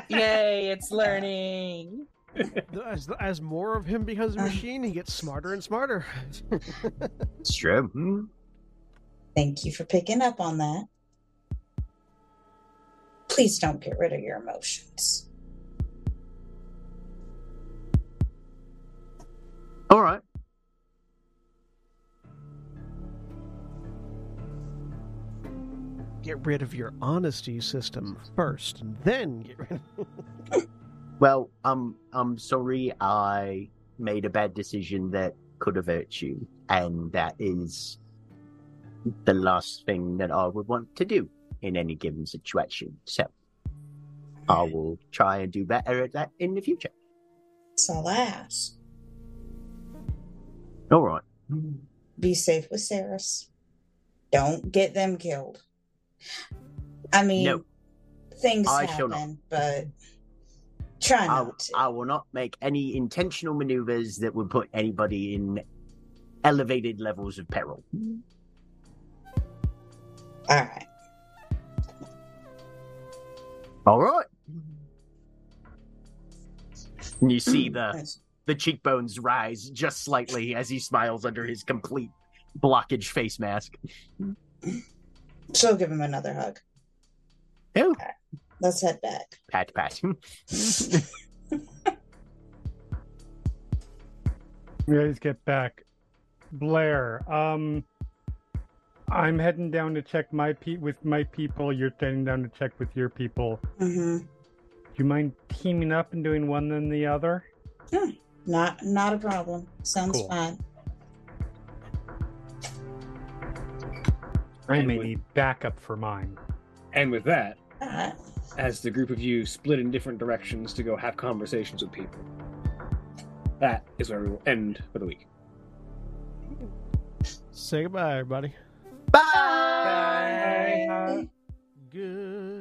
[SPEAKER 3] Yay, it's learning.
[SPEAKER 5] As, as more of him becomes a machine, he gets smarter and smarter.
[SPEAKER 2] It's true. Hmm.
[SPEAKER 7] Thank you for picking up on that. Please don't get rid of your emotions.
[SPEAKER 2] All right.
[SPEAKER 5] Get rid of your honesty system first, and then get rid of
[SPEAKER 2] Well, I'm I'm sorry I made a bad decision that could have hurt you, and that is the last thing that I would want to do in any given situation. So I will try and do better at that in the future.
[SPEAKER 7] That's all
[SPEAKER 2] right.
[SPEAKER 7] Be safe with Saras. Don't get them killed. I mean,
[SPEAKER 2] No.
[SPEAKER 7] things
[SPEAKER 2] I
[SPEAKER 7] happen, but try
[SPEAKER 2] I,
[SPEAKER 7] to.
[SPEAKER 2] I will not make any intentional maneuvers that would put anybody in elevated levels of peril.
[SPEAKER 7] All right.
[SPEAKER 2] All right. And you see the the cheekbones rise just slightly as he smiles under his complete blockage face mask.
[SPEAKER 7] She'll give him another hug.
[SPEAKER 2] Oh,
[SPEAKER 7] Let's head back.
[SPEAKER 2] pat pat.
[SPEAKER 6] we always get back. Blair, um, I'm heading down to check my pe- with my people. You're heading down to check with your people.
[SPEAKER 7] hmm
[SPEAKER 6] Do you mind teaming up and doing one then the other?
[SPEAKER 7] Not, not a problem. Sounds
[SPEAKER 6] Cool.
[SPEAKER 7] fine.
[SPEAKER 6] I
[SPEAKER 1] And
[SPEAKER 6] may
[SPEAKER 1] with-
[SPEAKER 6] need backup for mine.
[SPEAKER 1] And with that,
[SPEAKER 7] All right.
[SPEAKER 1] as the group of you split in different directions to go have conversations with people, that is where we will end for the week.
[SPEAKER 5] Say goodbye, everybody.
[SPEAKER 2] Bye.
[SPEAKER 5] Good.